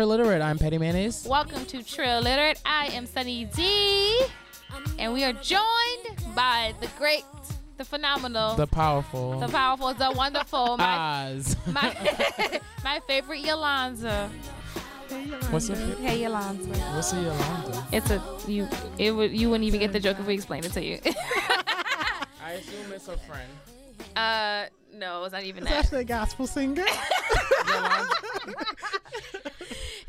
hello. Welcome to Trill Literate. I'm Petty Mayonnaise. Welcome to Trill Literate. I am Sunny D, and we are joined by the great, the phenomenal, The powerful. the powerful, the wonderful, my Oz. my, my favorite Yolanda. What's a Hey Yolanda. What's a Yolanda? It's a you. It would you wouldn't even get the joke if we explained it to you. I assume it's a friend. uh, no, it's not even It's that. actually a gospel singer.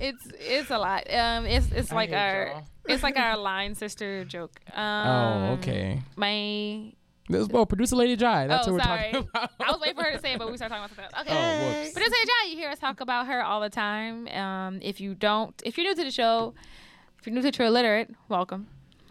It's it's a lot. Um, it's it's I like our y'all. it's like our line sister joke. Um, Oh, okay. My This well, producer Lady Jai. That's oh, what we're sorry. talking about. I was waiting for her to say it, but we started talking about something else. Okay. Oh, whoops. But it's Jai, you hear us talk about her all the time. Um, if you don't, if you're new to the show, if you're new to Trill Literate, welcome.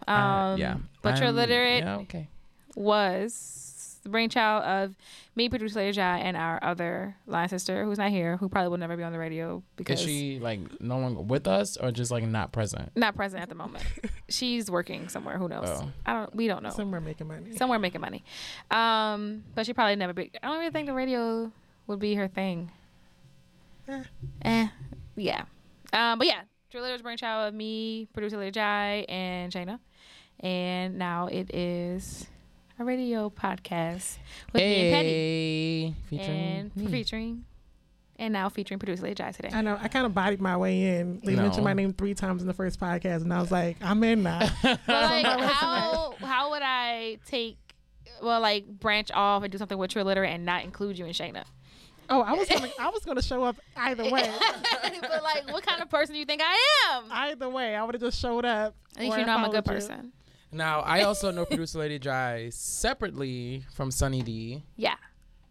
Um, Uh, yeah. But Trill I'm- Literate Yeah, okay. was the brainchild of me, producer Lady Jai, and our other line sister, who's not here, who probably will never be on the radio because Is she like no longer with us or just like not present? not present at the moment. She's working somewhere. Who knows? Oh. I don't. We don't know. Somewhere making money. Somewhere making money. Um, but she probably never be. I don't really think the radio would be her thing. Eh. Eh, yeah. Um, but yeah, Drill Leader's brainchild of me, producer Lady Jai, and Shayna, and now it is a radio podcast with me and Petty, featuring and me. featuring, and now featuring producer Lady Jai today. I know. I kind of bodied my way in. They No. mentioned my name three times in the first podcast, and I was like, I'm in now. But like, how how would I take? Well, like branch off and do something with Trill Literate and not include you and Shayna. oh, I was gonna, I was gonna show up either way. but like, what kind of person do you think I am? Either way, I would have just showed up. At least you know I'm a good you. person. Now, I also know producer Lady Jai separately from Sunny D, Yeah.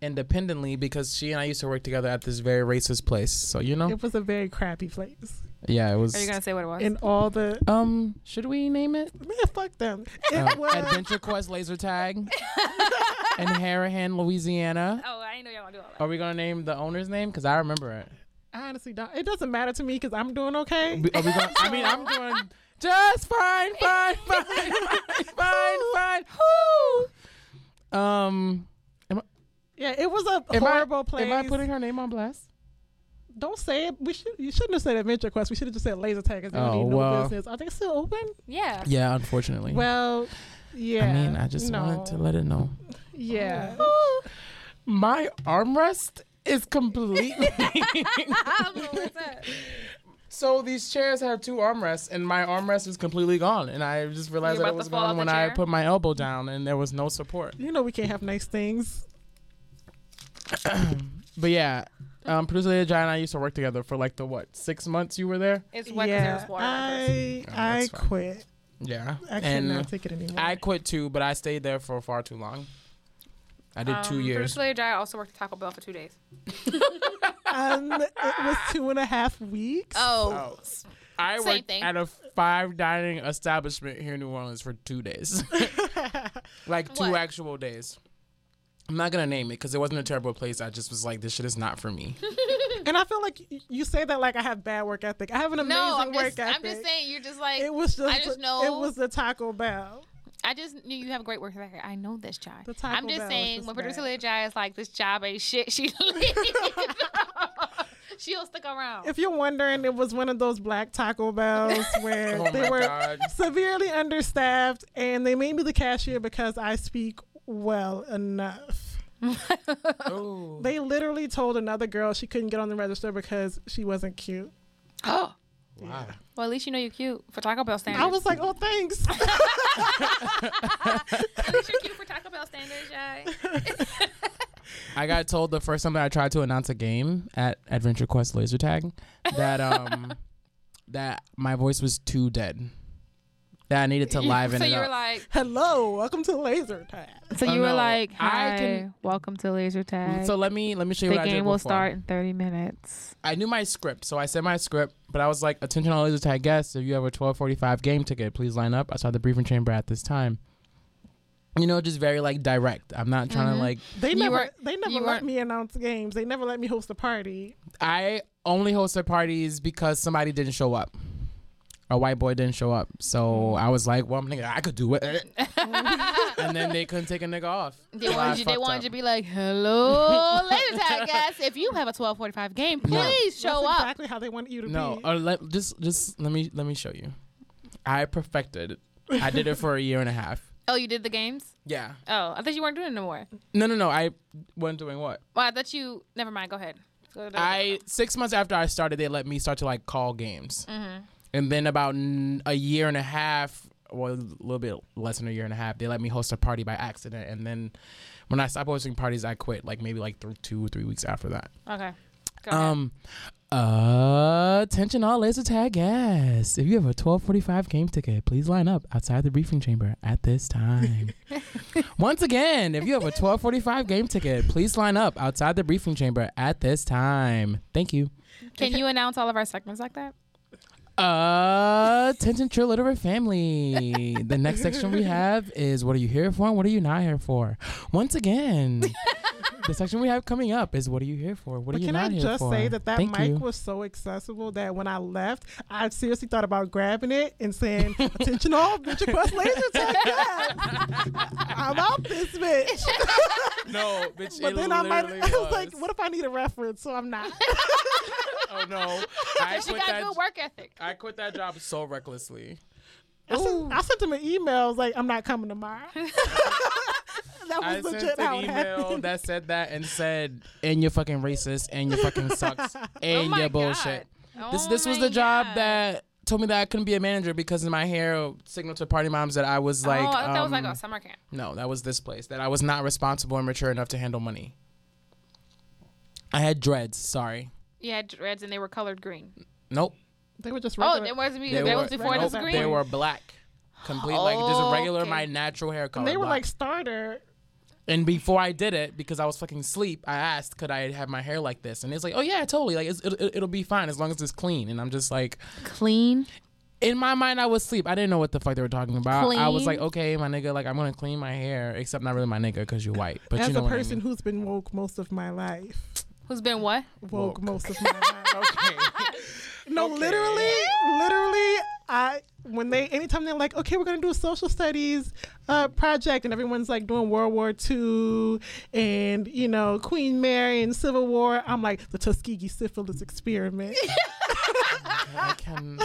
independently because she and I used to work together at this very racist place. So you know, It was a very crappy place. yeah, it was. Are you gonna say what it was? In all the um, should we name it? man, fuck them. It Uh, was Adventure Quest Laser Tag in Harahan, Louisiana. oh, I know y'all gonna do all that. Are we gonna name the owner's name? Because I remember it. I honestly don't. It doesn't matter to me because I'm doing okay. Are we gonna, I mean, I'm doing just fine, fine, fine, fine, fine, fine. Woo! Um, Yeah, it was a am horrible I, place. Am I putting her name on blast? Don't say it. We should. You shouldn't have said Adventure Quest. We should have just said Laser Tag. Cause Oh, need no well. business. Are they still open? Yeah. Yeah, unfortunately. Well, yeah. I mean, I just no. wanted to let it know. Yeah. My armrest is completely. so these chairs have two armrests, and my armrest is completely gone. And I just realized that it was to fall off gone the when I put my elbow down, and there was no support. You know we can't have nice things. But yeah, um, producer Lady Jai and I used to work together for like the what six months you were there. It's wet 'cause yeah. there's water. I Oh, I fine. quit. Yeah, I and cannot take it anymore. I quit too, but I stayed there for far too long. I did two Um, years. Producer Lady Jai also worked at Taco Bell for two days. um, it was two and a half weeks. Oh. Oh, I Same worked thing. at a five dining establishment here in New Orleans for two days, like two What? actual days. I'm not gonna name it because it wasn't a terrible place. I just was like, this shit is not for me. And I feel like y- you say that like I have bad work ethic. I have an amazing No, I'm work just, ethic. I'm just saying you're just like It was just. I just know- It was the Taco Bell. I just knew you have a great work ethic. I know this, Jai. The Taco I'm just Bell is saying just when producer bad. Lady Jai is like this job ain't shit, she leaves. She'll stick around. If you're wondering, it was one of those black Taco Bells where Oh they were God. severely understaffed, and they made me the cashier because I speak well enough. Oh. They literally told another girl she couldn't get on the register because she wasn't cute. oh. Wow. Well, at least you know you're cute for Taco Bell standards. I was like, oh, thanks. at least you're cute for Taco Bell standards, Jai. I got told the first time that I tried to announce a game at Adventure Quest Laser Tag that um that my voice was too dead. That I needed to liven so it up. So you were up. like, Hello, welcome to Laser Tag. so Oh, you were no. like, I hi, can- welcome to Laser Tag. so let me let me show you the what I did game will before. start in 30 minutes. I knew my script, so I said my script, but I was like, attention all laser tag guests, if you have a 1245 game ticket, please line up I saw the briefing chamber at this time. You know, just very like direct. I'm not trying Mhm. to like They never, were- they never let me announce games. They never let me host a party. I only hosted parties because somebody didn't show up. A white boy didn't show up. So I was like, well, nigga, I could do it. and then they couldn't take a nigga off. They So wanted you. They wanted you to be like, "Hello, ladies tag guys. If you have a twelve forty-five game, No. please show That's up." exactly how they want you to No, be. or let just just let me let me show you. I perfected. it. I did it for a year and a half. Oh, you did the games? Yeah. Oh, I thought you weren't doing it no more. No, no, no. I wasn't doing what? Well, I thought you. Never mind. Go ahead. Go ahead. I six months after I started, they let me start to like call games, and then about n- a year and a half, well, a little bit less than a year and a half, they let me host a party by accident, and then when I stopped hosting parties, I quit. Like maybe like th- two or three weeks after that. Okay. Um, uh, attention all laser tag guests. If you have a 1245 game ticket, please line up outside the briefing chamber at this time. Once again, if you have a 1245 game ticket, please line up outside the briefing chamber at this time. Thank you. Can you announce all of our segments like that? Uh, attention Trill Literate family. The next section we have is what are you here for and what are you not here for? Once again, the section we have coming up is what are you here for? What are But you can I not here just say that that Thank mic you. was so accessible that when I left, I seriously thought about grabbing it and saying, "Attention, all Venture Quest laser tag guys. I'm out this bitch." No, bitch. But it then I might. literally I was like, "What if I need a reference?" So I'm not. Oh no! I She quit got that. good work ethic. I quit that job so recklessly. I sent, I sent him an email. I was like, "I'm not coming tomorrow." that I was sent legit how an email happened. that said that and said, "And you're fucking racist, and you fucking sucks, Oh and my you're bullshit." God. This Oh this was my the job God. that told me that I couldn't be a manager because in my hair signaled to party moms that I was like, oh, I thought that was like um, a summer camp. no, that was this place that I was not responsible and mature enough to handle money. I had dreads. Sorry. You had dreads and they were colored green. Nope. They were just red. Oh, it wasn't me. They That were, was before nope, this green. They were black. Complete like just regular Okay. my natural hair color. and they were black. like starter. And before I did it, because I was fucking asleep, I asked, could I have my hair like this? And it's like, oh yeah, totally. Like it's, it'll, it'll be fine as long as it's clean. And I'm just like, clean. in my mind, I was asleep. I didn't know what the fuck they were talking about. I was like, okay, my nigga, like I'm gonna clean my hair, except not really my nigga, because you're white. But As you know a what I person mean. who's been woke most of my life, Who's been what? woke, Woke. most of my life. okay. No, Okay. literally, literally, I when they anytime they're like, okay, we're gonna do a social studies uh, project, and everyone's like doing World War II and you know Queen Mary and Civil War, I'm like the Tuskegee syphilis experiment. I can.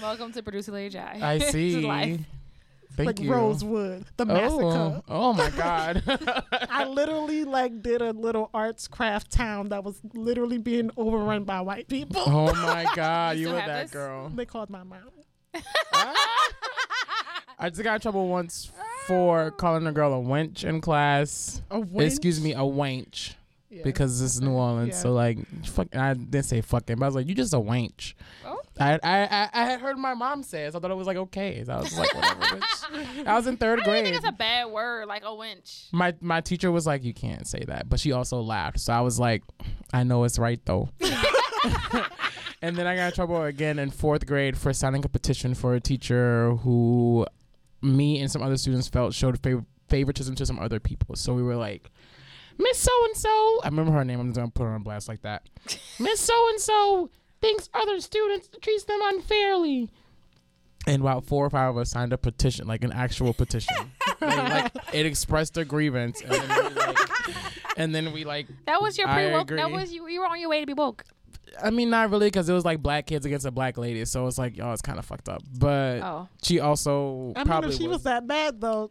Welcome to producer Lady Jai. I This is see. Life. Thank like you. Rosewood, the Oh, massacre. oh my god. I literally like did a little arts craft town that was literally being overrun by white people. oh my god, You you were that this? girl. They called my mom. Ah. I just got in trouble once for ah. calling a girl a wench in class. A wench? Excuse me, a wench. Yeah. Because this is New Orleans, Yeah. so like, fuck. I didn't say fucking, but I was like, "You just a wench." Oh. I, I I I had heard my mom say it, so I thought it was like okay. So I was like, whatever. bitch. I was in third I don't think grade. it's a bad word, like a winch. My my teacher was like, "You can't say that," but she also laughed. So I was like, "I know it's right though." and then I got in trouble again in fourth grade for signing a petition for a teacher who me and some other students felt showed fav- favoritism to some other people. So we were like, Miss So and So. I remember her name. I'm just gonna put her on blast like that. Miss So and So thinks other students treats them unfairly. And about four or five of us signed a petition, like an actual petition. Like, like, it expressed a grievance, and then we like, and then we like That was your pre woke. That was you. You were on your way to be woke. I mean, not really, because it was like black kids against a black lady, so it's like, oh, it's kind of fucked up. But Oh, she also I mean, if she was, was. that bad though,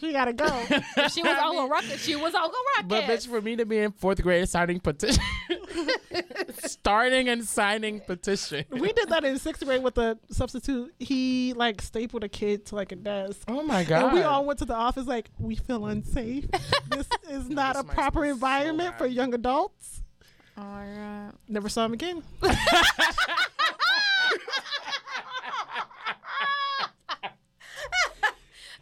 she gotta go. if she was I Uncle mean- Ruckus. She was Uncle Ruckus. But bitch, for me to be in fourth grade signing petition, starting and signing petition. we did that in sixth grade with the substitute. He like stapled a kid to like a desk. Oh my god! And we all went to the office like we feel unsafe. this is not This a proper smell so environment for young adults. oh my god. Never saw him again.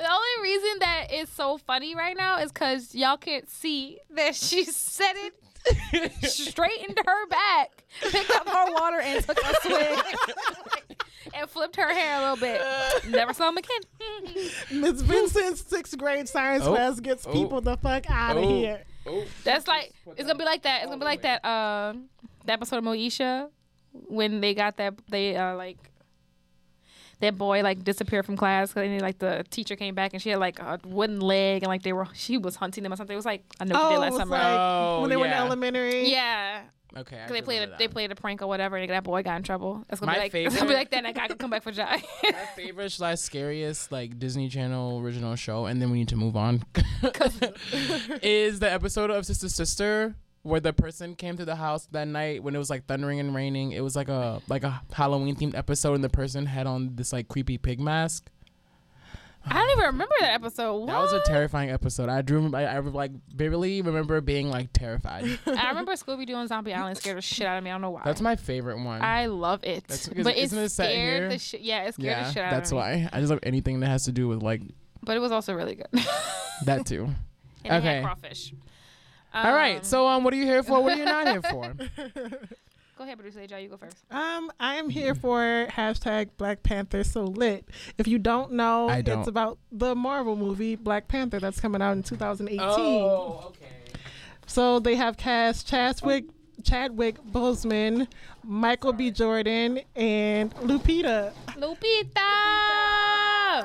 The only reason that it's so funny right now is because y'all can't see that she said it straight into her back, picked up her water and took a swig, and flipped her hair a little bit. Never saw him again. Miss Vincent's sixth grade science Oh. class gets Oh. people the fuck out of Oh. here. Oh, That's like it's gonna be like that. It's gonna be like that. Um, that episode of Moesha when they got that they uh like that boy like disappeared from class and then like the teacher came back and she had like a wooden leg and like they were she was hunting them or something. It was like I know Oh, did it last was summer. like Oh, when they were in elementary. yeah, Okay. I because they played a, remember they played a prank or whatever, and that boy got in trouble. It's gonna My be like it's gonna be like that, and that guy could come back for Jai. My favorite slash scariest like Disney Channel original show, and then we need to move on. is the episode of Sister Sister where the person came to the house that night when it was like thundering and raining. It was like a like a Halloween themed episode, and the person had on this like creepy pig mask. I don't even remember that episode. That was a terrifying episode. I drew. I, I like vividly remember being like terrified. I remember Scooby Doo and Zombie Island scared the shit out of me. I don't know why. That's my favorite one. I love it, That's because- but it scared the shit. Yeah, it scared yeah, the shit out that's of me. why I just love anything that has to do with like But it was also really good. that too. and Okay. crawfish. All right. Um, So um, what are you here for? What are you not here for? go ahead, producer Jai. You go first. Um, I am here for hashtag Black Panther so lit. If you don't know, I don't. it's about the Marvel movie Black Panther that's coming out in 2018. Oh, okay. So they have cast Chadwick Chadwick Boseman, Michael B. Jordan, and Lupita. Lupita.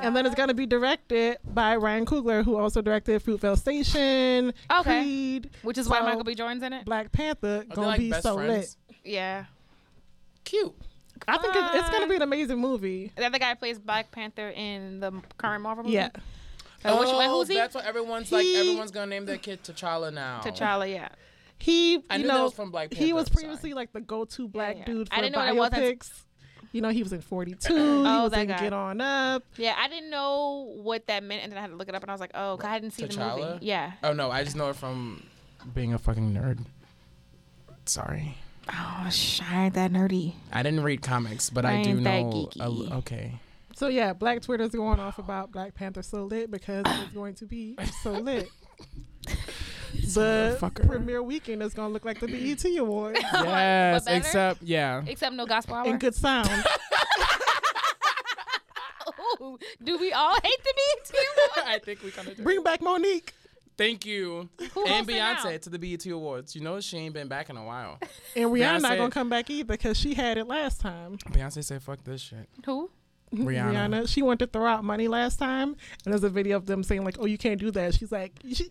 And then it's gonna be directed by Ryan Coogler, who also directed Fruitvale Station, Okay. Creed, Which is why Michael B. Jordan's in it. Black Panther. Are they Gonna like be so friends? Yeah. Cute. lit. I think it's, it's gonna be an amazing movie. The other guy plays Black Panther in the current Marvel movie. Yeah. Uh, which one? Oh, Who's he? That's what everyone's like. Everyone's gonna name their kid T'Challa now. T'Challa. Yeah. He, I you knew that know, was from Black Panther. he was I'm sorry. previously like the go-to black yeah. dude for I didn't know that wasn't- biopics. You know, he was in 42. Oh, he was that in guy. Get On Up. Yeah, I didn't know what that meant, and then I had to look it up, and I was like, oh, I didn't see the movie. Yeah. Oh no, I just know it from being a fucking nerd. Sorry, Oh, sh- I ain't that nerdy. I didn't read comics, but I I, do that know. geeky. a- okay. So yeah, Black Twitter's going off about Black Panther so lit because it's going to be so lit. the motherfucker. premiere weekend is gonna look like the BET Awards Yes, except yeah. Except no gospel hour. and good sound. Ooh, do we all hate the BET Awards? I think we kind of do. Bring back Mo'Nique Thank you. Who and hosts it now? Beyonce to the BET Awards. You know she ain't been back in a while. and Rihanna not gonna come back either because she had it last time. Beyonce said, "Fuck this shit." Who? Rihanna. she wanted to throw out money last time, and there's a video of them saying like, "Oh, you can't do that." She's like, she,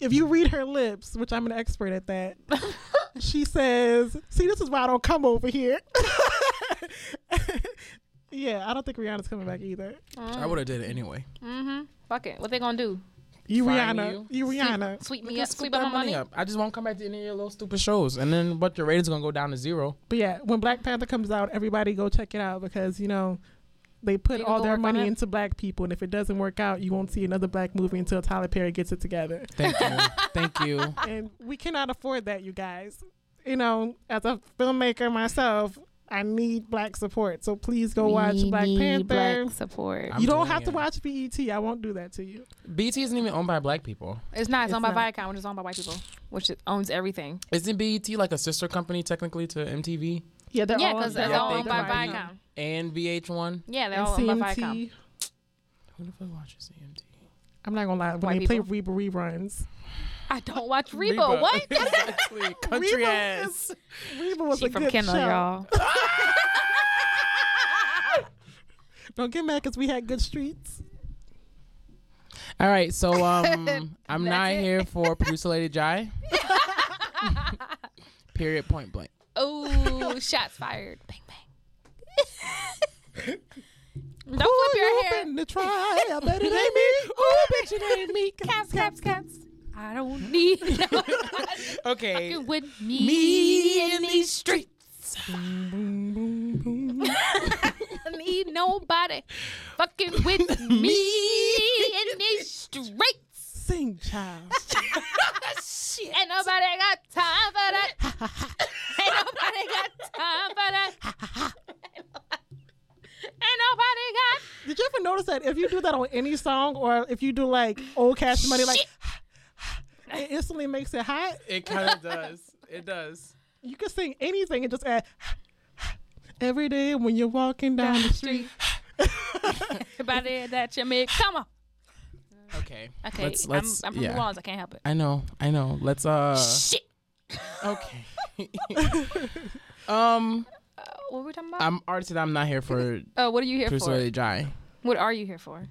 "If you read her lips, which I'm an expert at that, she says, see, this is why I don't come over here." yeah, I don't think Rihanna's coming back either. I would have did it anyway. Mm-hmm. Fuck it. What they gonna do? You Fine Rihanna, you. you, Rihanna. Sweep me up. scoop Sweep up my money. up. I just won't come back to any of your little stupid shows, and then but your ratings gonna go down to zero. But yeah, when Black Panther comes out, everybody go check it out because you know they put You gonna all their money into black people, and if it doesn't work out, you won't see another black movie until Tyler Perry gets it together. Thank you, thank you. and we cannot afford that, you guys. You know, as a filmmaker myself, I need black support. So please go watch Black need Panther. Black support. I'm you don't doing have to watch BET. I won't do that to you. BET isn't even owned by black people. It's not. It's, It's owned by. Viacom, which is owned by white people, which owns everything. Isn't BET like a sister company technically to MTV Yeah, they're yeah, all because they're it's Yeah, all owned by. Viacom. and VH1? Yeah, they're and all owned by Viacom. CMT. Who the fuck watches CMT? I'm not gonna lie. When White they play Reba reruns, I don't watch Reba. Reba. What? exactly. Country Reba ass. Reba was she a from good Kendall, show. y'all. Don't get mad because we had good streets. All right, so um, I'm not it. here for producer Lady Jai. Period. Point blank. Ooh, shots fired. Bang bang. Don't Who flip your you hair. finna try? I bet it ain't me. Ooh, bitch, it ain't me. Caps, caps, caps. I don't need no Okay. fucking with me, Me in these streets. Boom, boom, boom. I need nobody fucking with me in these streets. Sing, child. Ain't nobody got time for that. Ain't nobody got time for that. Ain't nobody got Did you ever notice that if you do that on any song or if you do like old Cash Money, like it instantly makes it hot? It kind of does. It does. You can sing anything and just add every day when you're walking down the street. Everybody that you make. Come on. Okay. Okay, Let's let's I'm, I'm from yeah. New Orleans. I can't help it. I know. I know. Let's uh. Shit. Okay. um. Uh, what were we talking about? I'm artist. I'm not here for oh, what are you here for? or Jai. What are you here for?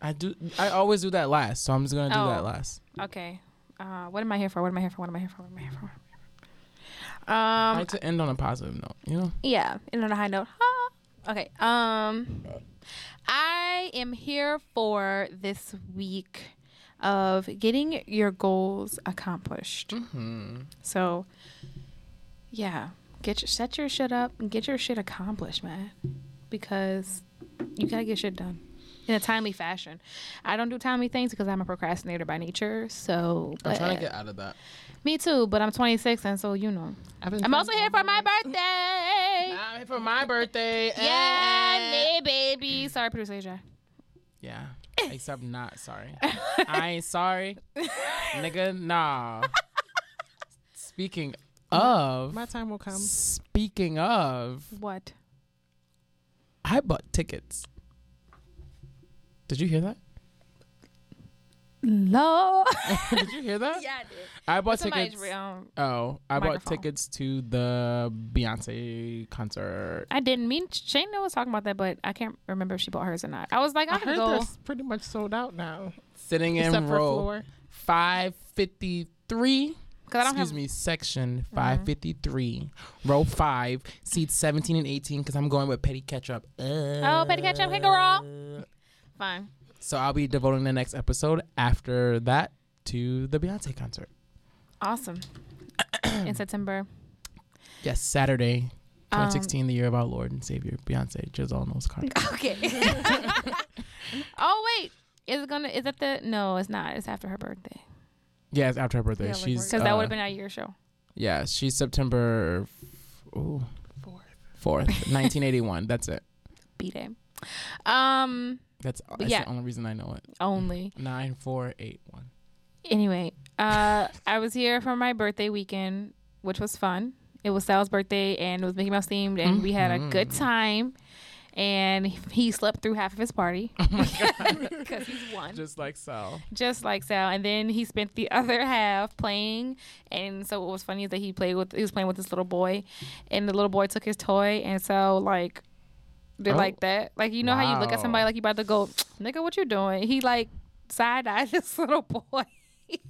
I do. I always do that last, so I'm just gonna do Oh. that last. Okay. Uh, what am I here for? What am I here for? What am I here for? What am I here for? Am I here for? I Um, like to end on a positive note. You know. yeah, and on a high note. Ha. Okay. Um, I am here for this week of getting your goals accomplished. Mm-hmm. So, yeah, get your set your shit up and get your shit accomplished, man, because you gotta get shit done in a timely fashion. I don't do timely things because I'm a procrastinator by nature. So, I'm trying to get out of that. me too, but I'm 26, and so you know, been I'm also here for my birthday. I'm here for my birthday. Yeah, Eh. me baby. Sorry, producer Asia. Yeah. Except not sorry. I ain't sorry, nigga. Nah. Speaking of, My time will come. speaking of, What? I bought tickets. Did you hear that? Lord. Did you hear that? yeah, I did. I bought Somebody's tickets. um, Oh, I bought tickets to the Beyonce concert. I didn't mean Shane was talking about that, but I can't remember if she bought hers or not. I was like, I I'm heard gonna they're go. pretty much sold out now, Sitting in except for row floor. Cause 553. I don't Excuse have. me, section 553, row 5, seats 17 and 18, because I'm going with Petty Ketchup. Oh, Petty Ketchup, hey, girl. Fine. So I'll be devoting the next episode after that to the Beyonce concert. Awesome. In September. Yes, Saturday, Um, 2016, the year of our Lord and Savior, Beyonce, Giselle Knowles Carter. Okay. oh wait, is it gonna? Is that the? No, it's not. It's after her birthday. Yeah, it's after her birthday. Yeah, she's Because that uh, would have been our year show. Yeah, she's September f- ooh, Fourth. 4th, 1981. That's it. Beat it. Um. That's, that's yeah. the only reason I know it. Only. 9481. Anyway, uh, I was here for my birthday weekend, which was fun. It was Sal's birthday, and it was Mickey Mouse themed, and we had a good Mhm. time. And he slept through half of his party Oh because he's one. Just like Sal. just like Sal. And then he spent the other half playing. And so what was funny is that he played with he was playing with this little boy, and the little boy took his toy, and so like did Oh. like that. Like you know how you look at somebody like you about to go, nigga, what you doing? He like side eyed this little boy.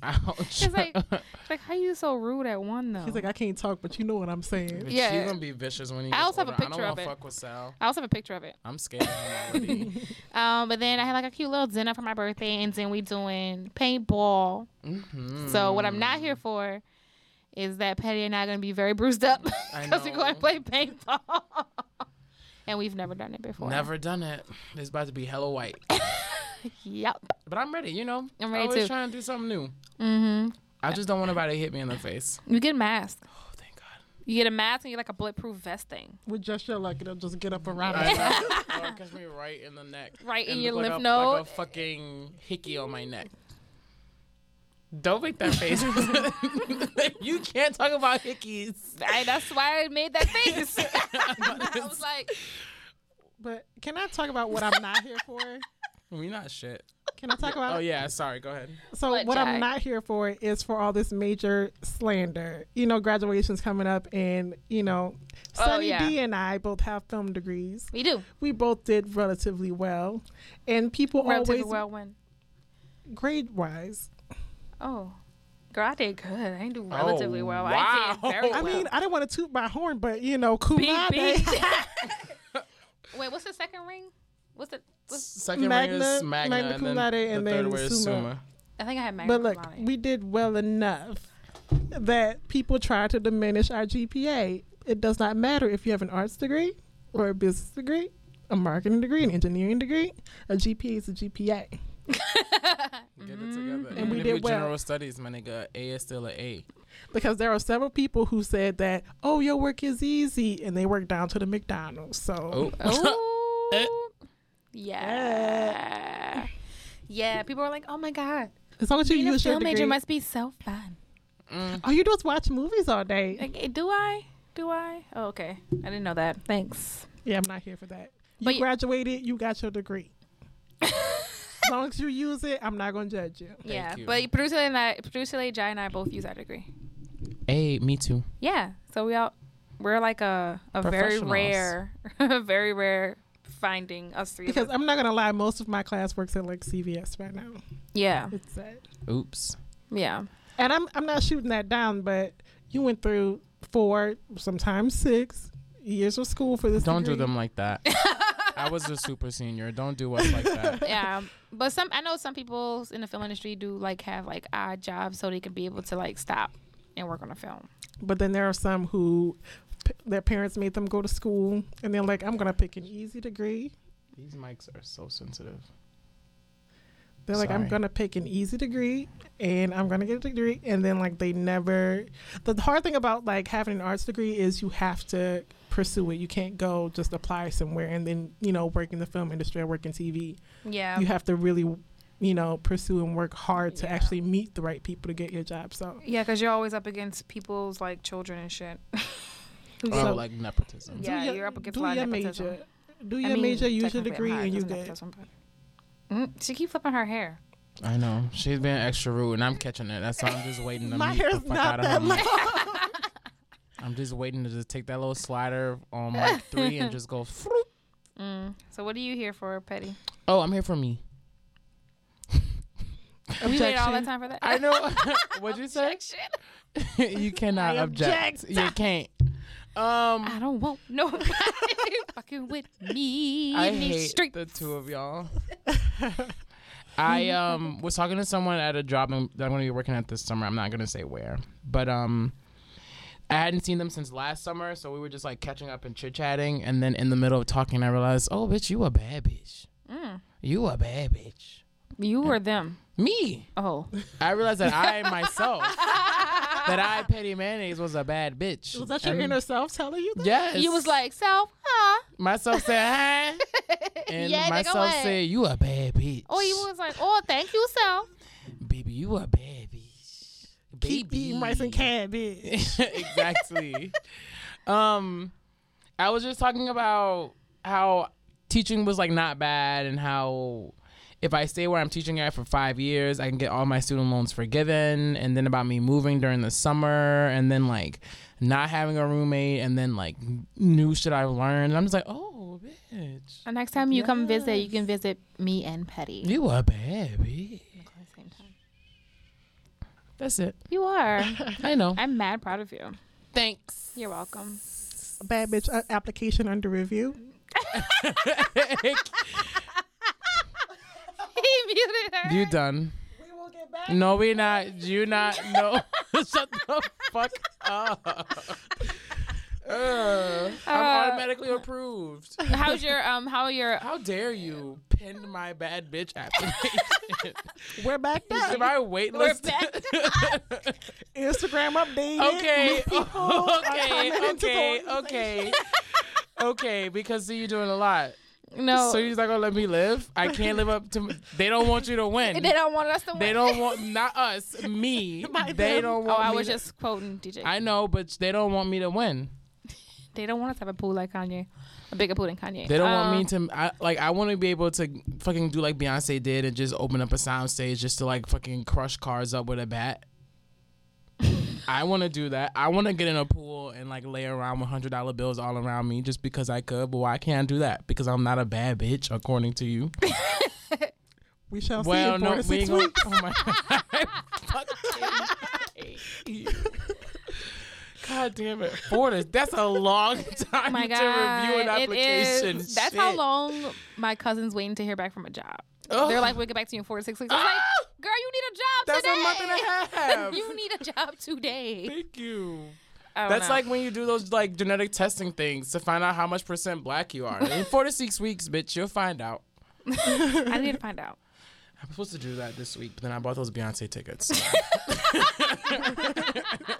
Ouch. It's like, it's like how you so rude at one though. He's like, I can't talk, but you know what I'm saying. But Yeah. She's gonna be vicious when he I gets also have a older. picture I of don't it. wanna fuck with Sal. I also have a picture of it. I'm scared of him already. Um, but then I had like a cute little dinner for my birthday, and then we doing paintball. Mhm. So what I'm not here for is that Petty and I are gonna be very bruised up because we're going to play paintball, and we've never done it before. Never done it. It's about to be hella white. Yep. But I'm ready, you know. I'm ready Always too. trying to do something new. Mm-hmm. I just don't want nobody to hit me in the face. You get a mask. Oh, thank God. You get a mask and you get like a bulletproof vest thing. With just your luck, it'll just get up around. I it. know. Or catch me right in the neck. Right in your look lymph like a, node. Like a fucking hickey on my neck. Don't make that face. you can't talk about hickeys. I, that's why I made that face. I was like, But can I talk about what I'm not here for? We not shit. Can I talk about? Oh yeah, sorry. Go ahead. So What, what, I'm not here for is for all this major slander. You know, graduation's coming up, and you know, Oh, Sunny yeah. D and I both have film degrees. we do. We both did relatively well, and people Relatively always well when. grade wise. Oh. Girl, I did good. I didn't do oh, relatively Oh, well. I wow. did very I mean, I didn't want to toot my horn, but you know, Beep, Kumade. Wait, what's the second ring? What's the? What's, Second Magna- ring is Magna, Magna and cum then laude, the and third then word is Summa. Summa. I think I had Magna but look, cum we did well enough that people try to diminish our GPA. It does not matter if you have an arts degree or a business degree, a marketing degree, an engineering degree. A GPA is a GPA. Get it together. And Even we did well. general studies, my nigga, A is still a A. Because there are several people who said that, oh, your work is easy, and they work down to the McDonald's. So Oh. Oh, yeah, yeah. People are like, "Oh my god, as long as you being a use your film major must be so fun." Mm. all you do is watch movies all day. Like, eh, do I? Do I? Oh, okay. I didn't know that. Thanks. Yeah, I'm not here for that. You But you- graduated, you got your degree. As long as you use it, I'm not going to judge you. yeah, you. but producer and I, producer Lady Jai and I both use our degree. A, me too. Yeah, so we all We're like a a very rare, very rare finding us three. Because. I'm not gonna lie, most of my class works at like CVS right now. yeah, It's sad. Oops. yeah. And I'm I'm not shooting that down, but you went through four, sometimes six years of school for this. Don't do them like that. I was a super senior. Don't do us like that. yeah but some i know some people in the film industry do like have like odd jobs so they can be able to like stop and work on a film But then there are some who p- their parents made them go to school, and they're like, I'm gonna pick an easy degree. These mics are so sensitive. They're like, I'm gonna pick an easy degree and I'm gonna get a degree. And then like they never the hard thing about like having an arts degree is you have to pursue it. You can't go just apply somewhere and then, you know, work in the film industry or work in TV. yeah You have to really, you know, pursue and work hard to Yeah. actually meet the right people to get your job. So yeah because you're always up against people's like children and shit Oh, So- like nepotism. Yeah, do your, you're up against do a lot of your nepotism. major. Do I your mean, major, use your degree, I'm and you because of good. nepotism, but- Mm, she keep flipping her hair I know. She's being extra rude, and I'm catching it. That's why I'm just waiting to My meet the hair's fuck not out of her. that long. I'm just waiting to just take that little slider on mic three and just go. Froop. mm. so what are you here for petty Oh, I'm here for me. we waited all that Objection. time for that I know. What'd you say? Objection. you cannot I object. object. You can't. Um, I don't want nobody fucking with me I hate streets. the two of y'all. I um was talking to someone at a job that I'm going to be working at this summer. I'm not going to say where, but um, I hadn't seen them since last summer, so we were just like catching up and chit chatting. And then in the middle of talking, I realized, oh, bitch, you a bad bitch. Mm. You a bad bitch. You or them? Me. Oh, I realized that I myself, that I Petty Mayonnaise was a bad bitch. Was that your And- inner self telling you that? Yes. you was like self, huh? myself said, huh? And Yeah, myself what? said, you a bad bitch. Or you was like, oh, thank you, self. Baby, you a bad bitch. Keep Baby. eating rice and cabbage. exactly. um, I was just talking about how teaching was like not bad and how if I stay where I'm teaching at for five years, I can get all my student loans forgiven. And then about me moving during the summer and then like not having a roommate and then like new shit I've learned. And I'm just like, oh, bitch. And next time you come visit, you can visit me and Petty. You a bad bitch. the same time. That's it. You are. I know. I'm mad proud of you. Thanks. You're welcome. Bad bitch uh, application under review. he muted her. you done. We will get back. No, we not. You not. No. Shut the fuck up. Uh, I'm Uh, automatically approved. How's your um? How your? How dare you pin my bad bitch application? We're back Am up. I We're waitlist? back. Instagram updated. okay. New people are Okay. coming into the Okay. Okay. Okay. Because see, you're doing a lot. No, So you're just not gonna let me live? I can't live up to. They don't want you to win. they don't want us to win. They don't want not us, me. Not they them. don't want. Oh. I was to- just quoting DJ. I know, but they don't want me to win. they don't want us to have a pool like Kanye, a bigger pool than Kanye. They don't Um, want me to. I, like I want to be able to fucking do like Beyonce did and just open up a sound stage just to like fucking crush cars up with a bat. I want to do that. I want to get in a pool and like lay around with hundred dollar bills all around me just because I could. But why can't I do that? Because I'm not a bad bitch, according to you. We shall well, see in four no, to we six ain't gonna. Oh my god! Fucking hate you. God damn it, four to that's a long time Oh my to review an application. is. That's how long my cousin's waiting to hear back from a job. Ugh. They're like, we'll get back to you in four to six weeks. I was like, Ah! girl, you need a job today. That's today. a month and a half. you need a job today. Thank you. That's know. like when you do those like genetic testing things to find out how much percent black you are. In four to six weeks, bitch, you'll find out. I need to find out. I'm supposed to do that this week, but then I bought those Beyonce tickets.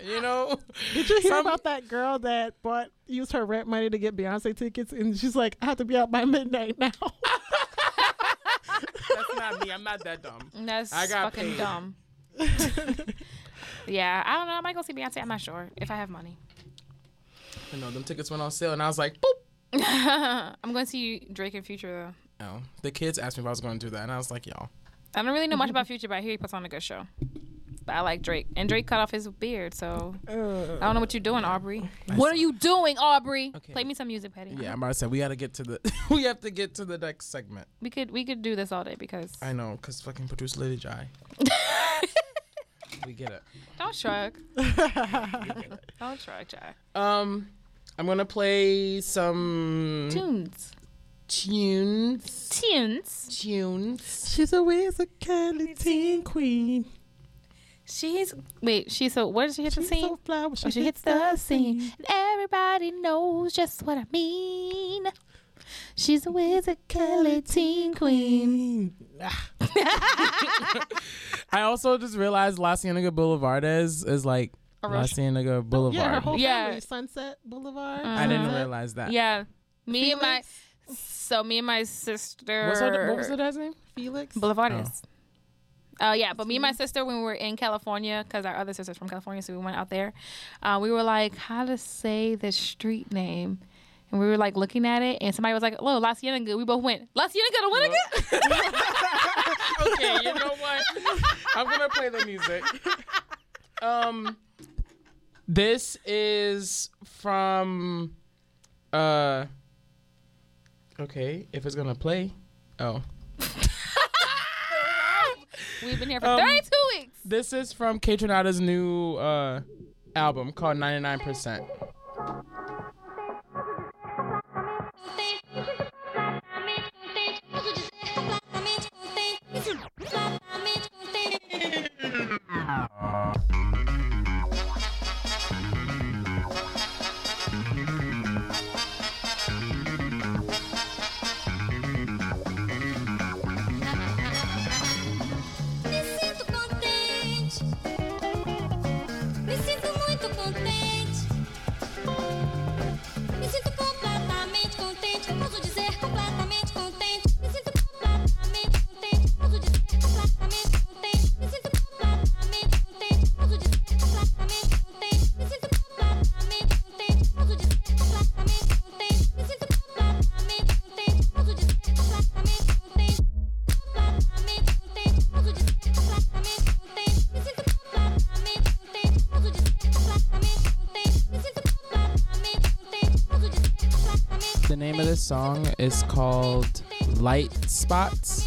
you know? Did you hear Some- about that girl that bought used her rent money to get Beyonce tickets and she's like, I have to be out by midnight now. That's not me. I'm not that dumb. That's I got fucking paid. dumb. yeah, I don't know. I might go see Beyonce. I'm not sure if I have money. You know, them tickets went on sale, and I was like, boop. I'm going to see Drake and Future though. No. The kids asked me if I was going to do that, and I was like, y'all. I don't really know much about Future, but I hear he puts on a good show. But I like Drake, and Drake cut off his beard, so I don't know what you're doing, Aubrey. What are you doing, Aubrey? Okay. Play me some music, Petty. Yeah, I'm about to say we gotta get to the we have to get to the next segment. we could we could do this all day because I know, cause fucking producer Lady Jai. we get it. don't shrug, don't shrug, Jai. Um, I'm gonna play some Tunes, tunes. tunes. Tunes. She's always a Kelly teen queen. She's wait. She's so. What did she hit the She's scene? so fly when Oh, she hits the scene, and everybody knows just what I mean. She's a wizard, Kelly teen queen. I also just realized La Cienega Boulevard is is like A La rush- Cienega Yeah, her Boulevard. whole Yeah. family. Sunset Boulevard. I didn't Uh-huh. realize that. Yeah, me and my so me and my sister. What's her, what was the dad's name? Felix. Boulevardez. Oh yeah, but me and my sister when we were in California, because our other sister's from California, so we went out there. Uh, we were like, how to say the street name, and we were like looking at it, and somebody was like, "Oh, La Cienega." We both went, "La Cienega to win again." okay, you know what? I'm gonna play the music. Um, this is from. Uh. Okay, if it's gonna play. Oh, We've been here for Um, 32 weeks. this is from Kaytranada's new uh album called 99%. Song is called Lite Spots.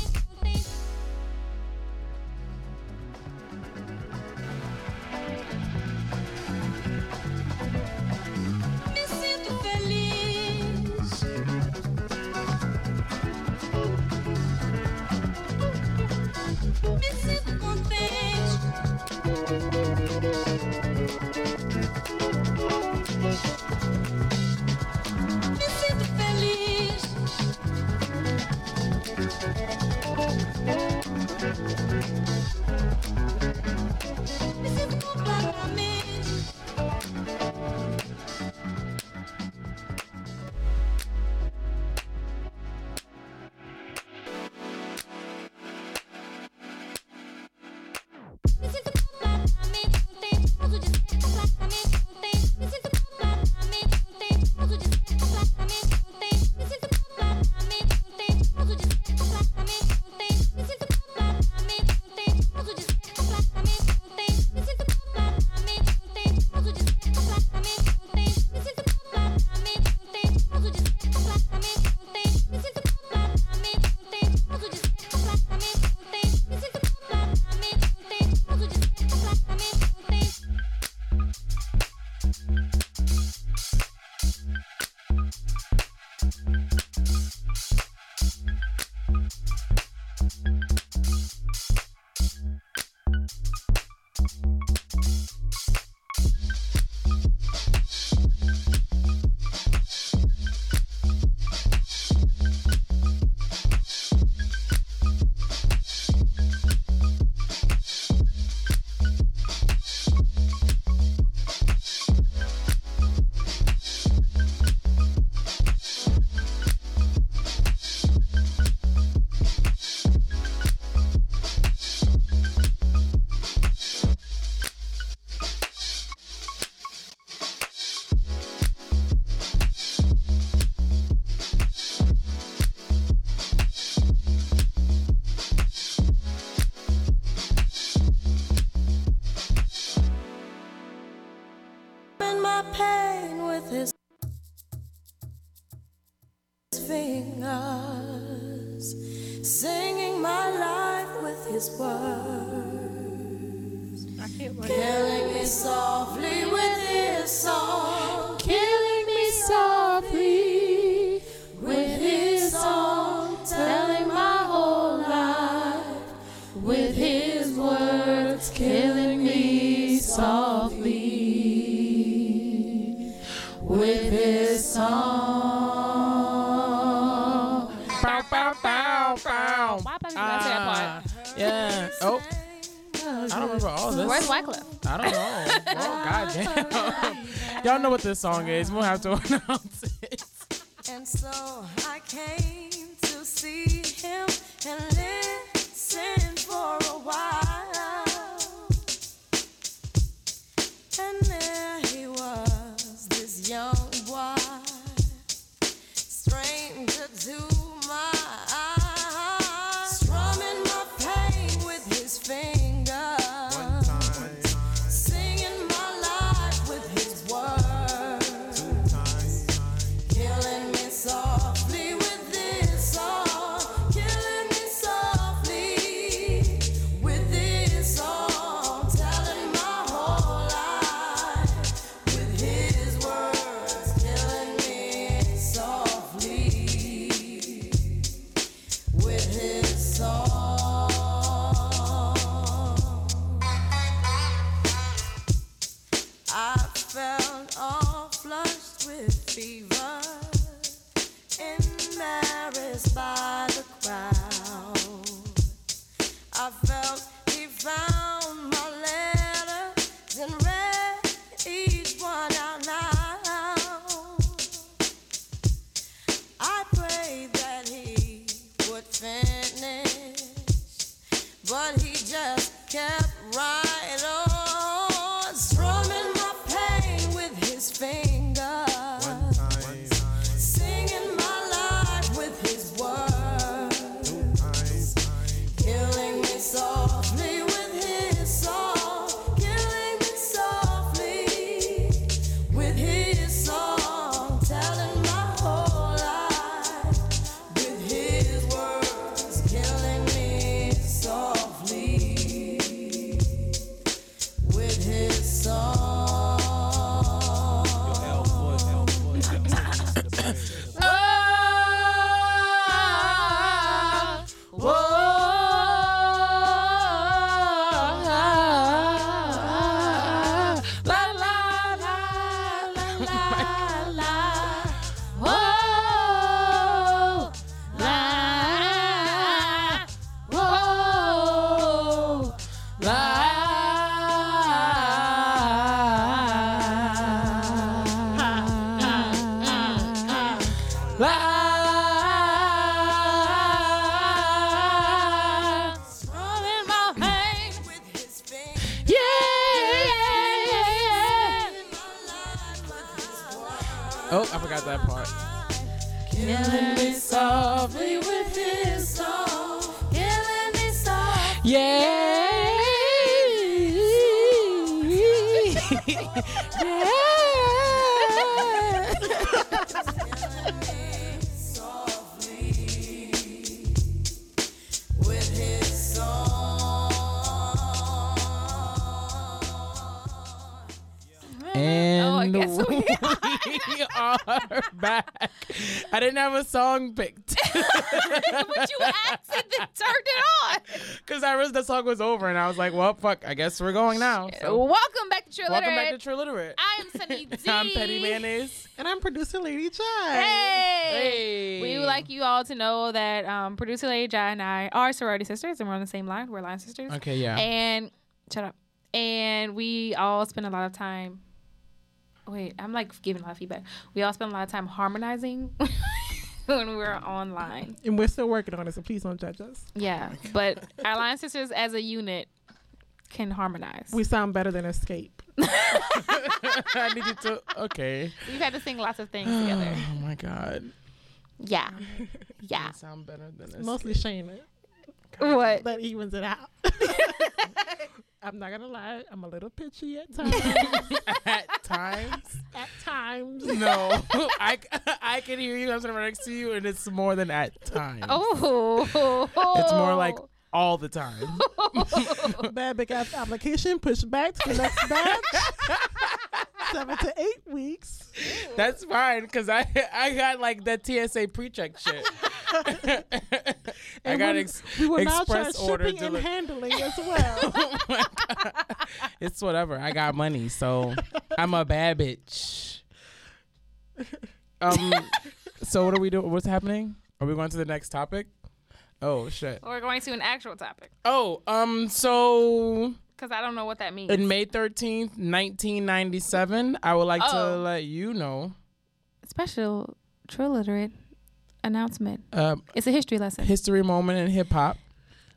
Song is. We'll have to have a song picked but you asked and turned it on. because I realized the song was over, and I was like, "Well, fuck. I guess we're going now." So, Welcome back to Trill welcome Literate. back to Trill Literate. I am Sunny D. I'm Petty Mayonnaise. And I'm producer Lady Jai. Hey. Hey. We would like you all to know that um, producer Lady Jai and I are sorority sisters, and we're on the same line. We're line sisters. Okay, yeah. And shut up. And we all spend a lot of time. Wait, I'm like giving a lot of feedback. We all spend a lot of time harmonizing when we're online. And we're still working on it, so please don't judge us. Yeah, but our line sisters as a unit can harmonize. We sound better than Escape. I need you to. Okay. We've had to sing lots of things together. Oh my god. Yeah, yeah. You sound better than this. Mostly Shayna. What? That evens it out. I'm not gonna lie, I'm a little pitchy at times. At times. at times. No, I, I can hear you. I'm sitting right next to you, and it's more than at times. Oh, It's more like all the time. Bad big ass application pushed back to the next batch. Seven to eight weeks. That's fine because I I got like that TSA pre-check shit. I got when- ex- We will now try express order shipping and deli- handling as well. It's whatever. I got money, so I'm a bad bitch. Um. so what are we doing? What's happening? Are we going to the next topic? Oh shit. We're going to an actual topic Oh, um. So because I don't know what that means. in May thirteenth, nineteen ninety seven, I would like to Oh. let you know. Special Trill Literate announcement. Um, It's a history lesson. history moment in hip hop.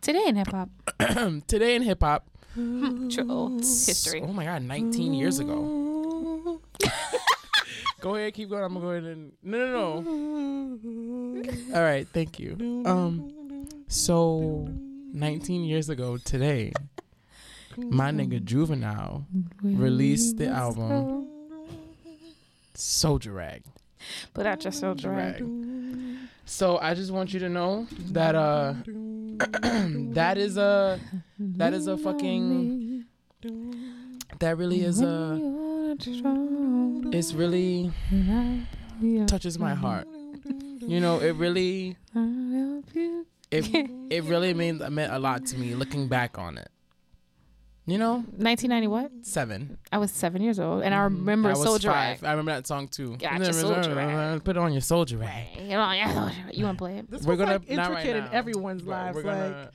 Today in hip hop. Today in hip hop. History. Oh my god, 19 years ago. go ahead, keep going. I'm gonna go ahead and no, no, no. All right, thank you. Um, so 19 years ago today, my nigga Juvenile released the album Solja Rag. Put out your soldier rag. So I just want you to know that uh, that is a that is a fucking that really is a it's really touches my heart. You know, it really it it really means meant a lot to me looking back on it. You know, 1990 what? seven. I was seven years old, and I remember I was Soldier five. Rag. I remember that song too. Gotcha, Solja Rag. Put it on your soldier rag. You know, yeah, you want to play it? This We're gonna like not right intricate in now, everyone's but lives. we're Like gonna-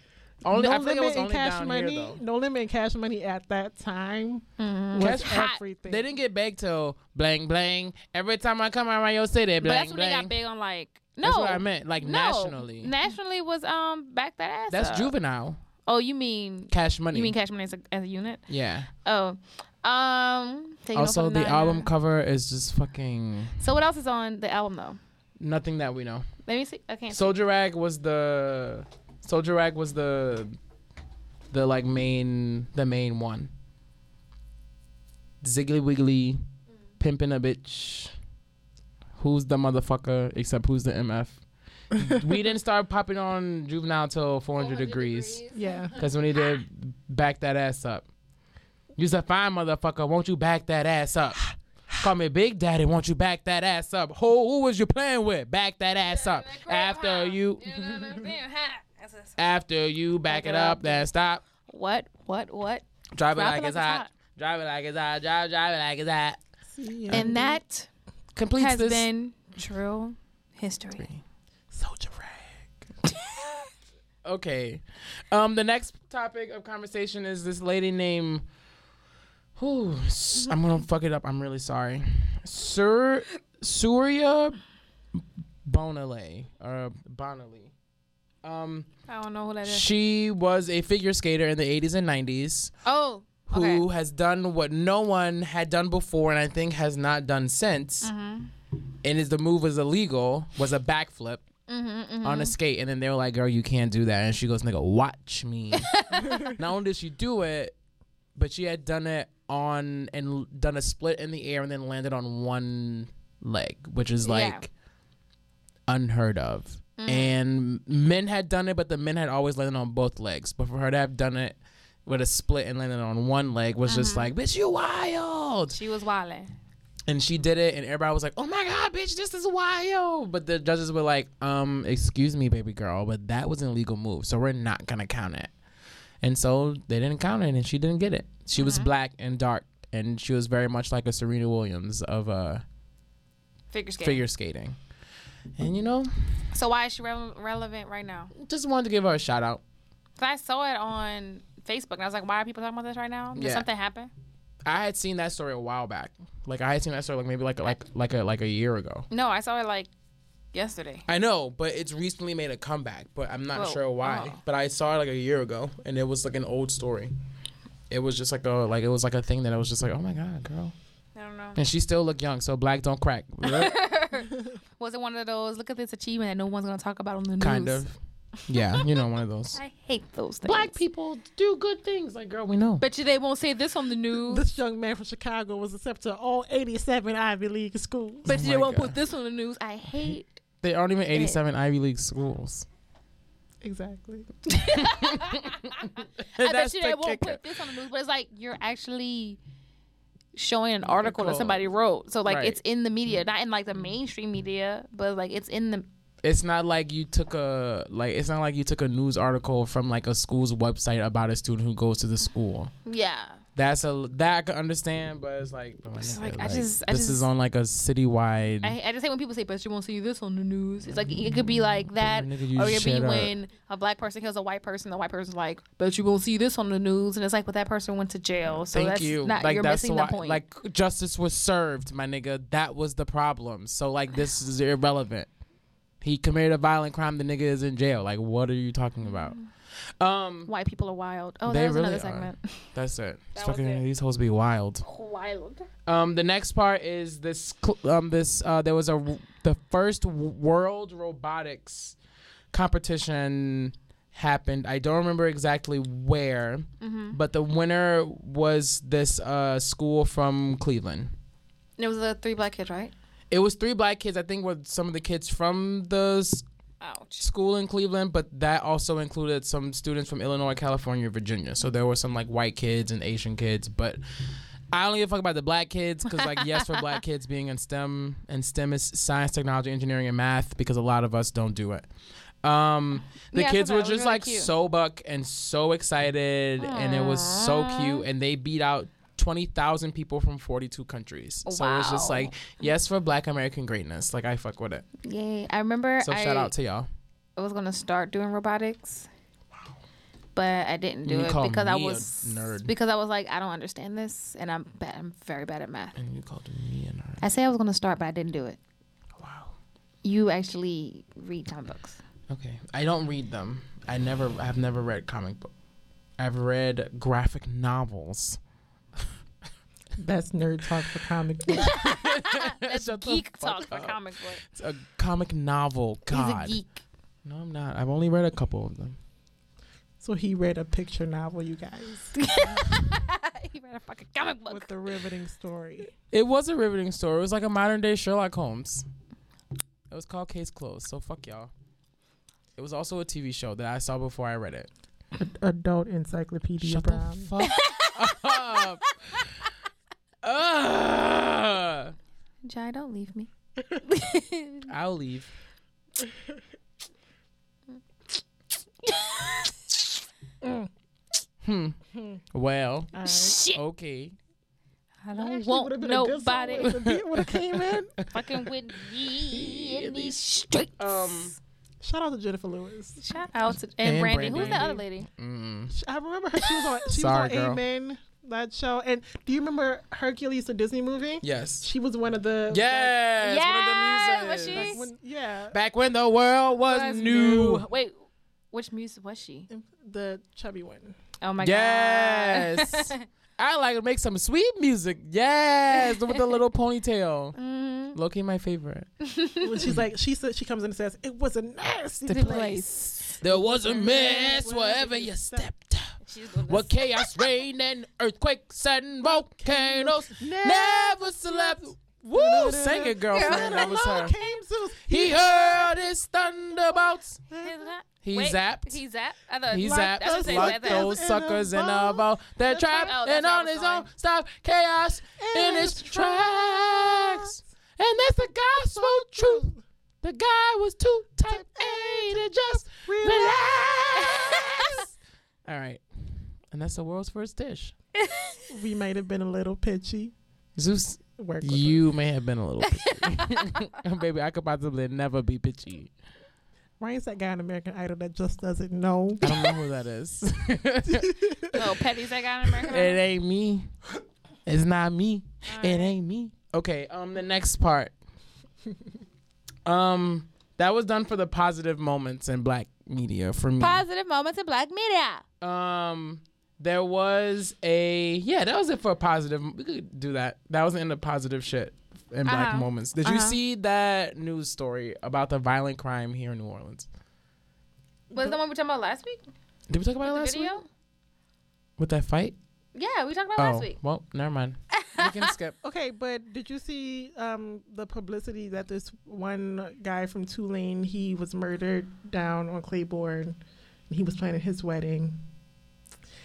only, no I think it limit was in cash money. here. No limit in cash money at that time Mhm. was hot. everything. They didn't get big till blang blang. Every time I come around your city, But blang that's when they blang. got big on like. No, That's what I meant, like no. nationally. Nationally was um back that ass. That's up. juvenile. Oh, you mean Cash money. you mean Cash Money as a, as a unit? yeah. Oh, um. Also, the album cover is just fucking So what else is on the album though? nothing that we know. Let me see. I can't. Solja Rag was the Solja Rag was the the like main the main one. Ziggly Wiggly, pimping a bitch. Who's the motherfucker except who's the MF? we didn't start popping on Juvenile till 400, degrees. yeah. Because when he did back that ass up. You's a fine motherfucker. Won't you back that ass up? Call me Big Daddy. Won't you back that ass up? Who, who was you playing with? Back that ass up. After you, after you back it up, then stop. What? What? What? Drive it Drop like it's hot. Drive it like it's hot. Drive, drive it like it's hot. And that Completes has this. been Trill history. Soldier rag. okay. Um, the next topic of conversation is this lady named. Whew, I'm gonna fuck it up. I'm really sorry. Sir Surya Bonaly or Bonaly. Um, I don't know who that is. she was a figure skater in the 80s and 90s Oh, who has done what no one had done before and I think has not done since. Mm-hmm. And is the move was illegal, was a backflip Mm-hmm, mm-hmm, on a skate. And then they were like, girl, you can't do that. And she goes, nigga, watch me. not only did she do it, but she had done it on and done a split in the air and then landed on one leg, which is Yeah. like unheard of. Mm-hmm. And men had done it, but the men had always landed on both legs. But for her to have done it with a split and landed on one leg was just mm-hmm. like, bitch, you wild. She was wildin'. And she did it, and everybody was like, "Oh my god, bitch, this is wild!" But the judges were like, "Um, excuse me, baby girl, but that was an illegal move, so we're not gonna count it." And so they didn't count it, and she didn't get it. She was black and dark, and she was very much like a Serena Williams of uh, Figure skating. figure skating. And you know, So why is she rele- relevant right now? just wanted to give her a shout out. 'Cause I saw it on Facebook and I was like, why are people talking about this right now? Did Yeah. something happen? I had seen that story a while back. Like I had seen that story like maybe like like like a like a year ago. No, I saw it like yesterday. I know, but it's recently made a comeback, but I'm not Whoa. sure why. Oh. But I saw it like a year ago, and it was like an old story. It was just like a like it was like a thing that I was just like, oh my god, girl. I don't know. And she still looked young, so black don't crack. Was it one of those, look at this achievement that no one's going to talk about on the news? kind of. Yeah, you know, one of those. I hate those things. Black people do good things, like girl, we know. Bet you they won't say this on the news. This young man from Chicago was accepted to all 87 Ivy League schools. Bet oh you Oh they won't God. put this on the news. I hate. They aren't even 87 Ivy League schools. Exactly. I bet That's you the they won't kicker. put this on the news, but it's like you're actually showing an article that somebody wrote. So like Right. it's in the media, not in like the mm-hmm. mainstream media, but like it's in the It's not like you took a like. It's not like you took a news article from like a school's website about a student who goes to the school. yeah. That's a that I can understand, but it's like, my It's nigga, like, I like, just- I this is on like a citywide. I, I just hate when people say, "But you won't see this on the news." It's like it could be like mm, that, Nigga, you or it could be up. when a black person kills a white person. The white person's like, "But you won't see this on the news," and it's like, "But that person went to jail." So Thank that's you. not like you're that's missing why, the point. like justice was served, my nigga. That was the problem. So like this is irrelevant. He committed a violent crime. The nigga is in jail. Like what are you talking about? Um, white people are wild. Oh, They that was really another are. segment. that's it. That Fucking it. these hoes be wild. Wild. Um, the next part is this. Um, this uh, there was a the first world robotics competition happened. I don't remember exactly where, Mm-hmm. but the winner was this uh school from Cleveland. It was the three black kids, right? It was three black kids. I think were some of the kids from the Ouch. school in Cleveland, but that also included some students from Illinois, California, Virginia. So there were some like white kids and Asian kids, but I don't give a fuck about the black kids because like yes for black kids being in STEM and STEM is science, technology, engineering, and math because a lot of us don't do it. Um, the Yeah, kids were that. It was just really like cute. so buck and so excited, and it was so cute, and they beat out. 20,000 people from 42 countries. So it's just like, yes, for black American greatness. Like, I fuck with it. Yay! I remember. So, I, shout out to y'all. I was gonna start doing robotics, Wow. but I didn't do You it because I was nerd. because I was like, I don't understand this, and I'm bad. I'm very bad at math. And you called me a nerd. I say I was gonna start, but I didn't do it. Wow. You actually read comic books. Okay. I don't read them. I never. I've never read comic book. I've read graphic novels. That's nerd talk for comic books. That's Shut the geek fuck talk for up. comic book. It's a comic novel. God. He's a geek. No, I'm not. I've only read a couple of them. so he read a picture novel, you guys, he read a fucking comic book. with the riveting story. It was a riveting story. It was like a modern day Sherlock Holmes. It was called Case Closed. So fuck y'all. It was also a TV show that I saw before I read it. Adult Encyclopedia Shut Brown. the fuck up. Ugh. Jai, don't leave me. I'll leave. hmm. Well, All right. Shit. okay. I That don't actually want would've been a good song nobody if the beat would have came in. fucking with me in these streets. Um. Shout out to Jennifer Lewis. Shout out to and, And Brandy. Who's Brandy. that other lady? Mm. I remember her. She was on. She Sorry, was on girl. Amen. That show. And do you remember Hercules, the Disney movie? Yes. She was one of the. Yes. Yeah, one of was the she? Like, when, yeah. Back when the world was, Was new. Wait, which music was she? The chubby one. Oh my Yes. god. Yes. I like to make some sweet music. Yes, with the little ponytail. Mhm. Loki, my favorite. when she's like, she said, she comes in and says, "It was a nasty The place." There was a mess wherever you stepped. What chaos, rain, and earthquakes and volcanoes never slept. Woo! Sing it, girlfriend. That was her. He heard his thunderbolts. He Wait, zapped. He zapped. I thought He zapped. That's what they Lock said there. those In suckers in a vault. vault. They're trapped. Oh, and on was his own. Stop chaos in its tracks. And that's the gospel truth. The guy was too type A to just relax. All right. And that's the world's first dish. We might have been a little pitchy. Zeus, Work with you may have been a little pitchy. Baby, I could possibly never be pitchy. Ryan's that guy on American Idol that just doesn't know. I don't know who that is. Oh, Petty's that guy on American it ain't me. It's not me. It ain't me. Okay, um the next part. um that was done for the positive moments in black media for me. Positive moments in black media. um there was a yeah, that was it for a positive. We could do that. That was in the positive shit in black Uh-huh. moments. Did you Uh-huh. see that news story about the violent crime here in New Orleans? Was the one we talked about last week? Did we talk about it last video? week? With that fight? Yeah, we talked about Oh, last week. well, never mind. We can skip. Okay, but did you see um, the publicity that this one guy from Tulane he was murdered down on Claiborne? he was planning his wedding.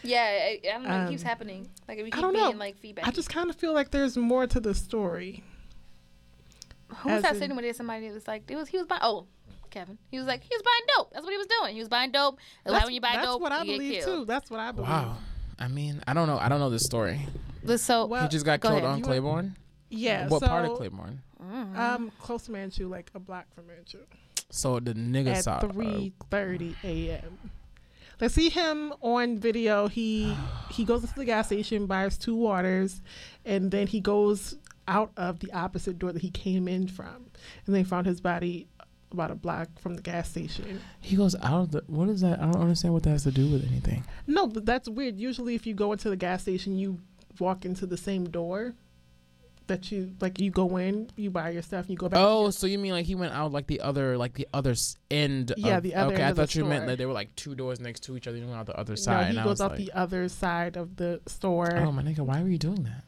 Yeah, I, I don't know. it keeps Um, happening. Like we keep I don't know. like feedback. I just kind of feel like there's more to the story. Who was as that sitting with it? Somebody that was like, it was he was buying. Oh, Kevin. He was like, he was buying dope. That's what he was doing. He was buying dope. That's why when you buy that's dope, what I you believe killed. too. That's what I believe. Wow. I mean, I don't know. I don't know this story. But So Well, he just got go killed ahead. on You- Claiborne. Yeah. what so, part of Claiborne? Um, close to Manchu, like a block from Manchu. So the nigga at saw. uh, three thirty a.m. Let's see him on video. He he goes to the gas station, buys two waters, and then he goes out of the opposite door that he came in from, and they found his body about a block from the gas station. he goes out of the. What is that? I don't understand what that has to do with anything. No, but that's weird. Usually, if you go into the gas station, you walk into the same door that you like. You go in, you buy your stuff, and you go back. Oh, so you mean like he went out like the other, like the other end? Yeah, of- the other Okay, end I of the thought you meant store. like they were like two doors next to each other. You went out the other side. no, side. he and goes out like, the other side of the store. Oh my nigga, why were you doing that?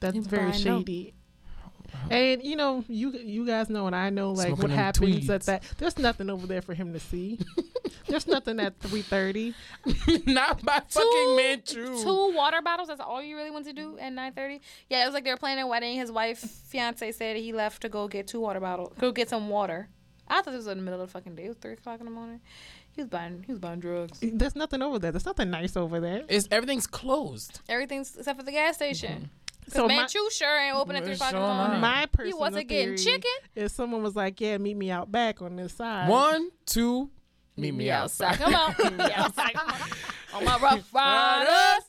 That's He's very buying dope. shady. And you know, you you guys know, and I know, like Smoking what them happens at that. There's nothing over there for him to see. There's nothing at three thirty. Not my fucking Manchu. two water bottles. That's all you really want to do at nine thirty. Yeah, it was like they were planning a wedding. His wife, fiance, said he left to go get two water bottles, go get some water. I thought this was in the middle of the fucking day. It was three o'clock in the morning. He was buying, he was buying drugs. There's nothing over there. There's nothing nice over there. It's everything's closed. Everything's except for the gas station. Mm-hmm. So So my, sure ain't open at three o'clock in the morning. my personal He wasn't getting chicken. If someone was like, "Yeah, meet me out back on this side." One, two, meet me outside. Come on, meet me outside. On. On my rough riders.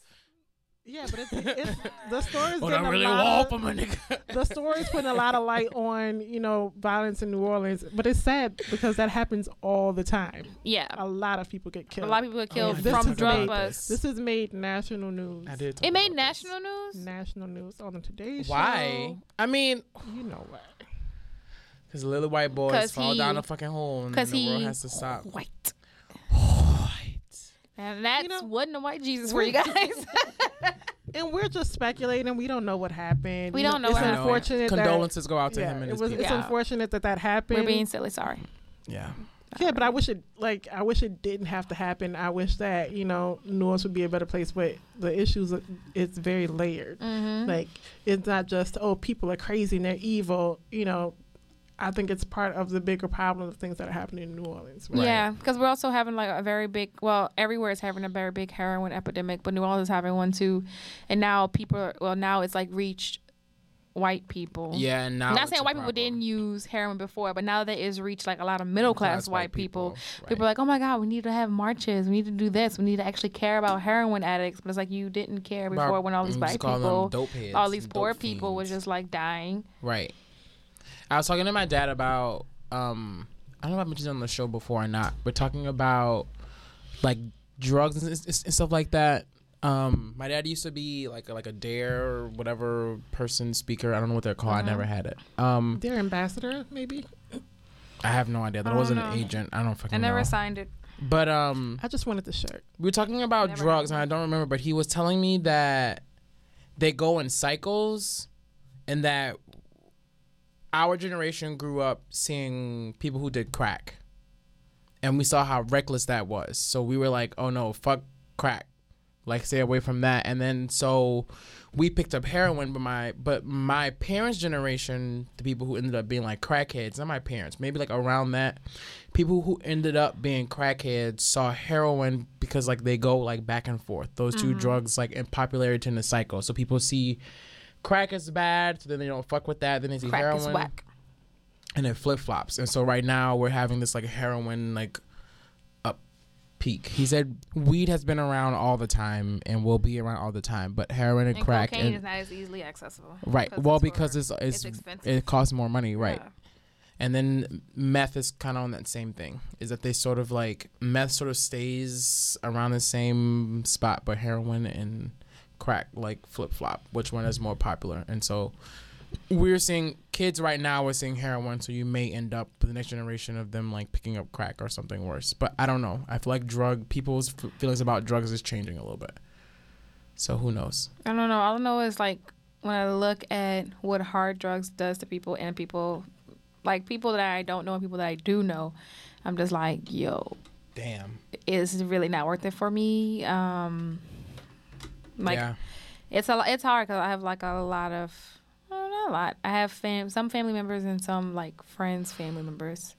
Yeah, but it's, it's the story's But getting I really a lot want of, for my nigga. the story's putting a lot of light on you know violence in New Orleans. But it's sad because that happens all the time. Yeah, A lot of people get killed. a lot of people get killed oh, yeah, this from is drug made- bust. This has made national news. I did. It made about national news. National news on the Today. Show. Why? I mean, You know what? because little white boys fall he- down a fucking hole and the world has to stop. white. White. And that's know, wasn't a white Jesus for you guys. And we're just speculating. We don't know what happened. We don't know It's what happened. unfortunate. that- Condolences go out to yeah, him and it was. people. It's Yeah. unfortunate that that happened. We're being silly sorry. Yeah. Yeah, but I wish it like I wish it didn't have to happen. I wish that you know New Orleans would be a better place. But the issues it's very layered. Mm-hmm. Like it's not just oh people are crazy and they're evil. You know, I think it's part of the bigger problem of things that are happening in New Orleans. Right. Yeah, because we're also having like a very big. Well, everywhere is having a very big heroin epidemic, but New Orleans is having one too. And now people, are, well, now it's like reached white people. Yeah, and now I'm not saying white people didn't use heroin before, but now that it's reached like a lot of middle class Class white people, right. people are like, oh my God, we need to have marches. We need to do this. We need to actually care about heroin addicts. But it's like you didn't care About- before when all these mm, white just call them people, dope heads all these poor people was fiends. just like dying. Right. I was talking to my dad about um I don't know if I mentioned on the show before or not, but talking about like drugs and, and, and stuff like that. Um, my dad used to be like a, like a dare or whatever person speaker. I don't know what they're called. I never had it. Um, Their ambassador, maybe. I have no idea. That I wasn't know. an agent. I don't fucking I never know. signed it. But um, I just wanted the shirt. we were talking about drugs, and I don't remember, but he was telling me that they go in cycles, and that our generation grew up seeing people who did crack, and we saw how reckless that was. So we were like, "Oh no, fuck crack." Like stay away from that, and then so we picked up heroin. But my but my parents' generation, the people who ended up being like crackheads, not my parents, maybe like around that, people who ended up being crackheads saw heroin because like they go like back and forth. Those two mm-hmm. drugs like in popularity in the cycle. So people see crack is bad, so then they don't fuck with that. Then they see Crack heroin is whack. and it flip flops. And so right now we're having this like heroin like up peak. He said weed has been around all the time and will be around all the time, but heroin and, And crack cocaine and is not as easily accessible. right. Well, it's because it's it's, it's expensive. it costs more money, right? Yeah. And then meth is kind of on that same thing. Is that they sort of like meth sort of stays around the same spot, but heroin and crack like flip flop. Which one is more popular? And so we're seeing kids right now. We're seeing heroin, so you may end up with the next generation of them like picking up crack or something worse. But I don't know. I feel like drug people's f- feelings about drugs is changing a little bit. So who knows? I don't know. All I know is like when I look at what hard drugs does to people and people, like people that I don't know and people that I do know, I'm just like, yo, Damn. is really not worth it for me. Um, like yeah. it's a it's hard because I have like a lot of well, not a lot. I have fam some family members and some like friends family members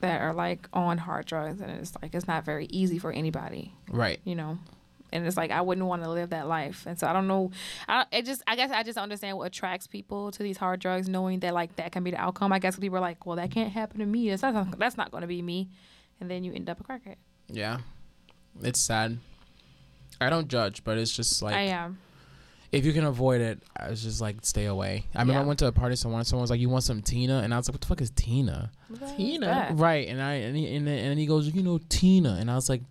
that are like on hard drugs and it's like it's not very easy for anybody, Right. you know. And it's like I wouldn't want to live that life, and so I don't know. I it just I guess I just understand what attracts people to these hard drugs, knowing that like that can be the outcome. I guess people are like, well, that can't happen to me. That's not that's not going to be me, and then you end up a crackhead. Yeah. It's sad. I don't judge, but it's just like I am. if you can avoid it, I was just like stay away. I remember Yeah. I went to a party somewhere and someone was like, "You want some Tina?" And I was like, "What the fuck is Tina?" Tina. that? Right. And I and he, and, then- and he goes, "You know Tina?" And I was like,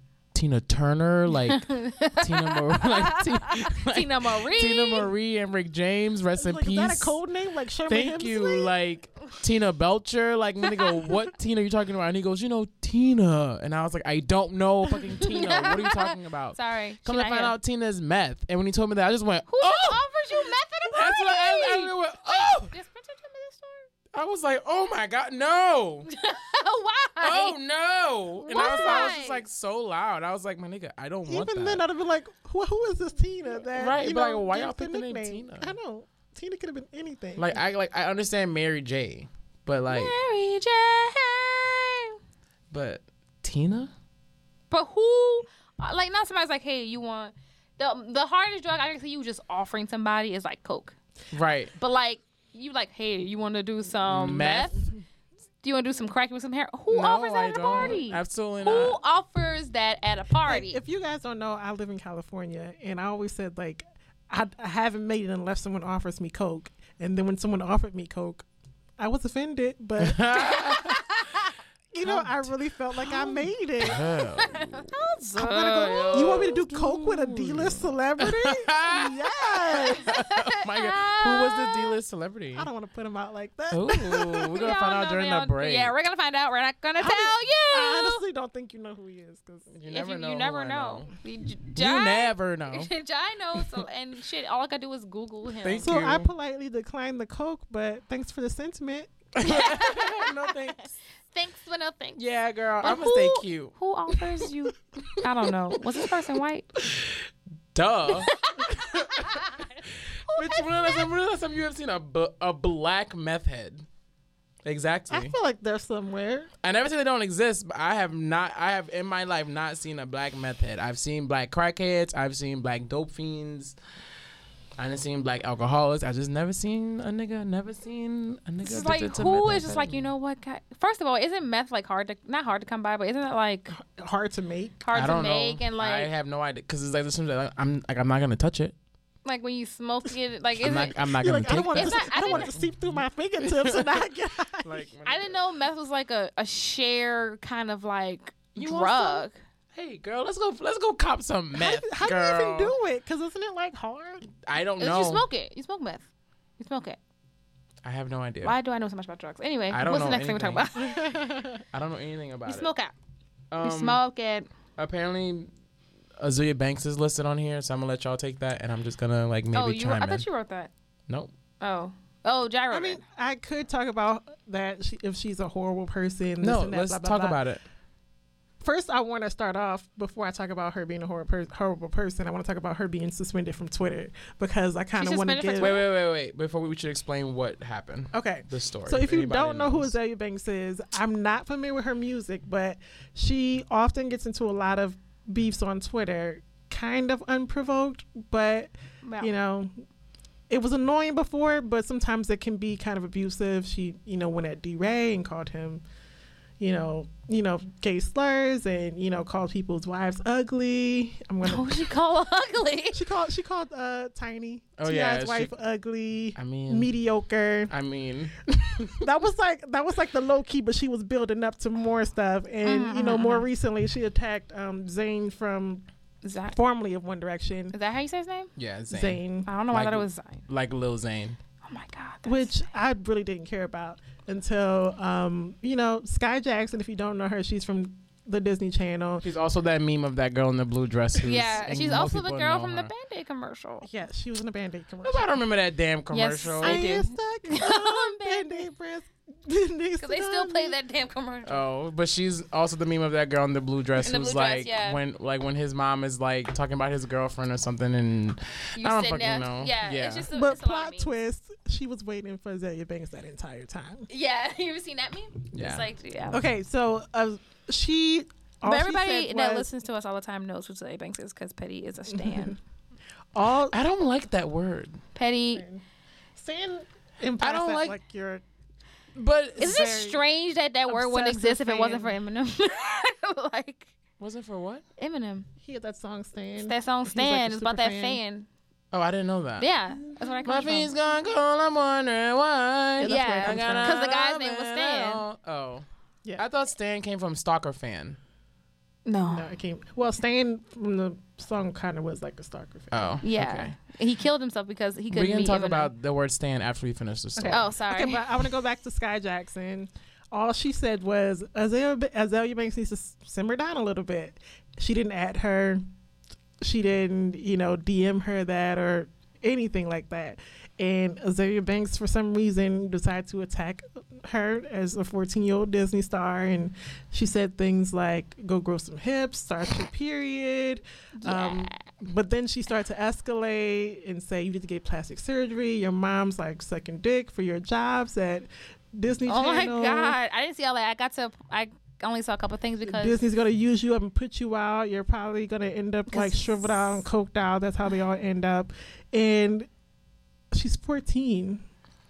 "Tina Turner, like Teena Marie, like, Ti- like Teena Marie. Teena Marie and Rick James, rest in Like, peace." is that a code name? Like Sherman Thank you, like Tina Belcher. Like when they go, "What Tina are you talking about?" And he goes, "You know Tina." And I was like, "I don't know fucking Tina. What are you talking about?" Sorry. Come she to find here. out, Tina's meth. And when he told me that, I just went, Who "Oh!" offers you meth at a party? That's what I, I, I went, "Oh!" Does Spencer tell me this story? I was like, "Oh my god, no!" Why? Oh no! And I was, I was just like so loud. I was like, "My nigga, I don't want Even that." then, I'd have been like, who, who is this Tina? That, Right, you but, like, why gives y'all pick the name? Tina? I know. Tina could have been anything. like I like I understand Mary J, but like, Mary J. but Tina? But who, like, not somebody's like, hey, you want the the hardest drug I can see you just offering somebody is like coke. Right. But like, you like, hey, you want to do some Meth? meth? Do you want to do some crack with some hair? Who no, offers that I at a don't. party? Absolutely Who not. offers that at a Like, party? if you guys don't know, I live in California, and I always said like, I, I haven't made it unless someone offers me coke. And then when someone offered me coke, I was offended, but you know, I really felt like I made it. Hell. I'm gonna go, you want me to do coke with a D-list celebrity? yes. Oh my god, who was the D-list celebrity? I don't want to put him out like that. Ooh, we're gonna find out during they the break. Yeah, we're gonna find out. We're not gonna tell I you. honestly don't think you know who he is because you never you, know. you never I know. You, You never know. Jai knows, so, and shit. All I gotta do is Google him. Thank So you. I politely declined the coke, but thanks for the sentiment. no thanks. Thanks, but no thanks. Yeah, girl, But I'm gonna stay who- cute. Who offers you? I don't know. Was this person white? Duh. Bitch, when the last time- when the last time you have seen a, a black meth head? Exactly. I feel like they're somewhere. I never say they don't exist, but I have not. I have in my life not seen a black meth head. I've seen black crackheads. I've seen black dope fiends. I didn't seen black alcoholics. I just never seen a nigga. Never seen a nigga. It's just like addicted to who is just like you know what? guy- First of all, isn't meth like hard to not hard to come by, but isn't it like Hard to make. hard I to don't make know. and like I have no idea because it's like this. Like, I'm like I'm not gonna touch it. like when you smoke it? Like I'm not. it? I'm not You're gonna like, I take don't want it to, I I don't want it to seep through my fingertips and not get Like, I didn't know meth was like a, a share kind of like You want drug. Hey, girl, let's go. Let's go cop some How, meth. how do girl. you even do it? Because isn't it like hard? I don't know. You smoke it. You smoke meth. You smoke it. I have no idea. Why do I know so much about drugs? Anyway, I don't what's know the next thing we're talking about? I don't know anything about it. you it. smoke it. Um, you smoke it. Apparently, Azealia Banks is listed on here, so I'm gonna let y'all take that, and I'm just gonna like maybe oh, you. chime I thought you wrote that. Nope. Oh. Oh, Gyro. I mean, I could talk about that she, if she's a horrible person. No, let's blah, blah, talk blah. about it. First, I want to start off before I talk about her being a horrible, per- horrible person. I want to talk about her being suspended from Twitter because I kind of want to suspended give. Wait, wait, wait, wait. Before we, we should explain what happened. Okay. The story. So if you don't know who knows. Azealia Banks is, I'm not familiar with her music, but she often gets into a lot of beefs on Twitter, kind of unprovoked, but Well, you know, it was annoying before, but sometimes it can be kind of abusive. She, you know, went at D Ray and called him, you know, you know, gay slurs and you know called people's wives ugly. I'm gonna. Who she call ugly? She called. She called uh Tiny. Oh, T.I.'s yeah, she- wife ugly. I mean, Mediocre. I mean, that was like that was like the low key, but she was building up to more stuff. And you know, more recently, she attacked um Zayn from Is that, formerly of One Direction. is that how you say his name? yeah, Zayn. Zayn, I don't know why I thought it was Zion. Like Lil Zayn. Oh my god. which I really didn't care about until um you know Skai Jackson. If you don't know her, she's from the Disney Channel. She's also that meme of that girl in the blue dress. Who's, yeah, she's also the girl know from the. Band Aid commercial. Yeah, she was in a Band Aid commercial. Nobody remember that damn Yes, commercial. I I do. stuck on Band-Aid. Band-Aid breast. Because they still play that damn commercial. Oh, but she's also the meme of that girl in the blue dress In the who's blue dress, like yeah. when like when his mom is like talking about his girlfriend or something and you I don't sitting there. fucking know. Yeah, Yeah. it's just a, But it's a plot twist, she was waiting for Azealia Banks that entire time. Yeah, you ever seen that meme? Yeah. It's like, yeah. Okay, so uh, she. all But she everybody said that was- listens to us all the time knows who Zay Banks is because Petty is a stan. all I don't like that word. Petty. saying implies I don't like- like you're But Isn't it strange that that word wouldn't exist if it wasn't for. Eminem? like was it for what? Eminem. he had that song stand. That song He's like "Stan" is about super that fan. fan. Oh, I didn't know that. Yeah, that's what I My come from. feet's gone cold. I'm wondering why. Yeah, that's where it Yeah, because the guy's name was Stan. Oh. Yeah. I thought Stan came from Stalker fan. No. No, it came. Well, Stan from the song kind of was like a stalker fan. Oh. Yeah. Okay. He killed himself because he couldn't We can meet talk Eminem. about the word Stan after we finish the story. Oh, sorry. Okay, but I want to go back to Skai Jackson. All she said was Azealia, Azealia Banks needs to simmer down a little bit. She didn't add her. She didn't, you know, DM her that or anything like that. And Azealia Banks, for some reason, decided to attack her as a 14 year old Disney star. And she said things like, go grow some hips, start your period. Um, but then she started to escalate and say, you need to get plastic surgery. Your mom's like sucking dick for your jobs at Disney Channel. Oh my god, I didn't see all that. I got to. I only saw a couple things because Disney's gonna use you up and put you out. You're probably gonna end up like shriveled out and coked out. That's how they all end up. And she's 14.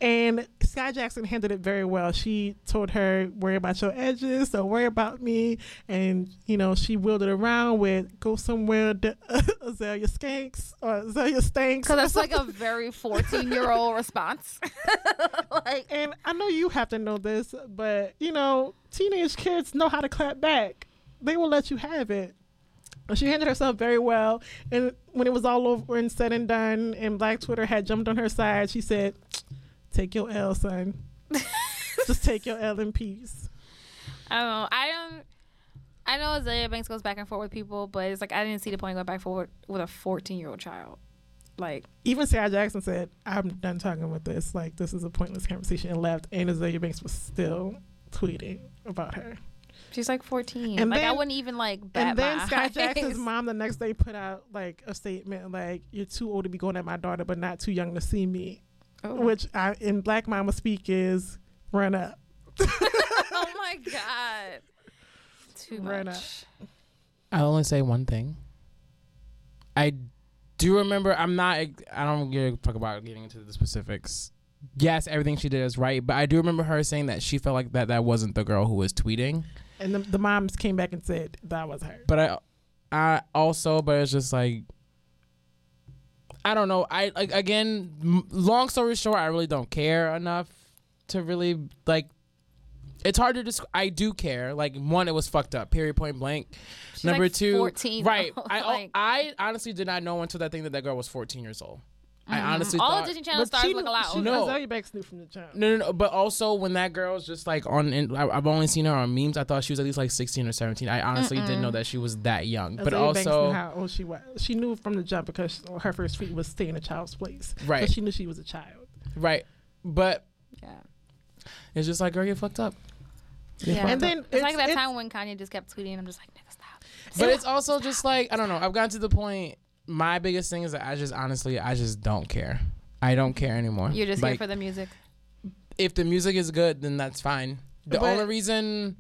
And Skai Jackson handled it very well. She told her, worry about your edges, don't worry about me. And, you know, she wheeled it around with go somewhere, to Azealia Skanks or Azealia Stanks. because that's like a very fourteen-year-old response. like and I know you have to know this, but you know, teenage kids know how to clap back. They will let you have it. She handled herself very well. And when it was all over and said and done, and Black Twitter had jumped on her side, she said, "Take your L, son. Just take your L in peace." I don't know. I don't. I know Azealia Banks goes back and forth with people, but it's like I didn't see the point going back and forth with a fourteen-year-old child. Like Even Sarah Jackson said, "I'm done talking with this. Like this is a pointless conversation," and left. And Azealia Banks was still tweeting about her. She's like fourteen. And like I wouldn't even like bat And then my Skai eyes. Jackson's mom the next day put out like a statement like, "You're too old to be going at my daughter, but not too young to see me." Oh. Which I, in Black Mama speak is run up. oh my god. Too Right much. I'll only say one thing. I do remember. I'm not. I don't give a fuck about getting into the specifics. Yes, everything she did is right, but I do remember her saying that she felt like that that wasn't the girl who was tweeting. And the, the moms came back and said that was her. But I, I also, but it's just like. I don't know. I like again. Long story short, I really don't care enough to really like. It's hard to describe. I do care. Like one, it was fucked up. Period. Point blank. She's Number like two, 14 right? though. I Like- I honestly did not know until that thing that that girl was 14 years old. I honestly Mm-hmm. All thought. the Disney Channel stars she look a knew- lot she, older. No. Azealia Banks knew from the jump. no, no, no. But also, when that girl's just like on, in, I, I've only seen her on memes. I thought she was at least like 16 or 17. I honestly didn't know that she was that young. But Azealia Banks knew also, how old she was. She knew from the jump because her first tweet was "stay in a child's place." Right. So she knew she was a child. right? But Yeah. it's just like, girl, you fucked up. You Yeah. fucked And up. then It's, like that it's- time when Kanye just kept tweeting. I'm just like, nigga, stop. But it's also just like I don't know. I've gotten to the point. My biggest thing is that I just honestly, I just don't care. I don't care anymore. You're just like, here for the music. if the music is good, then that's fine. The But- only reason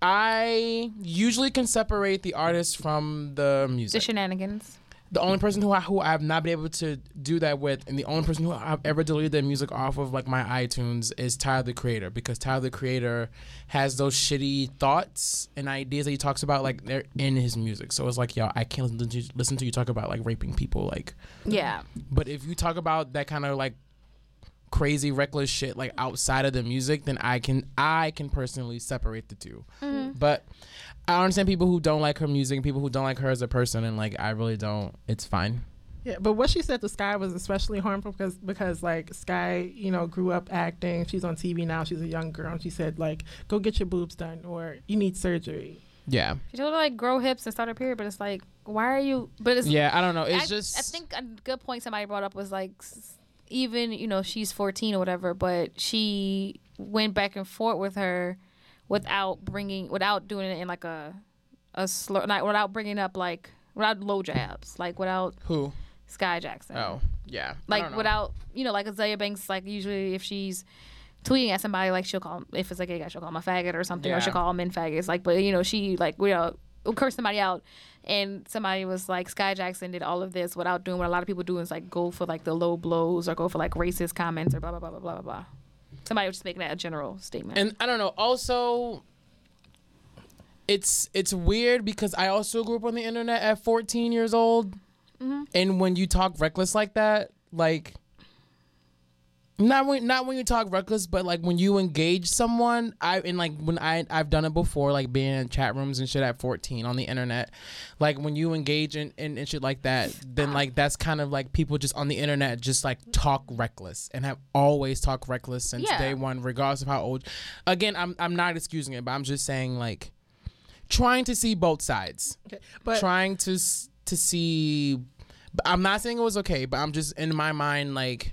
I usually can separate the artist from the music. The shenanigans. The only person who I, who I've not been able to do that with, and the only person who I've ever deleted their music off of like my iTunes is Tyler the Creator because Tyler the Creator has those shitty thoughts and ideas that he talks about like they're in his music. So it's like, yo, I can't listen to, listen to you talk about like raping people, like. Yeah. But if you talk about that kind of like crazy reckless shit like outside of the music, then I can I can personally separate the 2 mm-hmm. But I understand people who don't like her music, and people who don't like her as a person, and like I really don't. It's fine. Yeah, but what she said to Skai was especially harmful because because like Skai, you know, grew up acting. She's on TV now. She's a young girl, and she said like, "Go get your boobs done, or you need surgery." Yeah. She told her like grow hips and start a period, but it's like, why are you? But it's Yeah, I don't know. It's I, just I think a good point somebody brought up was like, even you know she's 14 or whatever, but she went back and forth with her without bringing, without doing it in like a a slur, not without bringing up like without low jabs, like without who? Skai Jackson. Oh, yeah. Like know. without you know like Azealia Banks like usually if she's tweeting at somebody like she'll call if it's like a guy she'll call him a faggot or something or she'll call all men faggots like but you know she like you uh, know will curse somebody out and somebody was like Skai Jackson did all of this without doing what a lot of people do is like go for like the low blows or go for like racist comments or blah blah blah blah blah blah blah somebody was just making that a general statement And I don't know. Also, it's it's weird because I also grew up on the internet at 14 years old, Mm-hmm. and when you talk reckless like that, like not when not when you talk reckless, but like when you engage someone, I and like when I I've done it before, like being in chat rooms and shit at 14 on the internet, like when you engage in, in, in shit like that, then like that's kind of like people just on the internet just like talk reckless and have always talked reckless since Yeah. day one, regardless of how old. Again, I'm I'm not excusing it, but I'm just saying like trying to see both sides Okay, but trying to to see i'm not saying it was okay but i'm just in my mind like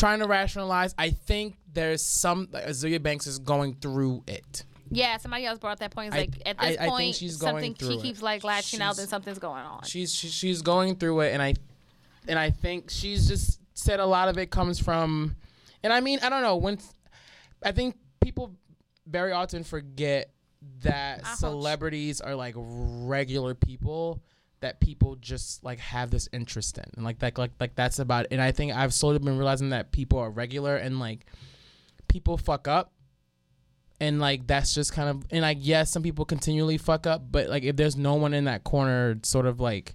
trying to rationalize i think there's some like azealia banks is going through it. Yeah somebody else brought up that point. It's I- like at I- this I point she's going something she it. keeps like latching out She's- then something's going on. She's she, she's going through it and i and i think she's just said a lot of it comes from and i mean i don't know when i think people very often forget that celebrities are like regular people that people just like have this interest in and like that like like that's about it. and i think i've slowly been realizing that people are regular and like people fuck up and like that's just kind of and like yes some people continually fuck up but like if there's no one in that corner sort of like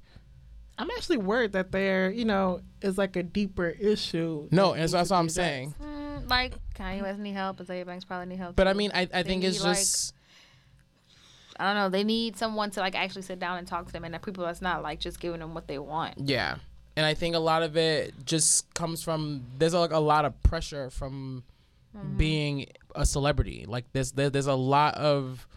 I'm actually worried that there, you know, is like a deeper issue. no and so that's what i'm saying. Mm, like Kanye West need help, Azealia Banks probably need help. but i mean i, I think it's like, just I don't know. They need someone to like actually sit down and talk to them, and the people that's not like just giving them what they want. Yeah, and I think a lot of it just comes from there's like a lot of pressure from mm-hmm. being a celebrity. Like there's there, there's a lot of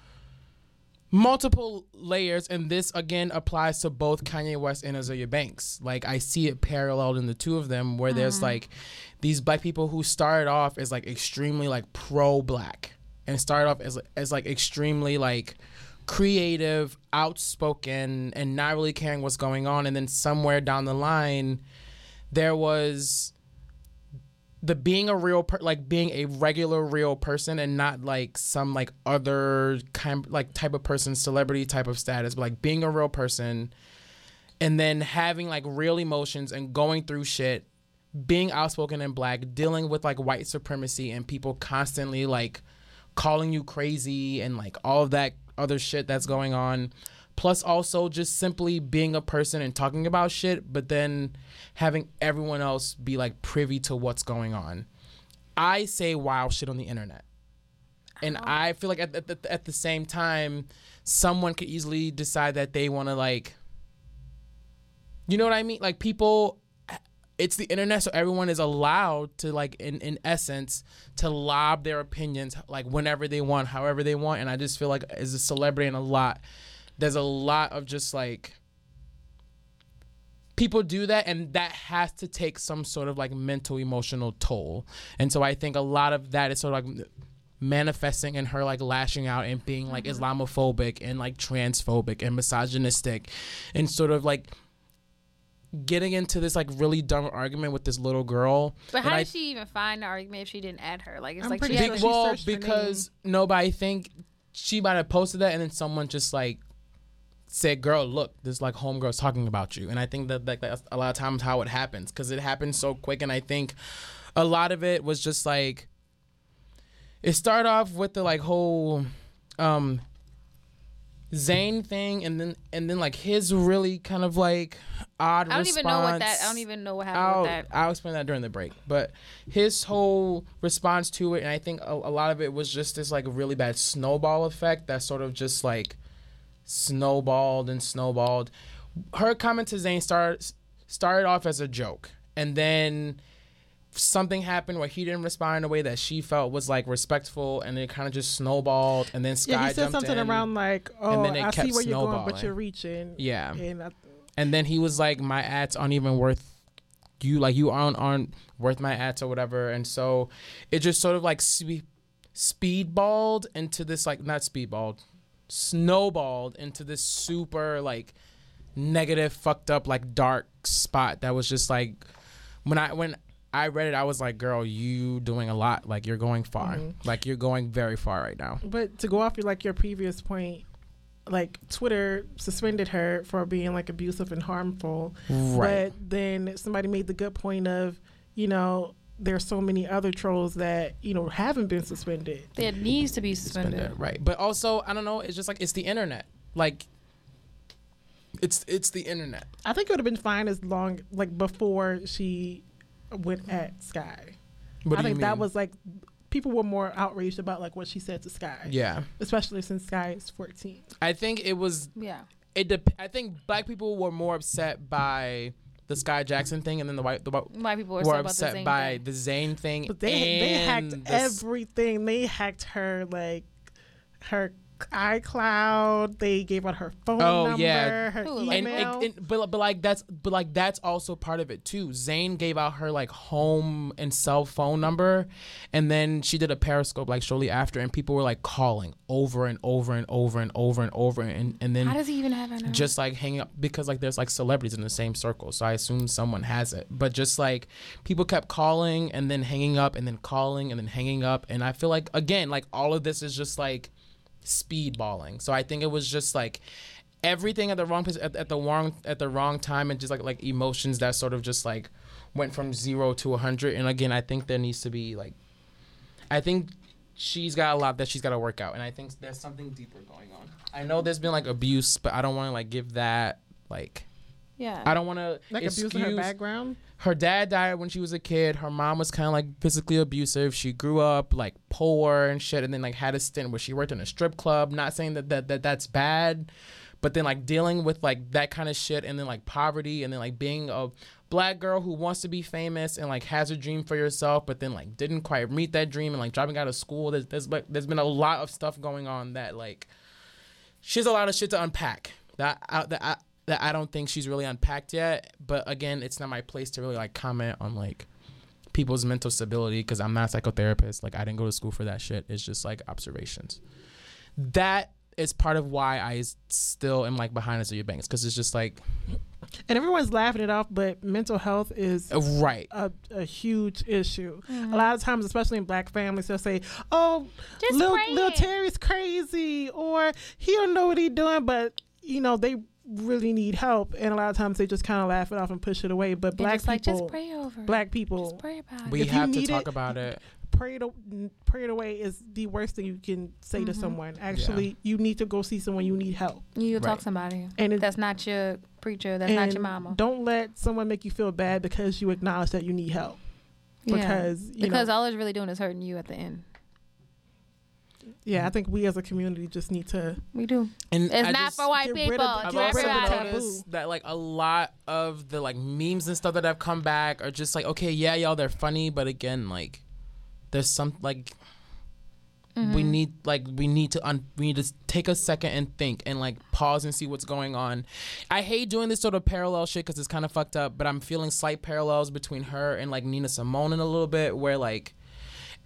multiple layers, and this again applies to both Kanye West and Azealia Banks. Like I see it paralleled in the two of them, where there's mm-hmm. like these black people who started off as like extremely like pro black and started off as as like extremely like creative, outspoken, and not really caring what's going on. And then somewhere down the line, there was the being a real per- like being a regular real person and not like some like other kind like type of person celebrity type of status but like being a real person and then having like real emotions and going through shit being outspoken and black dealing with like white supremacy and people constantly like calling you crazy and like all of that other shit that's going on. Plus also just simply being a person and talking about shit but then having everyone else be like privy to what's going on. I say wild shit on the internet. And i feel like at, at, at, at the same time someone could easily decide that they want to like you know what i mean? Like people it's the internet so everyone is allowed to like in, in essence to lob their opinions like whenever they want however they want and i just feel like as a celebrity and a lot there's a lot of just like people do that and that has to take some sort of like mental emotional toll and so i think a lot of that is sort of like manifesting in her like lashing out and being like mm-hmm. islamophobic and like transphobic and misogynistic and sort of like getting into this like really dumb argument with this little girl But how And I- did she even find the argument if she didn't add her? Like it's I'm like pretty she sure had she well, searched her because no, but I think she might have posted that, and then someone just like said, "Girl, look, this like homegirl's talking about you." And I think that like that's a lot of times how it happens because it happens so quick, and I think a lot of it was just like it started off with the like whole um Zayn thing, and then and then like his really kind of like odd. I don't even know what that. I don't even know what happened I'll, with that. I'll explain that during the break. But his whole response to it, and I think a, a lot of it was just this like really bad snowball effect that sort of just like snowballed and snowballed. Her comment to Zayn started started off as a joke, and then something happened where he didn't respond in a way that she felt was like respectful, and it kind of just snowballed. And then Skai Yeah, he said something in, around like, "Oh, then it I see where you're going, but you're reaching." Yeah. and I, and then he was like, "My ads aren't even worth you. Like you aren't aren't worth my ads or whatever." And so it just sort of like spe- speedballed into this like not speedballed, snowballed into this super like negative, fucked up, like dark spot that was just like when I when I read it, I was like, "Girl, you doing a lot. Like you're going far. Mm-hmm. Like you're going very far right now." but to go off your like your previous point, like Twitter suspended her for being like abusive and harmful. Right. But then somebody made the good point of, you know, there's so many other trolls that you know haven't been suspended. It needs to be suspended. suspended, right? But also, I don't know. It's just like it's the internet. Like it's it's the internet. I think it would have been fine as long like before she went at Skai. What I think that was like people were more outraged about like what she said to Skai. yeah. Especially since Skai is 14. I think it was Yeah. it. Dep- I think black people were more upset by the Skai Jackson thing, and then the white the white White people are were so about the upset by thing. the Zayn thing. But they they hacked the everything. They hacked her like her iCloud. They gave out her phone Oh, number, yeah. her Who, like and, email. and, and but but like that's but like that's also part of it too. Zayn gave out her like home and cell phone number, and then she did a Periscope like shortly after, and people were like calling over and over and over and over and over, and and then How does he even have that? number? just like hanging up because like there's like celebrities in the same circle so i assume someone has it but just like people kept calling and then hanging up and then calling and then hanging up and i feel like again like all of this is just like speedballing. So i think it was just like everything at the wrong place at, at the wrong at the wrong time and just like like emotions that sort of just like went from zero to a 100 and again i think there needs to be like i think she's got a lot that she's got to work out. And i think there's something deeper going on. I know there's been like abuse but i don't want to like give that like yeah. i don't want to like abusing her background. her dad died when she was a kid. Her mom was kind of like physically abusive. She grew up like poor and shit, and then like had a stint where she worked in a strip club. Not saying that that, that that's bad, but then like dealing with like that kind of shit, and then like poverty, and then like being a black girl who wants to be famous and like has a dream for yourself, but then like didn't quite meet that dream, and like dropping out of school. There's there's like there's been a lot of stuff going on that like she has a lot of shit to unpack that I, that I, that I don't think she's really unpacked yet. But again, it's not my place to really like comment on like people's mental stability because I'm not a psychotherapist. Like I didn't go to school for that shit. It's just like observations. That is part of why I still am like behind Azealia Banks because it's just like And everyone's laughing it off, but mental health is uh, right. a, a huge issue. A lot of times, especially in black families, they'll say, "Oh, Just Lil, pray Terry's crazy," or "He don't know what he doing," but you know they really need help. And a lot of times they just kind of laugh it off and push it away. But And black just like people, just pray over. it. black people, Just pray about it. We If you have to talk it- about it. pray it pray it away is the worst thing you can say to mm-hmm. someone. Actually, you need to go see someone. You need help. you Right. talk to somebody. And it, That's not your preacher. That's not your and mama. Don't let someone make you feel bad because you acknowledge that you need help. Yeah. Because you because know, all it's really doing is hurting you at the end. Yeah, I mm-hmm. think we as a community just need to. We do. And It's I not for white people. of- I've get for rid of the also noticed that like a lot of the like memes and stuff that have come back are just like okay yeah y'all they're funny but again like there's some like we mm-hmm. need like we need to un- we need to take a second and think and like pause and see what's going on. I hate doing this sort of parallel shit because it's kind of fucked up, but I'm feeling slight parallels between her and like Nina Simone in a little bit where like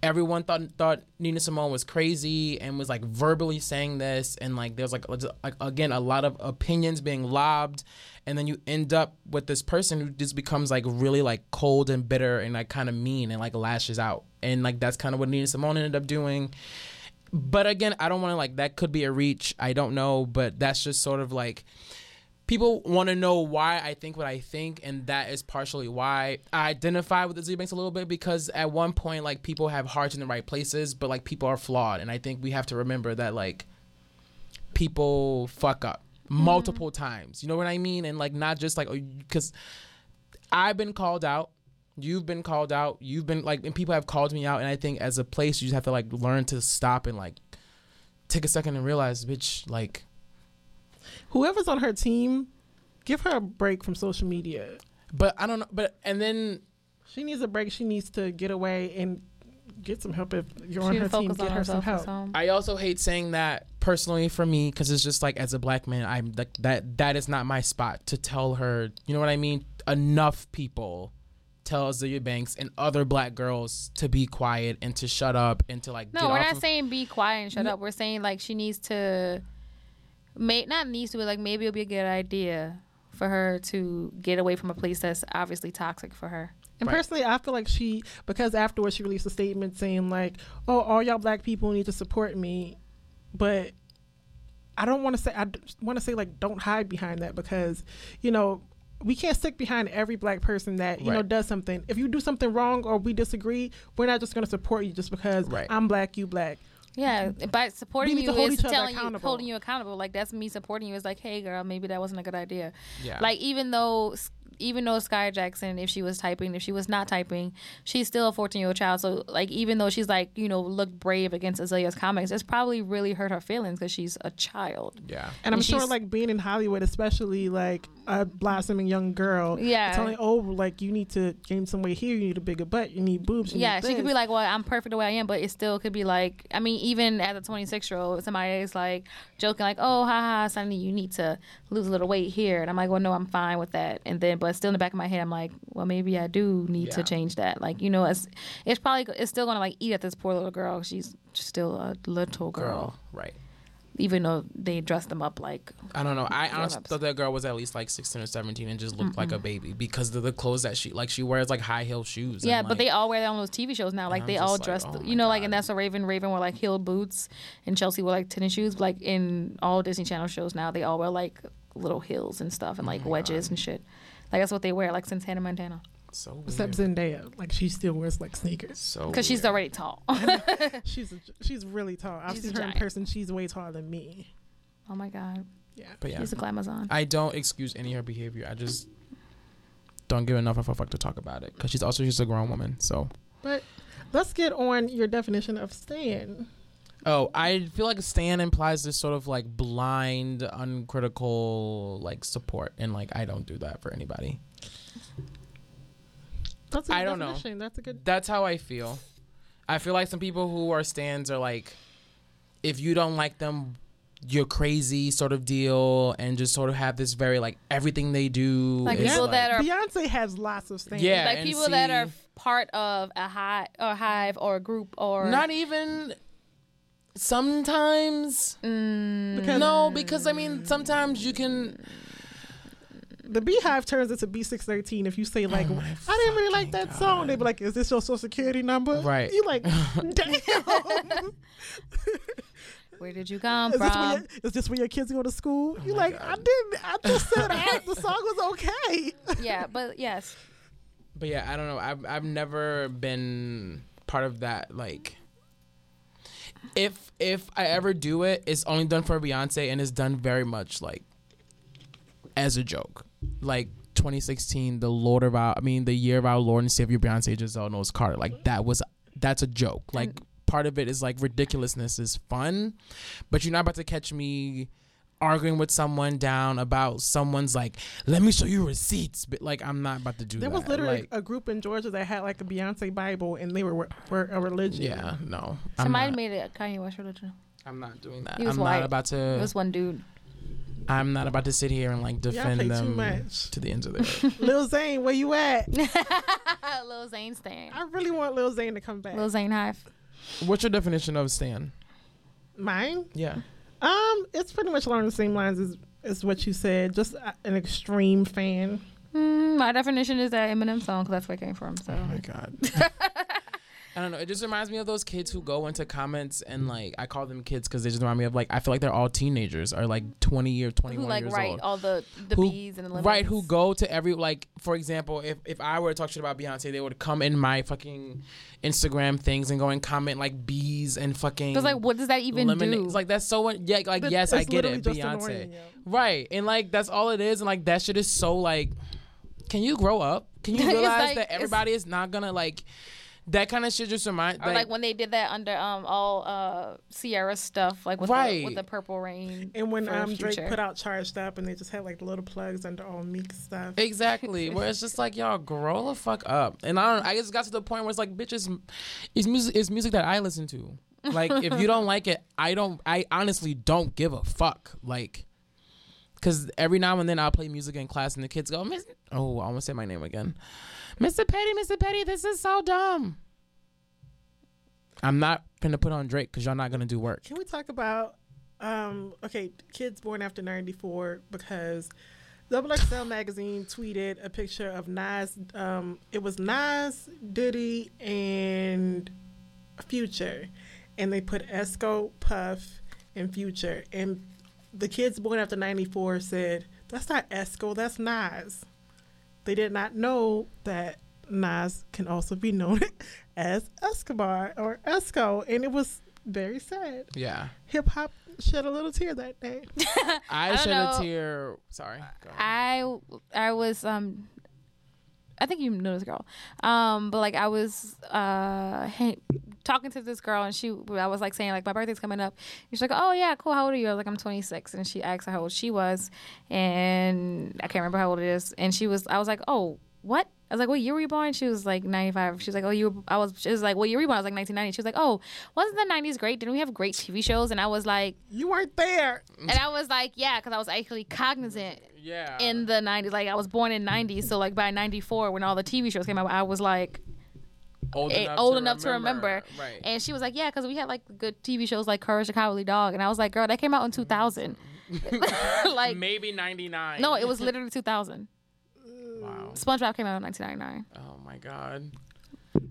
everyone thought thought Nina Simone was crazy and was like verbally saying this. And like there's like, like again a lot of opinions being lobbed. And then you end up with this person who just becomes like really like cold and bitter and like kind of mean and like lashes out. And like that's kind of what Nina Simone ended up doing. But again I don't want to like that could be a reach. I don't know. But that's just sort of like people want to know why I think what I think, and that is partially why I identify with the Z Banks a little bit because at one point, like people have hearts in the right places, but like people are flawed, and I think we have to remember that like people fuck up mm-hmm. multiple times. You know what I mean? And like not just like oh, because I've been called out. You've been called out. You've been like, and people have called me out. And I think as a place, you just have to like learn to stop and like take a second and realize, bitch, like Whoever's on her team, give her a break from social media. But I don't know. But and then She needs a break. She needs to get away and get some help. If you're on her team, get her some help. I also hate saying that personally for me because it's just like as a black man, I'm like that. That is not my spot to tell her. You know what I mean? Enough people tell Azealia Banks and other black girls to be quiet and to shut up and to like. No, get we're off not of- saying be quiet and shut up. We're saying like she needs to, may not needs to, but like maybe it'll be a good idea for her to get away from a place that's obviously toxic for her. And Right. personally, I feel like she because afterwards she released a statement saying like, "Oh, all y'all black people need to support me," but I don't want to say I want to say like don't hide behind that because you know we can't stick behind every black person that you know does something. If you do something wrong or we disagree, we're not just going to support you just because Right. I'm black, you black. Yeah, by supporting you is telling you, accountable. holding you accountable. Like that's me supporting you. Is like, hey, girl, maybe that wasn't a good idea. Yeah. Like even though, even though Skai Jackson, if she was typing, if she was not typing, she's still a 14 year old child. So like, even though she's like, you know, looked brave against Azealia's comments, it's probably really hurt her feelings because she's a child. Yeah. And I'm sure, like being in Hollywood, especially like a blossoming young girl, Yeah. telling oh, like you need to gain some weight here, you need a bigger butt, you need boobs. You Yeah, need she could be like, "Well, I'm perfect the way I am," but it still could be like, I mean, even as a 26 year old, somebody is like joking, like, "Oh, haha, Sonny, you need to lose a little weight here," and I'm like, "Well, no, I'm fine with that." And then, but still in the back of my head, I'm like, "Well, maybe I do need to change that." Like, you know, it's it's probably it's still gonna like eat at this poor little girl. She's still a little girl, Girl. Right. even though they dress them up like I don't know. I honestly thought that girl was at least like 16 or 17 and just looked like a baby because of the clothes that she like. She wears like high heel shoes. Yeah, but like, they all wear that on those TV shows now. Like they all like, dressed, oh you know, like and that's a Raven. Raven wore like heel boots, and Chelsea wore like tennis shoes. Like in all Disney Channel shows now, they all wear like little heels and stuff Oh and like oh wedges and shit. Like that's what they wear, like since Hannah Montana, so weird. Except Zendaya, like she still wears like sneakers. so because she's already tall. She's a, she's really tall. I've She's seen her in person. She's way taller than me. oh my god, Yeah. But yeah, she's a glamazon. I don't excuse any of her behavior. I just don't give enough of a fuck to talk about it because she's also just a grown woman. So, But let's get on your definition of stan. Oh, I feel like a Stan implies this sort of like blind, uncritical like support, and like I don't do that for anybody. That's a good I don't know. That's a good. That's how I feel. I feel like some people who are stands are like, if you don't like them, you're crazy sort of deal, and just sort of have this very like everything they do. Like is, people that are- Beyonce has lots of stans. Yeah, like and people that are part of a hive or hive or a group or not even sometimes. Mm. Because No, because I mean sometimes you can. the Beehive turns into B613 if you say like, Oh I didn't really like fucking that song. They'd be like, Is this your social security number? Right. You like, damn. where did you come Is this, where your, is this where your kids go to school? Oh you Oh my like, I didn't. I just said I, the song was okay. yeah, but yes, But yeah, I don't know. I've I've never been part of that. Like, if if I ever do it, it's only done for Beyonce, and it's done very much like as a joke. Like 2016, the Lord of our, I mean, the year of our Lord and Savior Beyonce Giselle Knowles Carter. Like that was that's a joke. Like mm. part of it is like ridiculousness is fun, but you're not about to catch me arguing with someone down about someone's like, let me show you receipts. But like, I'm not about to do There that. There was literally Like, a group in Georgia that had like a Beyonce Bible and they were were a religion. yeah, no. I'm somebody not, made it a Kanye West religion. I'm not doing that. He was I'm white. not about It to. was one dude. I'm not about to sit here and like defend play them to the ends of the earth. Lil Zane, where you at? Lil Zane Stan. I really want Lil Zane to come back. Lil Zane Hive. What's your definition of Stan? Mine? Yeah. Um, it's pretty much along the same lines as as what you said. Just an extreme fan. Mm, my definition is that Eminem song because that's where it came from. So Oh my god. I don't know. It just reminds me of those kids who go into comments and like I call them kids because they just remind me of like I feel like they're all teenagers or like 20 or 21 who like years write old. all the the Who- bees and the lemons. Right, who go to every like for example, if if I were to talk shit about Beyonce, they would come in my fucking Instagram things and go and comment like bees and fucking Because like, what does that even lemonade. do? It's like that's so yeah, like But yes, I get it, Beyonce. yeah. Right. And like that's all it is and like that shit is so like can you grow up? Can you realize like- that everybody is not gonna like that kind of shit just remind Or like, when they did that under um all uh Sierra stuff, like with Right. the, with the Purple Rain. And when um, Drake put out Charged Up and they just had like the little plugs under all Meek stuff. Exactly. Where it's just like y'all grow the fuck up. And I don't I just got to the point where it's like bitches it's music it's music that I listen to. Like if you don't like it, I don't I honestly don't give a fuck. Like cuz every now and then I'll play music in class and the kids go, Miss Oh, I almost say my name again. Mr. Petty, Mr. Petty, this is so dumb. I'm not gonna put on Drake because y'all not gonna do work. Can we talk about um okay, kids born after 94 because Double XL magazine tweeted a picture of Nas um it was Nas, Diddy and Future and they put Esco, Puff and Future and the kids born after 94 said that's not Esco, that's Nas. They did not know that Nas can also be known as Escobar or Esco and it was very sad Yeah. hip hop shed a little tear that day. I, don't shed know. a tear. Sorry. I I was um I think you know this girl. Um but like I was uh talking to this girl and she I was like saying like my birthday's coming up. She's like, "Oh yeah, cool. How old are you?" I was like, "I'm 26." And she asked how old she was and I can't remember how old it is. And she was I was like, "Oh, what?" I was like, "What year were you born?" She was like 95. She was like, "Oh, you were I was she was like, "What year were you born?" I was like 1990. She was like, "Oh, wasn't the 90s great? Didn't we have great TV shows?" And I was like You weren't there. and I was like, "Yeah, cuz I was actually cognizant yeah. in the 90s like i was born in 90s so like by 94 when all the tv shows came out i was like old eh, enough, old to, enough remember. to remember Right. and she was like yeah because we had like good tv shows like courage the cowardly dog and i was like girl that came out in 2000 like maybe 99. no it was literally 2000 Wow. spongebob came out in 1999 Oh my god.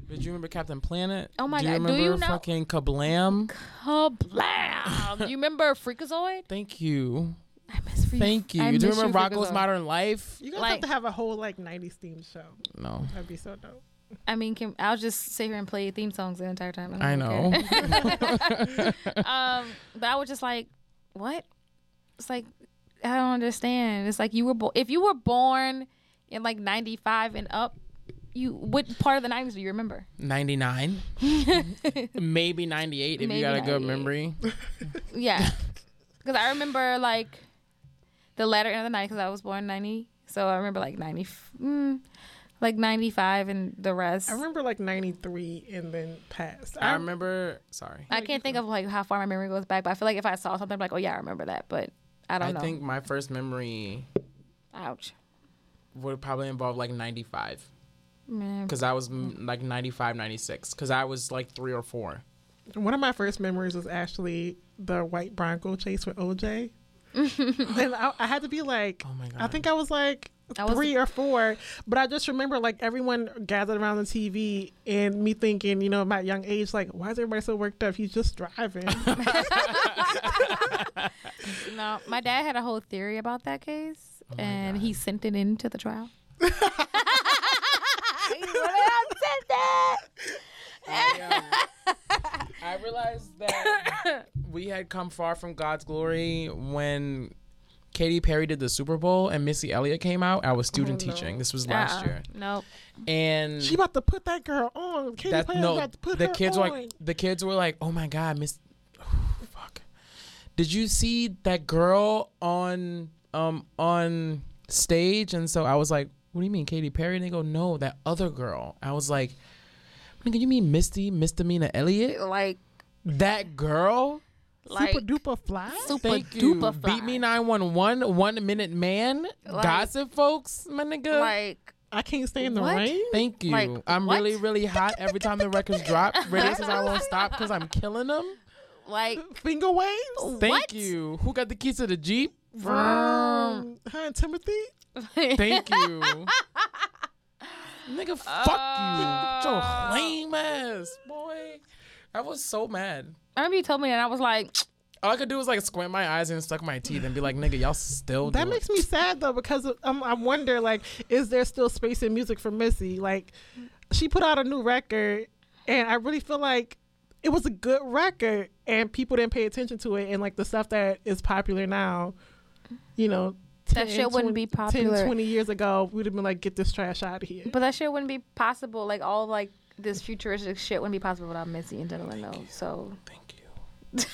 Did you remember Captain Planet? Oh my do you God, do remember you know- fucking Kablam? Kablam! Do you remember freakazoid Thank you. i miss Freak- Thank you. I do you miss remember Rocko's Freakazoid. Modern Life? You guys Like- have to have a whole like '90s themed show. No. That'd be so dope. i mean can, i'll just sit here and play theme songs the entire time I don't know. um, but I was just like, what? It's like I don't understand. It's like you were bo- if you were born in like '95 and up, you what part of the '90s do you remember? 99. maybe 98 if Maybe you got a good memory. Yeah, because I remember like the latter end of the night because I was born '90, so I remember like '90, mm, like '95 and the rest. I remember like '93 and then past. I remember. Sorry. I can't think of like how far my memory goes back, but I feel like if I saw something, I'm like, oh yeah, I remember that, but I don't I know. I think my first memory Ouch. Would probably involve like 95. Because I was mm, like 95, 96. Because I was like three or four. One of my first memories was actually the white Bronco chase with OJ. and I, I had to be like, Oh my God. I think I was like I was- three or four, but I just remember like everyone gathered around the TV and me thinking, you know, my young age, like, why is everybody so worked up? He's just driving. No, my dad had a whole theory about that case, Oh and he sent it into the trial. he sent it. Oh I realized that we had come far from God's glory when Katy Perry did the Super Bowl and Missy Elliott came out. I was student Oh, no. teaching. This was last Uh-uh. year, Nope. and she about to put that girl on. Katy that Perry no, about to put the her kids on. were like, the kids were like, "Oh my God, Miss, fuck." Did you see that girl on um on stage? And so I was like, "What do you mean, Katy Perry?" And they go, "No, that other girl." I was like, "Nigga, you mean Missy Misdemeanor Elliott? Like, That girl?" like super duper fly. super Thank you. duper fly. Beat me 911, one minute man, Like- gossip folks, my nigga. Like, I can't stay in the What? rain. Thank you. like, I'm what? really, really hot every time the records drop. Radio says I won't stop because I'm killing them. like, Finger waves. Thank What? you. Who got the keys to the Jeep? Um, hi, Timothy. Thank you. Nigga, fuck you. Your Uh. lame ass, boy. I was so mad. I remember you told me, and I was like, All I could do was like squint my eyes and suck my teeth and be like, nigga, y'all still That do makes it. me sad though because um, I wonder like, is there still space in music for Missy? Like, she put out a new record, and I really feel like it was a good record, and people didn't pay attention to it, and like the stuff that is popular now, you know. That shit wouldn't be 10, popular. 20 years ago, we'd have been like, get this trash out of here. but that shit wouldn't be possible. Like all like this futuristic shit wouldn't be possible without Missy and Dylan though. So Thank you.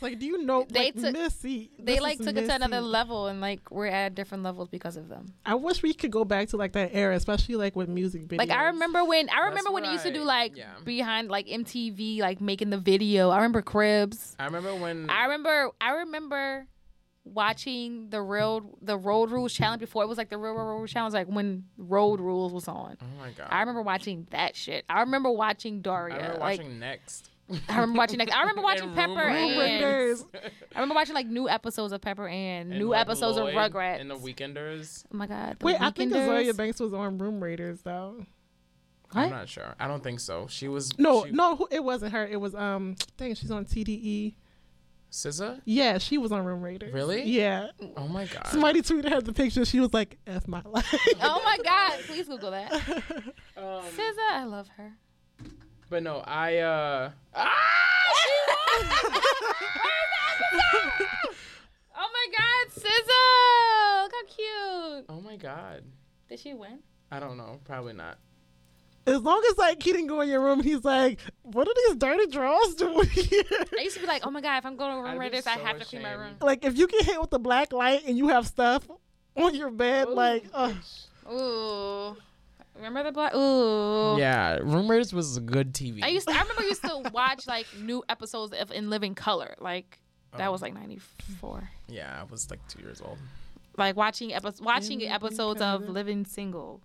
Like, do you know? They like, took- Missy. they like is took it to another level, and like we're at different levels because of them. I wish we could go back to like that era, especially like with music videos. Like I remember when I remember when it used to do like Yeah. behind like MTV, like making the video. I remember Cribs. I remember when I remember I remember watching the road the road rules challenge before it was like the real road rules challenge like when road rules was on Oh my god. i remember watching that shit i remember watching I daria remember like watching Next. i remember watching like, i remember watching And pepper Room and i remember watching like new episodes of pepper and, And, new like, episodes Lloyd of rugrats And the Weekenders. oh my god the Wait, I think Weekenders. Azealia Banks was on Room Raiders though. What? I'm not sure. I don't think so. She was No, she, no, it wasn't her. It was um, dang, she's on TDE. SZA. Yeah, she was on Room Raiders. Really? Yeah. Oh my god. Somebody tweeted her the picture. She was like, "F my life." oh my god please google that Um, SZA, i love her but no, I uh. Ah! oh my god SZA! look how cute Oh my god. did she win I don't know. Probably not. As long as like he didn't go in your room, and he's like, "What are these dirty drawers doing here?" I used to be like, oh my god, if I'm going to a room I'd be Raiders, I have to clean my room. like if you get hit with the black light and you have stuff on your bed, like, uh, Ooh, remember the black? Ooh. Yeah, Room Raiders was a good TV. I used. To, I remember I used to watch like new episodes of In Living Color. Like that Oh. was like '94. yeah, I was like two years old. Like watching episodes, watching Living episodes of Living Single.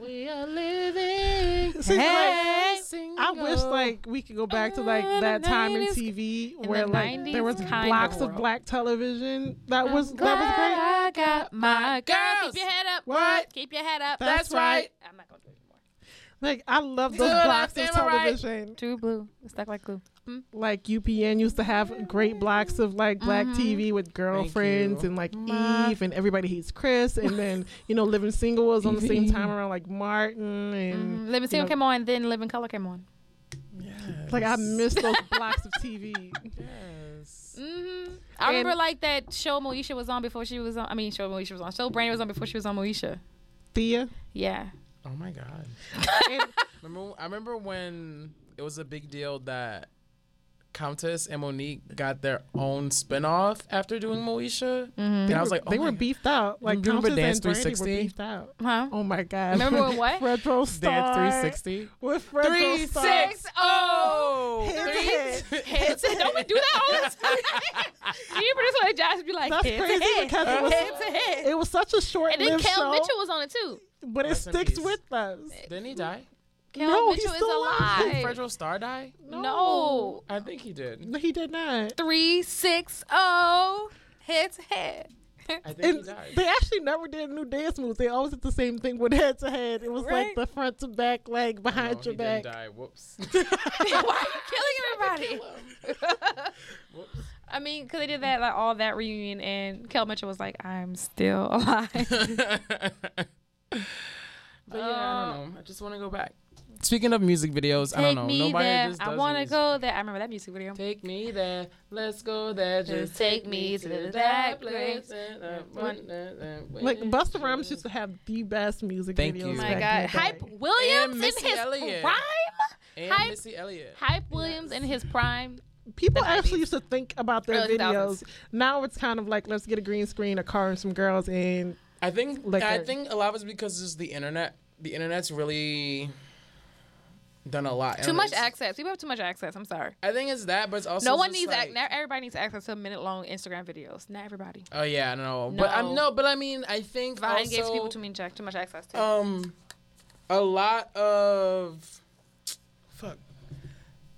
We are living. See, like, I wish like we could go back to like Oh, that time in 90s TV in where the like there was kind of blocks of black television. That was Glad that was great. I got my girl. Girls. Keep your head up. What? Keep your head up. That's That's right. right. I'm not gonna do it anymore. Like I love those blocks of I right? television. True blue. Stuck like glue. Like UPN used to have great blocks of like black Mhm. TV with girlfriends and like My- Eve and everybody hates Chris and then you know Living Single was on the same time around like Martin and Mm, Living Single know- came on, then Living Color came on. Yes. like I miss those blocks of TV. Yes. hmm I remember like that show Moesha was on before she was on. I mean, show Moesha was on. Show Brandy was on before she was on Moesha. Thea. Yeah. Oh my god. And Remember, I remember when it was a big deal that Countess and Mo'Nique got their own spinoff after doing Moesha. Mm-hmm. And I was like, oh they my were God. beefed out. Like Remember Countess Dance and Brandy were beefed out. Huh? Oh my god. Remember when what? Fredro Starr. Dance 360. With Fredro Three Starr. six oh. Head to Three- head. Heads. Don't we do that all the time? Do you produce like Josh be like That's head crazy to because it was- head to head. It was such a short And then short-lived Kel show, Mitchell was on it too. but it Rest in sticks with us. Didn't he die? Kel No, he's Mitchell is still alive. Did alive. Fredro Starr die? No. I think he did. No, he did not. Three six oh head to head. I think he And died. they actually never did new dance moves. They always did the same thing with head to head. It was Right. like the front to back, like No, behind he your didn't back. die. Whoops. Why are you killing everybody? Whoops. I mean, because they did that like all that reunion, and Kel Mitchell was like, "I'm still alive." But yeah, I don't uh, know. I just want to go back. Speaking of music videos, I don't Take know. me Nobody there. just I want to go there. I remember that music video. Take me there. Let's go there. Just take me to that place. Like Busta Rhymes used to have the best music Thank videos. you. Oh my God, Hype. Williams And in his Elliott. prime. And Hype- Missy Elliott. Hype Williams in his prime. People the actually used to think about their Early videos. 2000s. Now it's kind of like let's get a green screen, a car, and some girls, and I think Like I a- think a lot of it's because it's the internet. The internet's really done a lot. Too much access. People have too much access. I'm sorry. I think it's that, but it's also no one needs. like, ac- not everybody needs access to minute long Instagram videos. Not everybody. Oh yeah, no, but I'm No. no, but I mean, I think Vine also, gives people too much too much access to. um, a lot of fuck.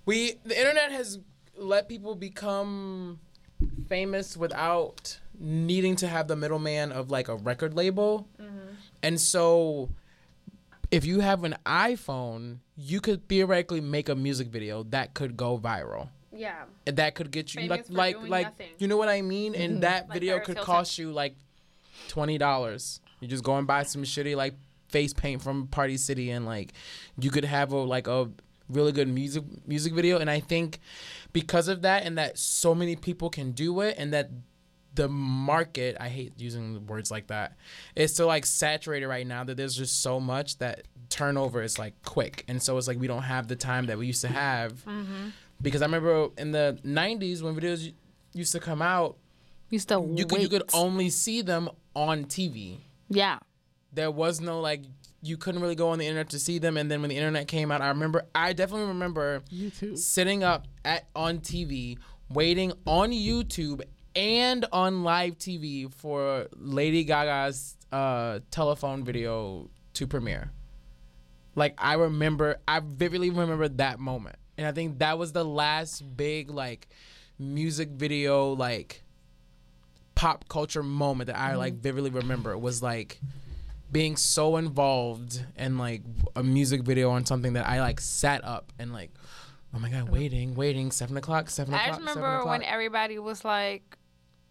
We the internet has let people become famous without needing to have the middleman of like a record label, and so if you have an iPhone, you could theoretically make a music video that could go viral. yeah. And that could get you Famous like for like doing like nothing. you know what I mean and mm-hmm. that Like video Paris could Hilton. cost you like twenty dollars you just go and buy some shitty like face paint from Party City and like you could have a like a really good music music video and I think because of that and that so many people can do it and that the market i hate using words like that it's so like saturated right now that there's just so much that turnover is like quick. And so it's like we don't have the time that we used to have. Mm-hmm. Because i remember in the 90s when videos used to come out You still you could you could only see them on tv Yeah. there was no like you couldn't really go on the internet to see them. And then when the internet came out i remember i definitely remember YouTube. sitting up at on tv waiting on youtube and on live tv for lady gaga's uh, telephone video to premiere. Like i remember i vividly remember that moment. And i think that was the last big like music video like pop culture moment that i like vividly remember. Was like being so involved in like a music video on something that I like sat up and like, oh my god, waiting, waiting, seven o'clock, seven I o'clock. just remember when everybody was like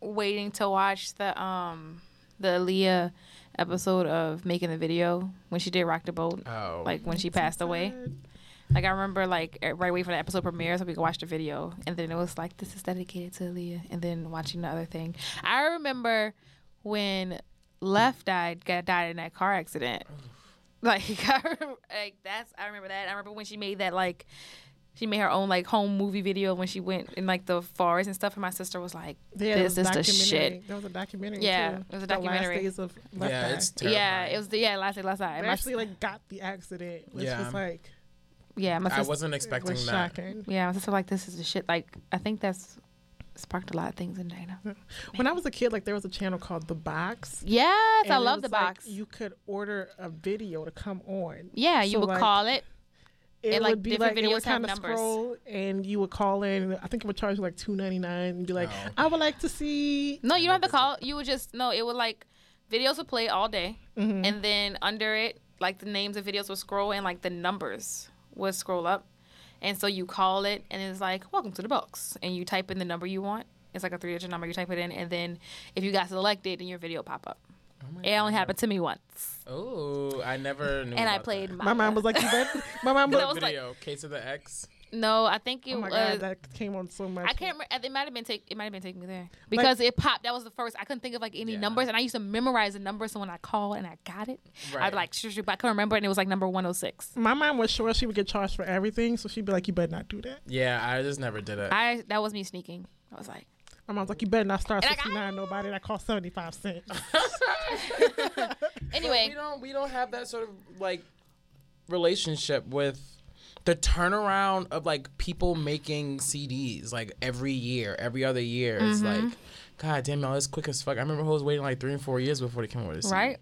waiting to watch the um the Aaliyah episode of making the video when she did Rock the Boat, oh, like when she passed away. Like I remember like right away for the episode premiere so we could watch the video and then it was like this is dedicated to Aaliyah and then watching the other thing. I remember when Left died got died in that car accident. Like, I remember, like that's I remember that. I remember when she made that like she made her own like home movie video when she went in like the forest and stuff and my sister was like Yeah, this was is the documentary. shit. There was a documentary. Yeah, too. it was a The documentary. Last days of Left yeah, Eye. it's terrifying. Yeah, it was the yeah, last day last night. They My, actually like got the accident, which Yeah. was like yeah, my I sister wasn't it expecting was that. shocking. Yeah, my sister like this is the shit. Like I think that's sparked a lot of things in Dana. When I was a kid, like there was a channel called The Box. Yes, I love the like, box. you could order a video to come on. yeah, you so, would like, call it. It And, like, would be like it would have kind of numbers. scroll, and you would call in. I think it would charge you like two ninety nine, and be like, Oh. "I would like to see." No, you don't have to call. You would just no. It would like videos would play all day, Mm-hmm. and then under it, like the names of videos would scroll, and like the numbers would scroll up, and so you call it, and it's like "Welcome to the box," and you type in the number you want. It's like a three digit number. You type it in, and then if you got selected, then your video pop up. Oh it only happened to me once, Oh, I never knew. and I played that. my. My mom was like, "You bet." My mom That was. was like- video case of the X. no, I think it Oh my was. god, that came on so much. I can't remember. It might have been take. It might have been taking me there because it popped. That was the first. I couldn't think of like any Yeah. numbers, and I used to memorize the numbers. So when I called and I got it, I'd be like, shh, shh, but I couldn't remember, it, and it was like number one hundred six. My mom was sure she would get charged for everything, so she'd be like, "You better not do that." Yeah, I just never did it. I that was me sneaking. I was like, My mom's like, "You better not start And I got- sixty nine. Nobody that cost seventy five cents." anyway, we don't we don't have that sort of like relationship with the turnaround of like people making CDs like every year, every other year. It's Mm-hmm. like, God damn, y'all, it's quick as fuck. I remember who was waiting like three and four years before they came out with a CD. Right.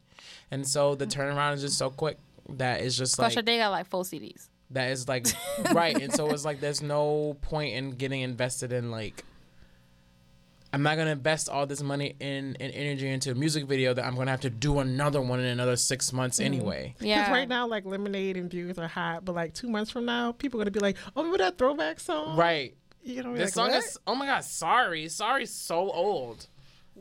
And so the turnaround is just so quick that it's just Plus like they got like full CDs. that is like right. And so it's like there's no point in getting invested in like I'm not gonna invest all this money in and energy into a music video that I'm gonna have to do another one in another six months mm. anyway. Because Yeah. right now, like lemonade and views are hot, but like two months from now, people are gonna be like, "Oh, remember that throwback song?" Right. You know, This like, song what? is oh my god, sorry. sorry, so old.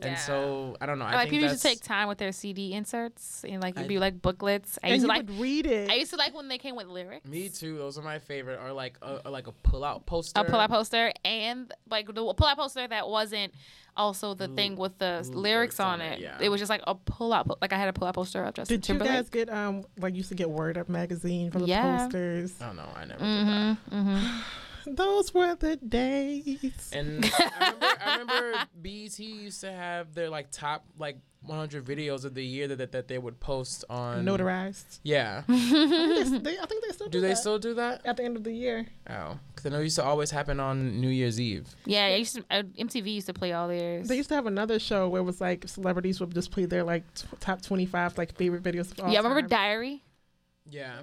Yeah. And so I don't know. I like think people that's used to take time with their CD inserts and like it'd be like booklets. I and used you to like. would read it. I used to like when they came with lyrics. me too. Those are my favorite. Or like a, or like a pull out poster. a pull-out poster and like the pull-out poster that wasn't also the thing with the lyrics on it. yeah. It was just like a pull-out. Like I had a pull-out poster of Justin Did you guys get um like used to get Word Up magazine for the Yeah. posters? Oh no, I never Mm-hmm. did that. Those were the days. And I remember, I remember BET used to have their like top like 100 videos of the year that that, that they would post on Notarized. Yeah. I think they, I think they still do, Do they that still do that? at the end of the year. Oh, because I know it used to always happen on New Year's Eve. Yeah, I used to, uh, MTV used to play all theirs. They used to have another show where it was like celebrities would just play their like t- top twenty five like favorite videos of all yeah, I remember. Diary? Yeah.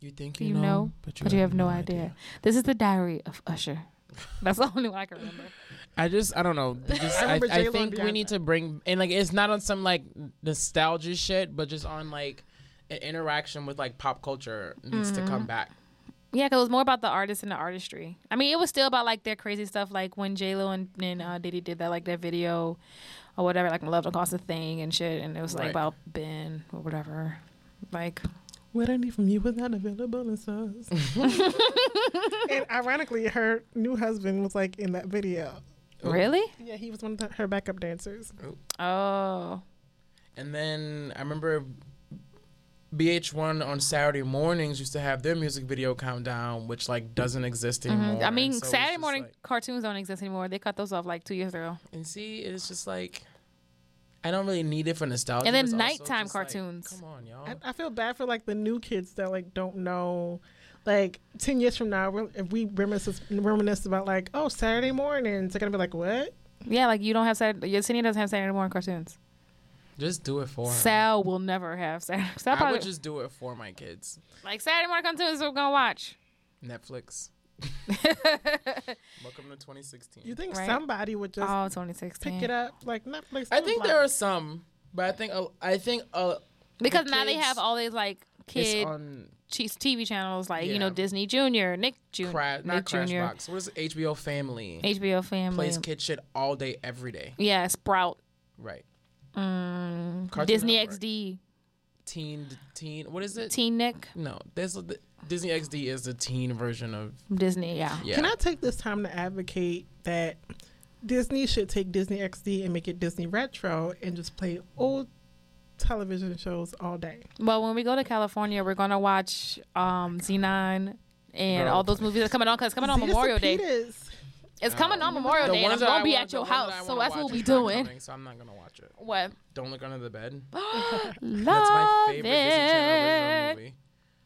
You think you, You know, know, but you have no idea. This is the Diary of Usher. That's the only one I can remember. I just I don't know. Just, I I, remember I, J-Lo and think we need Beyonce. to bring and like it's not on some like nostalgia shit, but just on like an interaction with like pop culture needs to Mm-hmm. come back. Yeah, because it was more about the artist and the artistry. I mean, it was still about like their crazy stuff, like when J Lo and, and uh, Diddy did that, like that video or whatever, like Love Don't Cost a Thing and shit, and it was like Right. about Ben or whatever. Like, What I need from you was not available in stores. and ironically, her new husband was like in that video. Really? Yeah, he was one of the, her backup dancers. Oh. And then I remember VH1 on Saturday mornings used to have their music video countdown, which like doesn't exist anymore. Mhm. I mean, so Saturday morning like- cartoons don't exist anymore. They cut those off like two years ago. and see, it's just like I don't really need it for nostalgia. And then but it's also nighttime just, like, cartoons. come on, y'all. I, I feel bad for like the new kids that like don't know. Like ten years from now, if we reminisce reminisce about like, oh, Saturday mornings, they're gonna be like, what? Yeah, like you don't have Saturday. Your city doesn't have Saturday morning cartoons. just do it for her. Sal will never have Saturday. Sal I probably, would just do it for my kids. like Saturday morning cartoons. We're gonna watch. Netflix. Welcome to 2016. You think Right. somebody would just oh, 2016. pick it up like Netflix? I think like- there are some, but I think uh, I think uh, because the now they have all these like it's kid on TV channels like you know Disney Junior, Nick Junior, Crash, Nick not Crash Junior, Box. What is it? HBO Family? HBO Family. Plays kid shit all day, every day. Yeah, Sprout, Right. mm, Cartoon Disney Network. XD, Teen, teen. What is it? Teen Nick, No, there's the, Disney XD is the teen version of Disney. Yeah. yeah. Can I take this time to advocate that Disney should take Disney XD and make it Disney Retro and just play old television shows all day? Well, when we go to California, we're gonna watch um, Z9 and Girl. all those movies that's coming on because it's coming on Zeta Memorial Day. Peters. It's coming on Memorial The Day, and I'm ones gonna I be want- at your house, so that's what we'll be doing. coming, so I'm not gonna watch it. What? Don't look under the bed. Love That's my favorite Disney Channel original movie.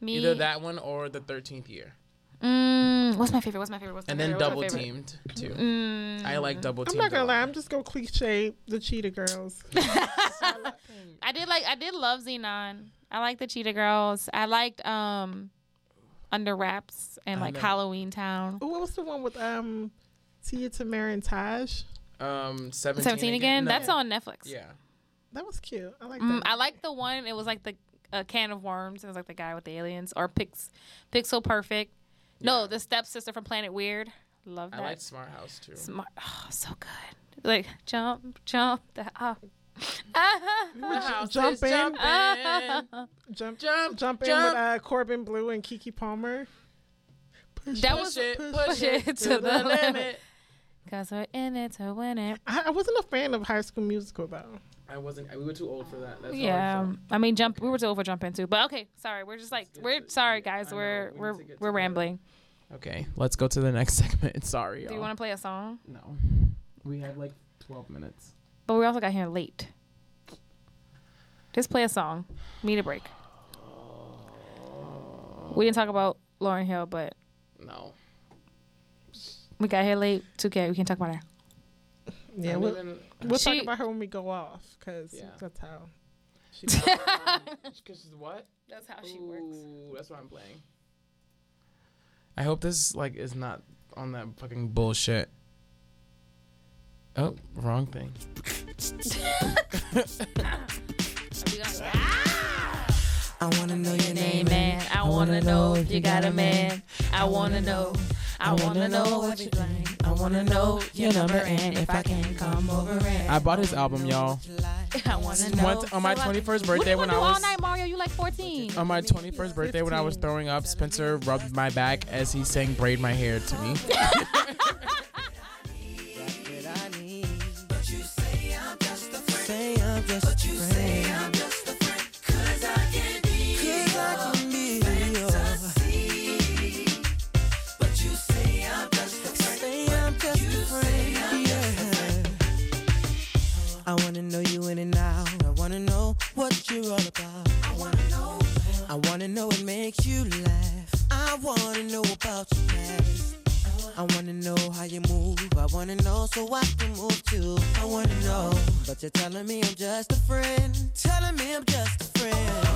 Me. Either that one or the Thirteenth Year, Mm, what's my favorite? What's my favorite? What's my and then favorite? Double What's? Teamed too. Mm, I like Double teamed. I'm not gonna lie. I'm just gonna cliche the Cheetah Girls. I did like. I did love Zenon. I like the Cheetah Girls. I liked um, Under Wraps and like know. Halloween Town. Ooh, what was the one with um Tia Tamera and Taj? Um, 17, Seventeen again. No. That's on Netflix. Yeah. That was cute. I like Mm, that. I like the one. It was like the a can of worms. It was like the guy with the aliens or Pix, Pixel Perfect. No, Yeah. the stepsister from Planet Weird. Love that. I like Smart House too. Smart. Oh, so good. Like jump, jump. That. Oh. Ah. The house jump in. jumping. jump, Jump, jump in jump. with uh, Corbin Bleu and Keke Palmer. Push That it, was- push it, push push it it to to the the limit. limit. Cause we're in it to win it. I, I wasn't a fan of High School Musical though. I wasn't. We were too old for that. That's Yeah, I mean, jump. We were too over jump into, but okay. Sorry, we're just like we're to- sorry, guys. Know, We're we we're we're to rambling. okay, let's go to the next segment. Sorry, y'all. Do you want to play a song? No, we have like 12 minutes. But we also got here late. Just play a song. Need a break. We didn't talk about Lauryn Hill, but No. we got here late. It's okay. We can talk about her. Yeah, we'll, mean, we'll She- talk about her when we go off because Yeah. that's how. She Because what? That's how Ooh, she works. that's what I'm playing. I hope this like is not on that fucking bullshit. Oh, wrong thing. I wanna know your name, man, I wanna know if you got a man. I wanna know. I wanna know what you think. I wanna know your number and if I can come over and I bought his album, y'all. I wanna know. Once on my So I- 21st What birthday when I do all was night, Mario? You like 14. on my 21st birthday when I was throwing up, Spencer rubbed my back as he sang "Braid My Hair" to me. you're telling me I'm just a friend. Telling me I'm just a friend.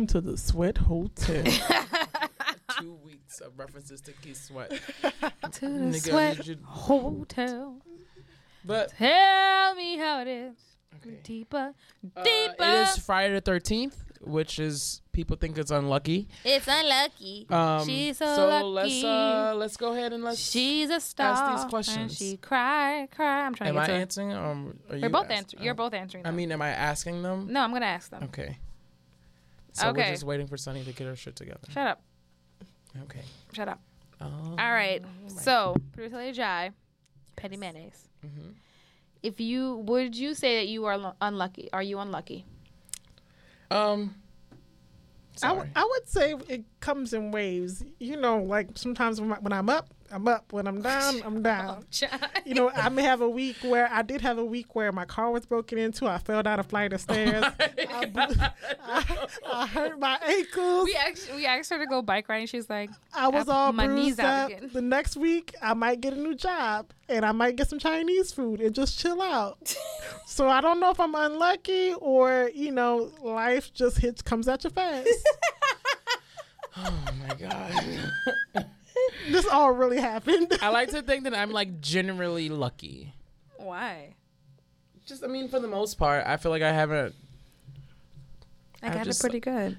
Welcome to the Sweat Hotel. Two weeks of references to Keith Sweat. To the Nigga, sweat you- hotel. But Tell me how it is. okay. Deeper, Uh, deeper. it is Friday the 13th, which is people think it's unlucky. it's unlucky. Um, She's so, so lucky. let's uh let's go ahead and let's. She's a star. these And questions. she cry, cry. I'm trying am to I get answering? Um, are you We're both answering. You're oh. both answering. I mean, am I asking them? no, I'm gonna ask them. Okay. So we're Okay. just waiting for Sunny to get her shit together. Shut up. Okay. Shut up. Oh. All right. So, producer Lady Jai, Petty Mayonnaise. Mhm. If you would you say that you are lu- unlucky? Are you unlucky? Um. I, Sorry. would say it comes in waves. You know, like sometimes when, I, when I'm up, I'm up. When I'm down, I'm down. Oh, you know, I may have a week where I did have a week where my car was broken into. I fell down a flight of oh stairs. I, blew- I, I hurt my ankles. we asked we asked her to go bike riding. She's like, I was I- all my knees bruised out up. again. The next week, I might get a new job and I might get some Chinese food and just chill out. so I don't know if I'm unlucky or you know life just hits comes at you fast. oh my god. This all really happened. I like to think that I'm like generally lucky. why? Just, I mean, for the most part, I feel like I haven't. I I got just- it pretty good.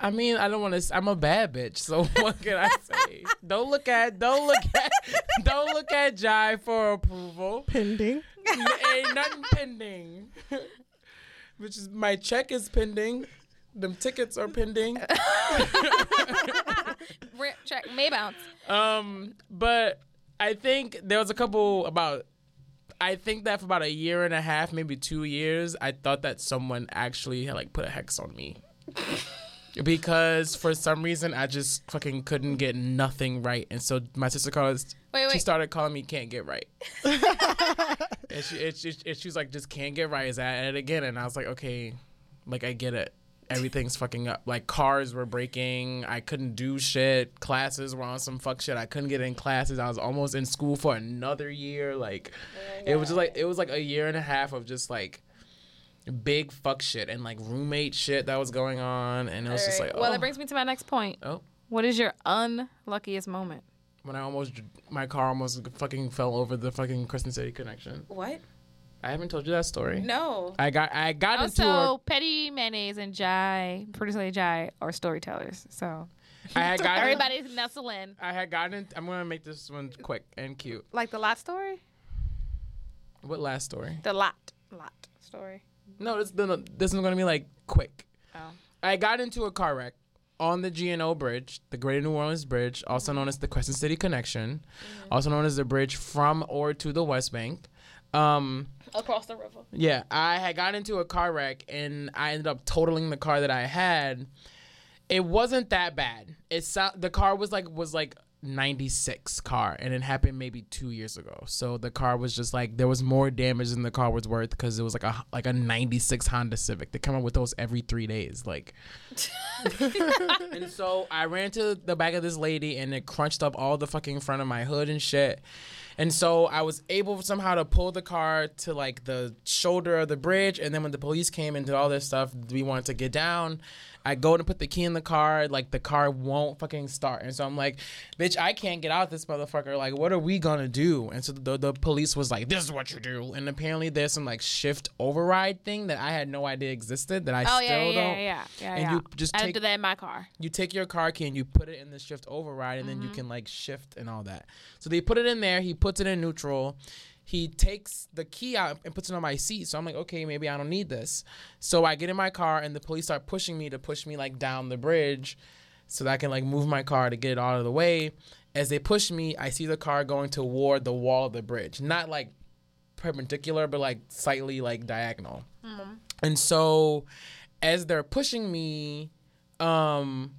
I mean, I don't want to. I'm a bad bitch, so what can I say? don't look at, don't look at, don't look at Jai for approval. Pending. N- Ain't nothing pending. Which is my check is pending. Them tickets are pending. Check may bounce. Um, but I think there was a couple about. I think that for about a year and a half, maybe two years, I thought that someone actually had like put a hex on me. because for some reason I just fucking couldn't get nothing right, and so my sister called. Wait, wait. She started calling me "can't get right," and she, and she, and she was like, "Just can't get right." Is at it again? And I was like, "Okay, like I get it. Everything's fucking up. Like cars were breaking. I couldn't do shit. Classes were on some fuck shit. I couldn't get in classes. I was almost in school for another year. Like it was just like it was like a year and a half of just like." Big fuck shit and like roommate shit that was going on, and it was just like, Alright, well, oh, that brings me to my next point. oh, What is your unluckiest moment? when I almost my car almost fucking fell over the fucking Crescent City connection. What? I haven't told you that story. No. I got I got into Also, a Petty Mayonnaise and Jai, producer Lady Jai, are storytellers. So I had gotten everybody's nestle in. I had gotten I'm gonna make this one quick and cute. Like the lot story? What last story? The lot. Lot story. No, this no, this is gonna be like quick. Oh. I got into a car wreck on the GNO Bridge, the Greater New Orleans Bridge, also known as the Crescent City Connection, also known as the bridge from or to the West Bank. Um, Across the river. Yeah, I had got into a car wreck and I ended up totaling the car that I had. It wasn't that bad. It so- the car was like was like 96 car and it happened maybe 2 years ago. So the car was just like there was more damage than the car was worth cuz it was like a like a 96 Honda Civic. They come up with those every 3 days like and so I ran to the back of this lady and it crunched up all the fucking front of my hood and shit. And so I was able somehow to pull the car to like the shoulder of the bridge. And then when the police came and did all this stuff, we wanted to get down. I go to put the key in the car, like the car won't fucking start. And so I'm like, bitch, I can't get out this motherfucker. Like, what are we gonna do? And so the, the police was like, this is what you do. And apparently there's some like shift override thing that I had no idea existed that I Oh still yeah, yeah, don't. yeah, yeah, yeah. And yeah. you just I take- did that in my car. you take your car key and you put it in the shift override and then you mm-hmm. can like shift and all that. So they put it in there, he puts it in neutral. He takes the key out and puts it on my seat. So I'm like, okay, maybe I don't need this. So I get in my car and the police start pushing me to push me like down the bridge so that I can like move my car to get it out of the way. As they push me, I see the car going toward the wall of the bridge. Not like perpendicular, but like slightly like diagonal. And so as they're pushing me, um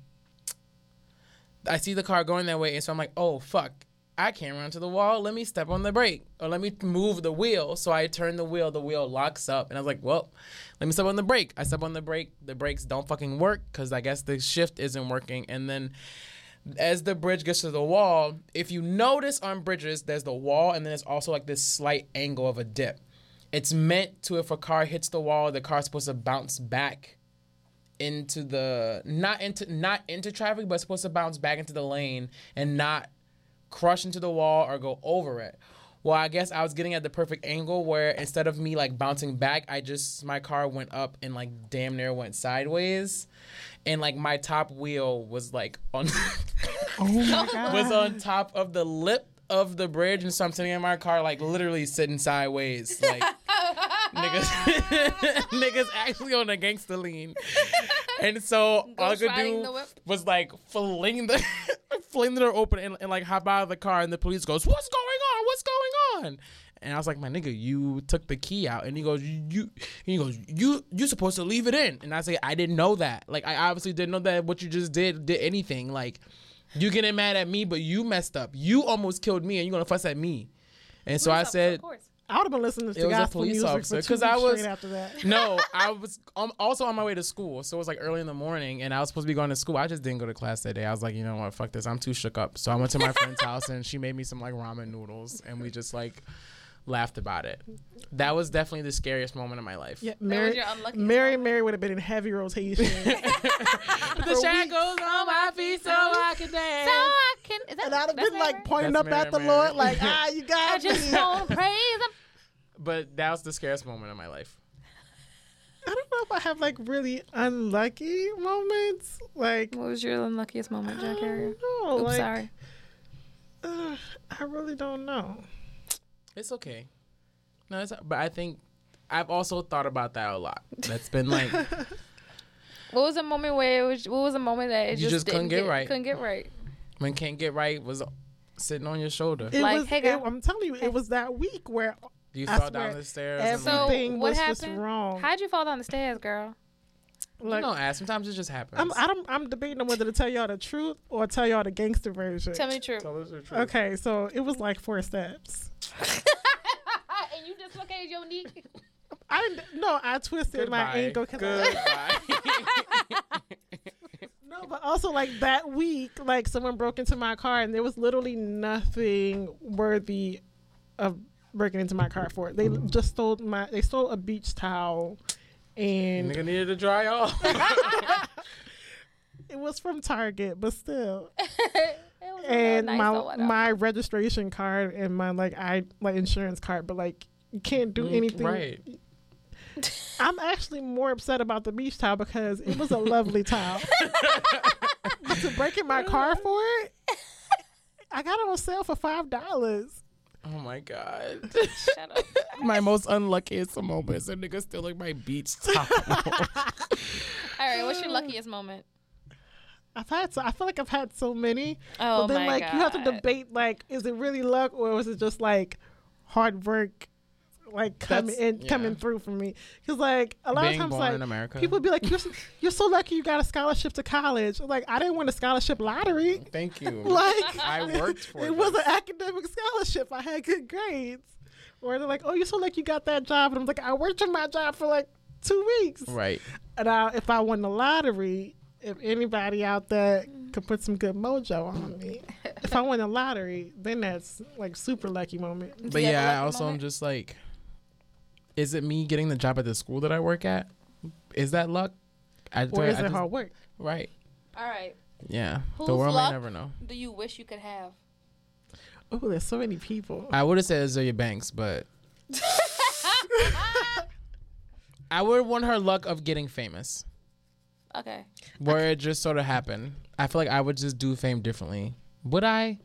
I see the car going that way, and so I'm like, oh fuck, I can't run to the wall. Let me step on the brake, or let me move the wheel. So I turn the wheel, the wheel locks up, and I was like, well, let me step on the brake. I step on the brake, the brakes don't fucking work because I guess the shift isn't working, and then. As the bridge gets to the wall, if you notice on bridges, there's the wall, and then there's also like this slight angle of a dip. It's meant to if a car hits the wall, the car's supposed to bounce back into the not into not into traffic, but supposed to bounce back into the lane and not crush into the wall or go over it. Well, I guess I was getting at the perfect angle where instead of me like bouncing back, I just my car went up and like damn near went sideways, and like my top wheel was like on Oh was on top of the lip of the bridge, and so I'm sitting in my car like literally sitting sideways, like niggas, niggas actually on a gangster lean, and so all I could do was like fling the fling the door open and, and like hop out of the car, and the police goes, "What's going on? What's going on?" And I was like, "My nigga, you took the key out." And he goes, "You," and he goes, "You, you supposed to leave it in." And I say, "I didn't know that. Like, I obviously didn't know that what you just did did anything. Like, you getting mad at me, but you messed up. You almost killed me, and you're gonna fuss at me." And so I Of said, course. I would have been listening It to was a gospel police music officer, for two 'cause I was- after that. no, I was um, also on my way to school. So it was like early in the morning and I was supposed to be going to school. I just didn't go to class that day. I was like, you know what, fuck this. I'm too shook up. So I went to my friend's house and she made me some like ramen noodles and we just like laughed about it. That was definitely the scariest moment of my life. Yeah, was Mary, your Mary, Mary would have been in heavy rotation. The shackles on my feet so I can dance. So dance. I can. Is that, and I'd have that's been Mary? like pointing That's up at the Mary, Lord, like, ah, you I got just me. want to praise him. But that was the scariest moment of my life. I don't know if I have like really unlucky moments. Like, What was your unluckiest moment, Jack Harrier? no, like, sorry. uh, I really don't know. It's okay. No, it's, but I think I've also thought about that a lot. That's been like, What was a moment where it was? What was a moment that it You just, just couldn't didn't get right. Couldn't get right. when can't get right was sitting on your shoulder. It Like, was, hey, it- I'm telling you, it was that week where You I fell swear, down the stairs. and, So like, everything what was just happened? wrong. How'd you fall down the stairs, girl? Like, you don't ask. Sometimes it just happens. I'm, I don't, I'm debating on whether to tell y'all the truth or tell y'all the gangster version. Tell me the truth. Tell us the truth. Okay, so it was like four steps. and you dislocated your knee. I didn't. No, I twisted my Goodbye. ankle. 'cause I- Goodbye. no, but also like that week, like someone broke into my car and there was literally nothing worthy of breaking into my car for. it. They mm. just stole my. They stole a beach towel, and Nigga needed to dry off. it was from Target, but still. And nice my my registration card and my like I like insurance card, but like you can't do anything. Mm, Right. I'm actually more upset about the beach towel because it was a lovely towel. but to break in my car for it, I got it on sale for five dollars. Oh my god. Shut up. my most unluckiest moments. A nigga stealing my beach towel. All right, what's your luckiest moment? I've had so I feel like I've had so many. Oh but then my like god. you have to debate like is it really luck or was it just like hard work like coming in yeah. coming through for me? Because like a lot Being of times like in America. people be like you're so, you're so lucky you got a scholarship to college. Like I didn't win a scholarship lottery. Thank you. Like I worked for it was an academic scholarship. I had good grades. Or they're like, oh, you're so lucky you got that job, and I'm like, I worked on my job for like two weeks. Right. And I, if I won the lottery, if anybody out there could put some good mojo on me, if I win the lottery, then that's like super lucky moment. But you have a yeah, I lucky also am just like, is it me getting the job at the school that I work at? Is that luck? I, Or I is it just- hard work? Right. All right. Yeah. the world luck? may never know. Do you wish you could have? Oh, there's so many people. I would have said Azealia Banks, but I would want her luck of getting famous, Okay. where it just sort of happened. I feel like I would just do fame differently. Would I?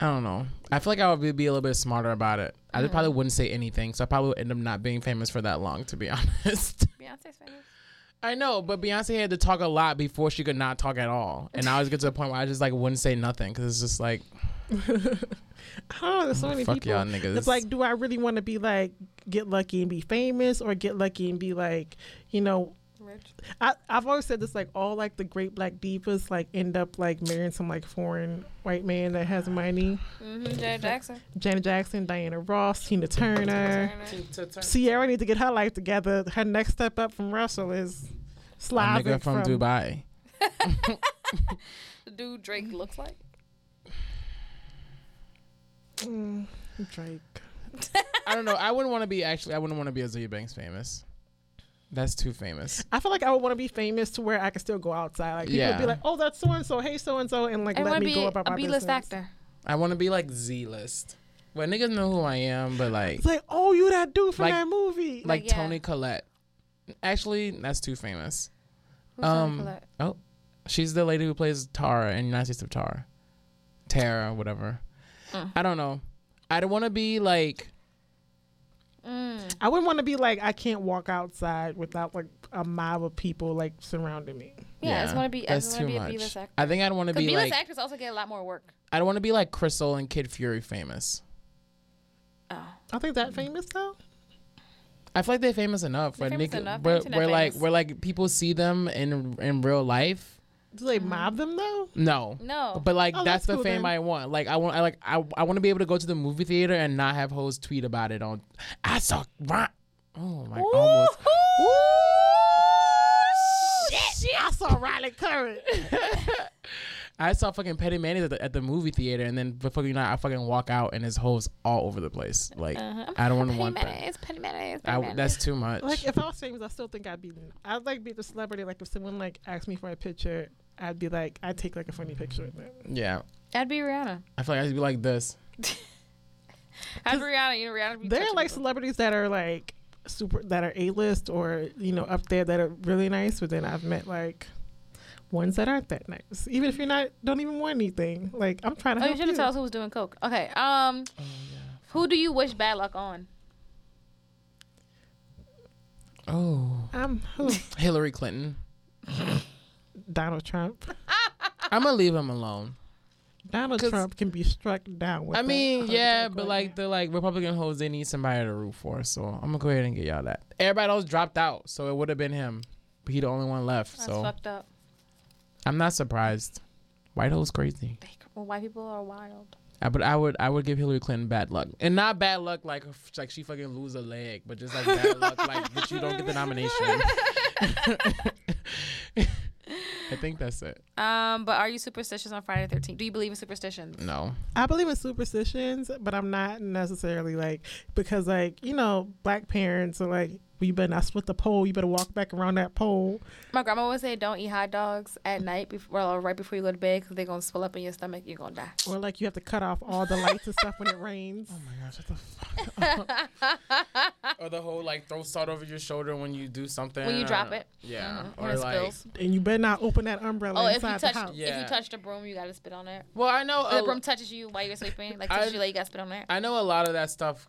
I don't know. I feel like I would be- a little bit smarter about it. I just mm. probably wouldn't say anything, so I probably would end up not being famous for that long, to be honest. Beyonce's famous. I know, but Beyonce had to talk a lot before she could not talk at all, and I was get to the point where I just like wouldn't say nothing because it's just like I don't know. There's so many fuck people. y'all niggas. It's like, do I really want to be like get lucky and be famous, or get lucky and be like, you know, Rich. I, I've always said this like all like the great black divas like end up like marrying some like foreign white man that has money. Mm-hmm. Janet Jackson. Janet Jackson, Diana Ross, Tina Turner. Turner. Ciara need to get her life together. Her next step up from Russell is a Slavic nigga from, Dubai. The dude Drake looks like. Mm, Drake. I don't know. I wouldn't want to be actually. I wouldn't want to be Azealia Banks famous. That's too famous. I feel like I would want to be famous to where I can still go outside. Like people would be like, "Oh, that's so and so. Hey, so and so," and like I let me be go about a my B-list actor. I want to be like Z list. Well, niggas know who I am, but like It's like, "Oh, you that dude from Like- that movie." like yeah. Toni Collette. Actually, that's too famous. Who's Toni Um, Collette? Oh, she's the lady who plays Tara in United States of Tara, Tara, whatever. Mm. I don't know. I don't want to be like Mm. I wouldn't want to be like I can't walk outside without like a mob of people like surrounding me. Yeah, I just want to be. I That's too be much. B-list. I think I'd want to be B-list like actors also get a lot more work. I don't want to be like Crissle and Kid Fury famous. Oh. I think that famous though. I feel like they're famous enough. They're where famous nigga- enough. Where, They're internet where like famous. where like people see them in in real life. Do they mm. mob them though? No. No. But like Oh, that's, that's the cool fame then. I want. Like I want I like I, I want to be able to go to the movie theater and not have hoes tweet about it on I saw Ron- Oh my almost Ooh, Shit. I saw Riley Curran. I saw fucking Petty Manny at the, at the movie theater and then before you know I fucking walk out and his hoes all over the place. Like Uh-huh. I don't want to Petty want that. mayonnaise, petty mayonnaise, I, petty mayonnaise. that's too much. like if I was famous, I still think I'd be. I'd like be the celebrity. Like if someone like asked me for a picture, I'd be like, I'd take like a funny picture of them. yeah. I'd be Rihanna. I feel like I'd be like this. I'd be Rihanna. You know, Rihanna. Be There are like people. celebrities that are like super that are A list or you know up there that are really nice, but then I've met like ones that aren't that nice. Even if you're not don't even want anything. Like I'm trying to Oh, you should have told us who was doing coke. Okay. Um, who do you wish bad luck on? Oh. I'm who? Hillary Clinton. Donald Trump. I'm gonna leave him alone. Donald Trump can be struck down with. I mean, yeah, but like the like Republican hoes, they need somebody to root for. So I'm gonna go ahead and get y'all that. Everybody else dropped out, so it would have been him. But he the only one left. That's so fucked up. I'm not surprised. White hoes crazy. They- Well, white people are wild. I, but I would I would give Hillary Clinton bad luck, and not bad luck like like she fucking lose a leg, but just like bad luck like that you don't get the nomination. I think that's it. Um, but are you superstitious on Friday the 13th? Do you believe in superstitions? No. I believe in superstitions, but I'm not necessarily like because like you know black parents are like well, you better not split the pole. You better walk back around that pole. My grandma would say, "Don't eat hot dogs at night before, or right before you go to bed, because they're gonna swell up in your stomach. You're gonna die." Or like you have to cut off all the lights and stuff when it rains. Oh my gosh, what the fuck? or the whole like throw salt over your shoulder when you do something. When you or- drop it. Yeah. Mhm, when Or it like. spills. And you better not open that umbrella Oh, if you touch, house. if you touch the broom, you gotta spit on it. Well, I know. Or the broom touches you while you're sleeping, like I- you, like you gotta spit on it. I know a lot of that stuff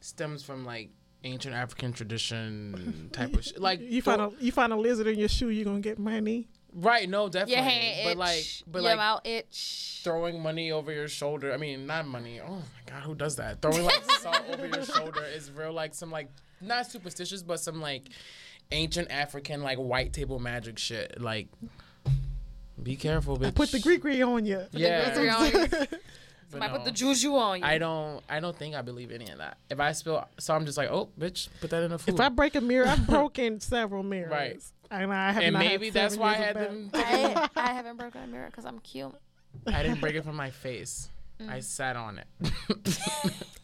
stems from like ancient African tradition type of shit. Like you find a you find a lizard in your shoe, you're gonna get money. right? No, definitely. Your hand but itch, like, but your like mouth itch. throwing money over your shoulder. I mean, not money. Oh my god, who does that? Throwing like salt over your shoulder is real like some like not superstitious, but some like ancient African like white table magic shit. Like, be careful, bitch. Put the gree on you. Yeah. Gree on. But Somebody no. put the juju on you. I don't. I don't think I believe any of that. If I spill, so I'm just like, oh, bitch, put that in the food. If I break a mirror, I've broken several mirrors. Right. And I have and not maybe that's why I years had them. I, I haven't broken a mirror because I'm cute. I didn't break it from my face. Mm. I sat on it.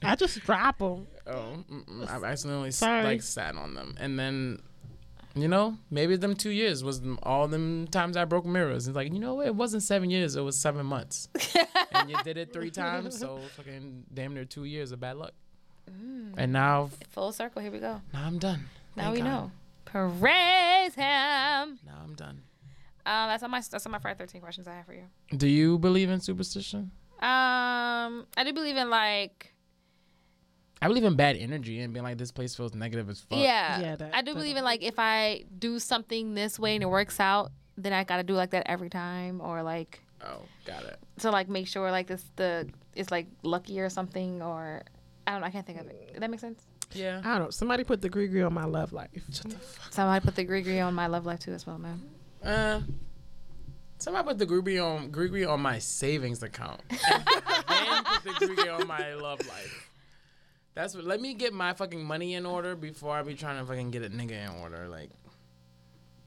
I just drop them. oh, mm-mm. I accidentally s- Sorry. like sat on them, and then, you know, maybe them two years was all them times I broke mirrors. It's like you know? It wasn't seven years. It was seven months, and you did it three times. So fucking damn near two years of bad luck. Mm. And now, Full circle. Here we go. now I'm done. Now Thank we God. know. Praise him. Now I'm done. Um, that's all my that's all my Friday thirteen questions I have for you. Do you believe in superstition? Um, I do believe in like I believe in bad energy and being like this place feels negative as fuck. yeah. Yeah, that- I do believe in like if I do something this way and it works out, then I gotta do like that every time or like Oh, got it. to like make sure like this the it's like lucky or something or I don't know. I can't think of it. Does that make sense? Yeah. I don't know. Somebody put the gree on my love life. Somebody put the Grigri on my love life too as well, man. Uh, somebody put the Grigri on Grigri on my savings account. And then put the Grigri on my love life. That's what. Let me get my fucking money in order before I be trying to fucking get a nigga in order. Like,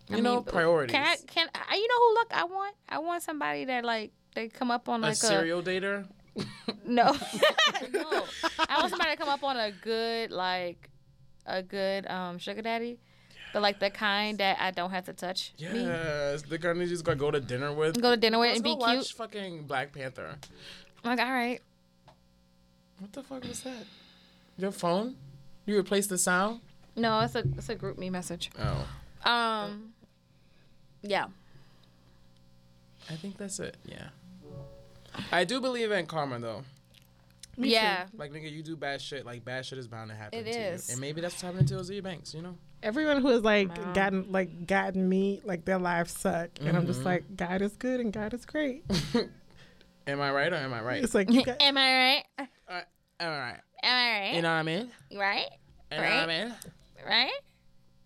you I know, mean, priorities. Can I? Can I? You know who? Look, I want. I want somebody that like they come up on like a serial dater. no, no. I want somebody to come up on a good like a good um sugar daddy, but like the kind that I don't have to touch. Me. Yes, the girl you just gotta go to dinner with. Go to dinner with Let's and be go cute. watch fucking Black Panther. I'm like, all right. What the fuck was that? Your phone? You replaced the sound? No, it's a it's a GroupMe message. Oh, Um, yeah. I think that's it. Yeah. I do believe in karma though. Me yeah. Like nigga, you do bad shit. Like bad shit is bound to happen. It to is. You. And maybe that's what's happening to Ozzy Banks. You know. Everyone who has like Wow. gotten like gotten me, like their lives suck, and I'm just Mhm. like, God is good and God is great. Am I right or am I right? It's like you got, Am I right? All right. Am I right? You know what I mean? right? You know what I Right? mean? Right?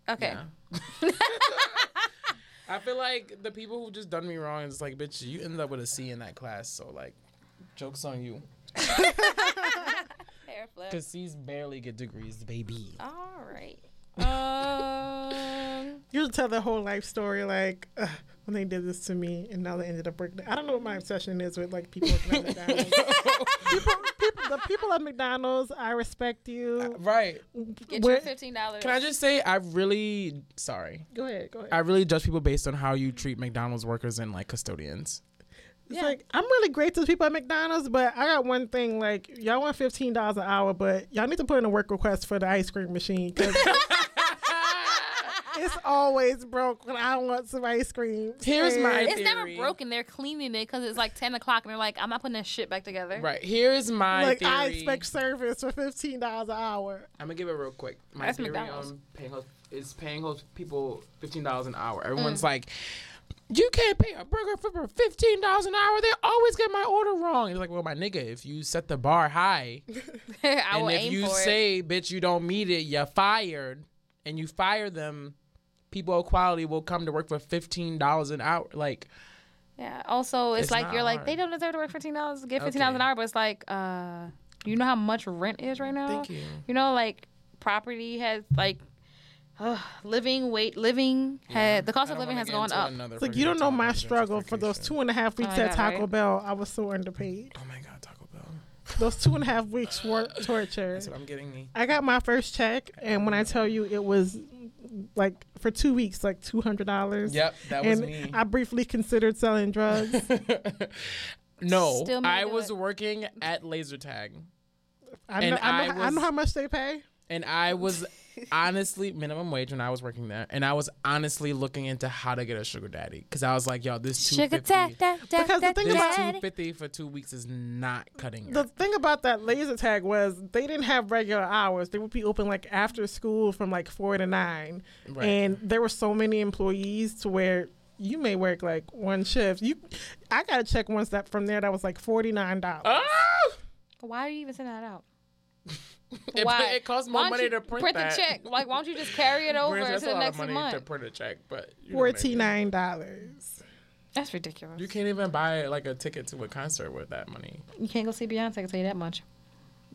Okay. Yeah. I feel like the people who just done me wrong is like, bitch, you ended up with a C in that class, so like, jokes on you. Hair flip. Cause C's barely get degrees, baby. All right. Um. you tell the whole life story, like uh, when they did this to me, and now they ended up breaking. I don't know what my obsession is with like people working at McDonald's. people, people, the people at McDonald's, I respect you. Right. Get Where- your fifteen dollars. Can I just say I really sorry. Go ahead, go ahead. I really judge people based on how you treat McDonald's workers and like custodians. It's Yeah. like I'm really great to people at McDonald's, but I got one thing. Like y'all want fifteen dollars an hour, but y'all need to put in a work request for the ice cream machine because it's always broke when I want some ice cream. Here's my- And It's never broken. They're cleaning it because it's like ten o'clock, and they're like, "I'm not putting that shit back together." Right. Here's my like theory. I expect service for fifteen dollars an hour. I'm gonna give it real quick. My That's theory McDonald's. on paying host is paying host people fifteen dollars an hour. Mm. Everyone's like, you can't pay a burger for fifteen dollars an hour. They always get my order wrong. It's like, well, my nigga, if you set the bar high, I and if you for it. say, bitch, you don't meet it, you're fired, and you fire them, people of quality will come to work for fifteen dollars an hour. Like, Yeah. Also, it's, It's like you're like they don't deserve to work fifteen dollars. Get fifteen dollars an hour, but it's like, uh, you know how much rent is right now. thank you. You know, like property has like. Uh, living wait living had the cost of living has gone up. It's like you don't know my struggle for those two and a half weeks I at know, Taco right? Bell. I was so underpaid. Oh my god, Taco Bell. Those two and a half weeks were torture. That's what I'm getting me. I got my first check, and when I tell you it was like for two weeks, like two hundred dollars. Yep, that was and me. I briefly considered selling drugs. no, I was it. working at laser tag, I know, I, I know, I know how much they pay. and I was honestly minimum wage when I was working there, and I was honestly looking into how to get a sugar daddy because I was like, yo, this two Sugar fifty, Because the thing about- two fifty for two weeks is not cutting it. The thing about that laser tag was they didn't have regular hours. They would be open like after school from like four to nine, Right. and there were so many employees to where you may work like one shift. You, I got a check once that from there that was like forty nine dollars. Ah! Why are you even sending that out? It, Why? it costs more money to print, print that. the check. Like, why don't you just carry it over Granted, to that's a the lot next of money month? to print a check, but you know what I mean. Forty nine dollars. That's ridiculous. You can't even buy like a ticket to a concert with that money. You can't go see Beyonce. I can tell you that much.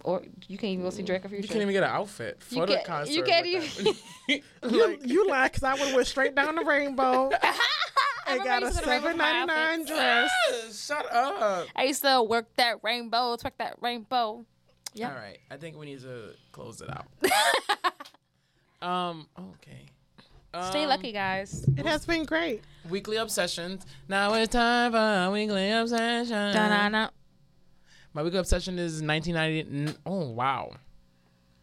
Or you can't even go see Drake if you You can't even get an outfit for You the can't- concert. you can't even- that money. You, Like- you lie because I would have went straight down the rainbow. I remember got I a used to wear seven my ninety nine dress. Shut up. I used to work that rainbow, twerk that rainbow. Yeah. All right, I think we need to close it out. um. Okay. Stay Um, lucky, guys. It has been great. Weekly obsessions. Now it's time for a weekly obsession. Da-na-na. My weekly obsession is 1990. Oh wow.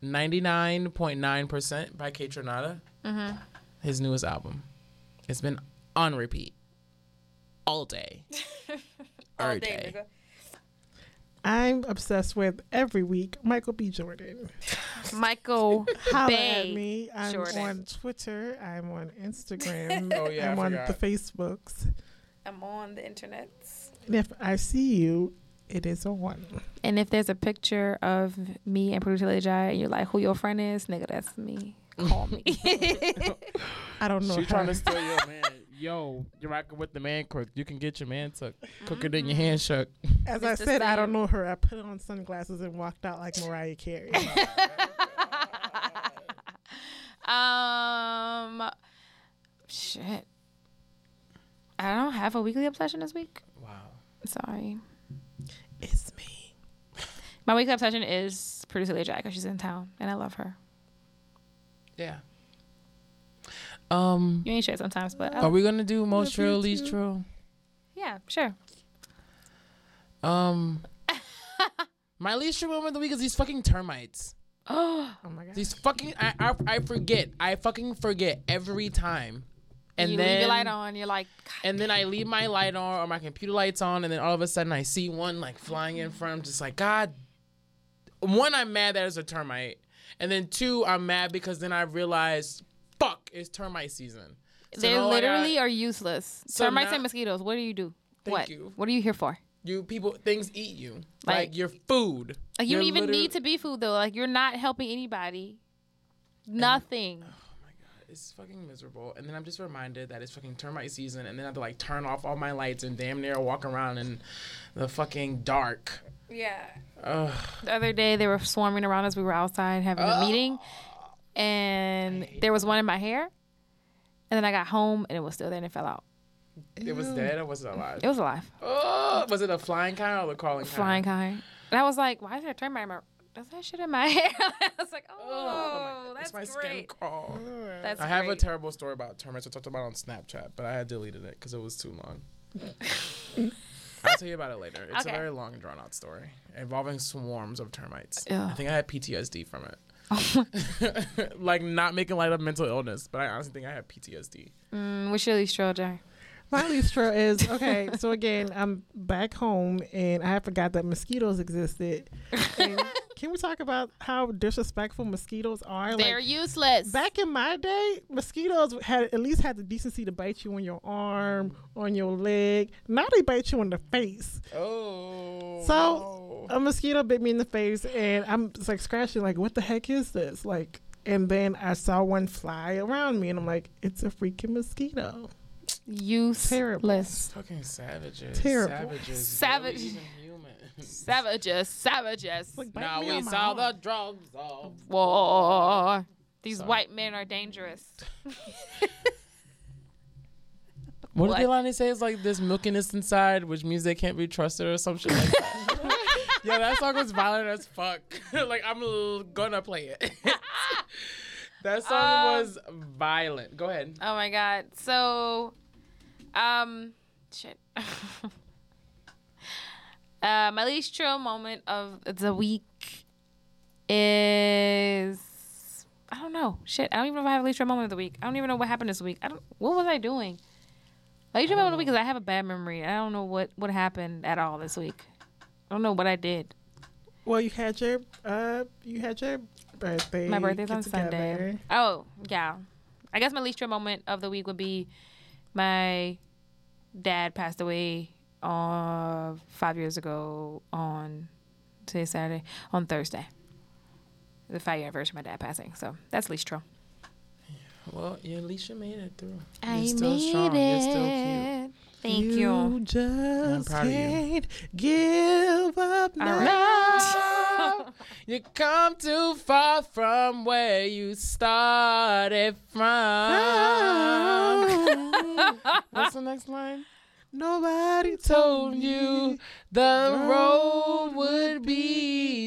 99.9% by Kaytranada. Mm-hmm. His newest album. It's been on repeat all day. Every day. I'm obsessed with every week Michael B. Jordan. Michael Holla Bay. at me. I'm Jordan. on Twitter. I'm on Instagram. Oh, yeah, I I'm on forgot. the Facebooks. I'm on the internet. And if I see you, it is on. And if there's a picture of me and producer Lady Jai, and you're like, who your friend is, nigga, that's me. Call me. I don't know. She how. trying to steal your man. Yo, you're rocking with the man crook. You can get your man took. Quicker than your hand shook. As I It's the said, I don't know her. I put on sunglasses and walked out like Mariah Carey. um, shit. I don't have a weekly obsession this week. Wow. Sorry. it's me. My weekly obsession is producer Lady Jai because she's in town and I love her. Yeah. Um, You ain't shit sometimes, but I are we gonna do most true, least true? yeah, sure. Um, my least true moment of the week is these fucking termites. Oh, Oh my god. These fucking I I, I forget. I fucking forget every time. And you then leave your light on. You're like, God, and then I leave my light on or my computer lights on, and then all of a sudden I see one like flying in front. I'm just like, God. One, I'm mad that it's a termite, and then two, I'm mad because then I realized, fuck, it's termite season. So they now gotta- literally are useless. So Termites now- and mosquitoes. What do you do? Thank what? you. What are you here for? you people things eat you like, Like- your food. Like you You're don't even literally- need to be food though. Like you're not helping anybody. Nothing. And, oh my god, it's fucking miserable. And then I'm just reminded that it's fucking termite season, and then I have to like turn off all my lights and damn near walk around in the fucking dark. Yeah. Ugh. The other day they were swarming around us. We were outside having a meeting, and there was one in my hair. And then I got home and it was still there and it fell out. It was dead or was it alive? It was alive, Oh, was it a flying kind or a crawling kind? flying kind. And I was like, "Why is there a termite in my? Does that shit in my hair?" I was like, "Oh, Oh, my, oh, that's it's my skin crawl. That's I have a terrible story about termites I talked about on Snapchat, but I had deleted it because it was too long. I'll tell you about it later. It's Okay. a very long and drawn out story involving swarms of termites. Ugh. I think I had PTSD from it. Oh like not making light of mental illness, but I honestly think I have PTSD. Mm, what's your least trail, Jai? My least true is okay. So again, I'm back home and I forgot that mosquitoes existed. And can we talk about how disrespectful mosquitoes are? They're like, useless. back in my day, mosquitoes had at least had the decency to bite you on your arm, on your leg. Now they bite you in the face. Oh. So a mosquito bit me in the face, and I'm just like scratching, like, what the heck is this? Like, and then I saw one fly around me, and I'm like, it's a freaking mosquito. useless. fucking savages. Terrible. Savages. Savage. Barely even human. Savages, savages. Like, now we saw arm. the drums of War. These Sorry. white men are dangerous. What, What? did Delani say? It's like there's milkiness inside, which means they can't be trusted or some shit like that. yeah, that song was violent as fuck. like I'm l- gonna play it. that song Um, was violent. Go ahead. Oh my god. So, um, shit. Uh, my least chill moment of the week is I don't know. Shit, I don't even know if I have a least chill moment of the week. I don't even know what happened this week. I don't. What was I doing? My least chill moment of the week is I have a bad memory. I don't know what what happened at all this week. I don't know what I did. Well, you had your uh, you had your birthday. My birthday's on Sunday. Oh, yeah. I guess my least true moment of the week would be my dad passed away uh, five years ago on today's Saturday on Thursday. The five year anniversary of my dad passing. So that's least true. Well, yeah, at least you made it through. I You're still strong. You're still cute. Thank you. you. just proud of you. can't give up All now. right. You come too far from where you started from. What's the next line? Nobody Told you the road would be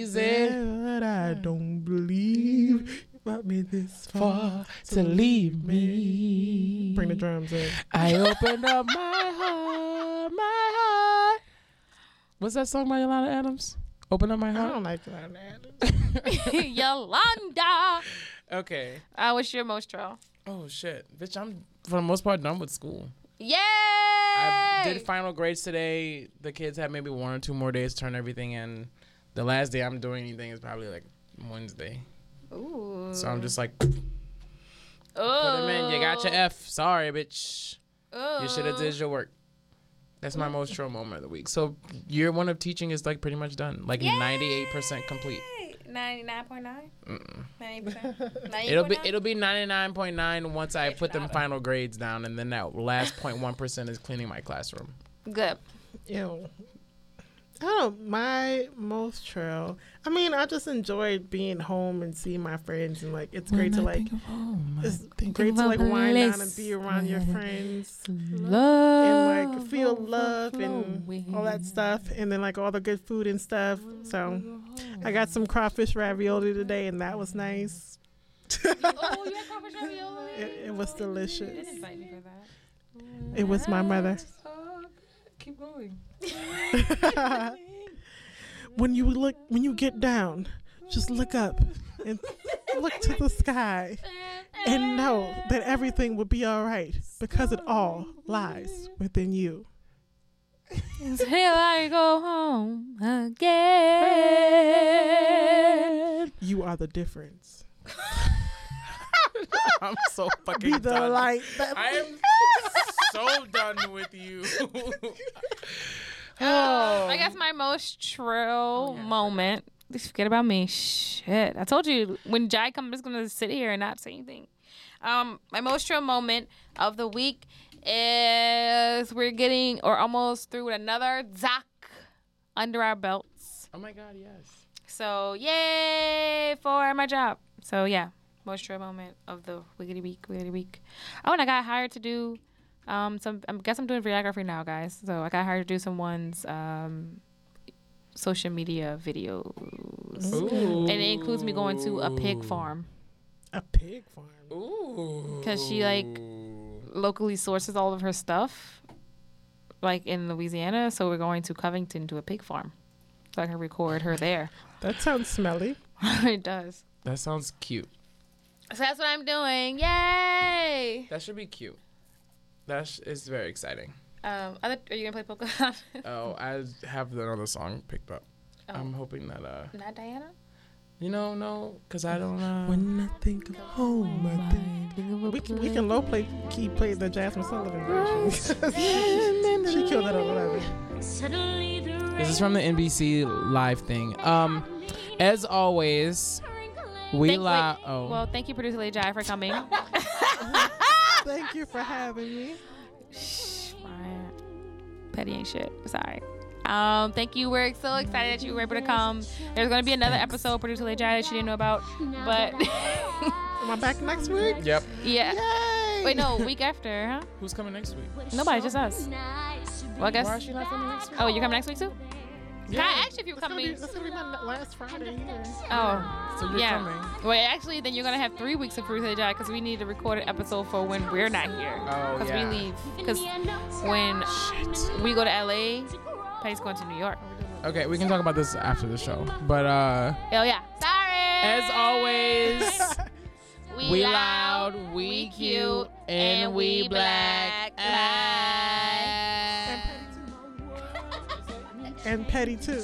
easy. but I don't believe you brought me this far. Far to leave me. Bring the drums in. I opened up my heart, my heart. What's that song by Yolanda Adams? Open up my heart. I heart. don't like that. Yolanda. Okay. Uh, what's your most trail? Oh shit, bitch! I'm for the most part done with school. Yay! I did final grades today. The kids have maybe one or two more days to turn everything in. The last day I'm doing anything is probably like Wednesday. Ooh. So I'm just like, put them in. You got your F. Sorry, bitch. Ooh. You should have did your work. That's my most true moment of the week. So year one of teaching is like pretty much done, like ninety eight percent complete. 99.9? It'll be it'll be 99.9 once I put them final grades down and then that last 0.1% is cleaning my classroom. Good. Ew. Oh, my most trail. I mean, I just enjoyed being home and seeing my friends, and like it's great to like it's great to like wind down and be around your friends love and like feel love and all that stuff, and then like all the good food and stuff. So I got some crawfish ravioli today, and that was nice. oh, you had crawfish ravioli. It, it was oh, You delicious. didn't invite me for that. It was my mother. Oh, keep going. when you look, when you get down, just look up and look to the sky and know that everything will be all right because it all lies within you. Until I go home again. You are the difference. I'm so Be fucking the done. light. I am so done with you. Oh, I guess my most true moment. Just forget about me. Shit. I told you when Jai comes, I'm just gonna sit here and not say anything. Um, my most true moment of the week is we're getting or almost through with another Zach under our belts. oh my god, yes. So yay for my job. So yeah, most true moment of the wiggity week, wiggity week. Oh, and I got hired to do um some. I guess I'm doing videography now, guys. So I got hired to do some ones um social media videos, Ooh. and it includes me going to a pig farm a pig farm. Ooh. Because she, like, locally sources all of her stuff, like in Louisiana. So we're going to Covington to a pig farm, so I can record her there. That sounds smelly. it does. That sounds cute. So that's what I'm doing. Yay! That should be cute. That is very exciting. Um, other, are you gonna play Pokemon? Oh, I have another song picked up. Oh. I'm hoping that uh, Not Diana. you know, no, cause I don't. Uh, When I think of home, I think. We can, we can low play key play the Jazmine Sullivan version. she killed that on 11. This is from the NBC live thing. Um, as always, we Thank- la- Oh, Well, thank you, producer Lady Jai, for coming. Thank you for having me. Shh, Mariah. Petty ain't shit. Sorry. Um, thank you. We're so excited that you were able to come. There's gonna be another episode, producer Lady Jai, that she didn't know about, but Am I back next week? yep. yeah. Yay! Wait, no, week after, huh? Who's coming next week? Nobody, just us. Well, I guess. Why is she not coming next week? Oh, you coming next week too? Can I ask you if you're That's gonna, be, coming? that's gonna be my last Friday here. Oh, So you're yeah. coming. Well, actually, then you're gonna have three weeks of Producer Lady Jai because we need to record an episode for when we're not here. Oh, Because yeah. we leave. Because when we go to LA, Patty's going to New York. Okay, we can talk about this after the show. But uh, Hell yeah. Sorry. as always, we, we loud, we cute, and we black. Bye and petty too.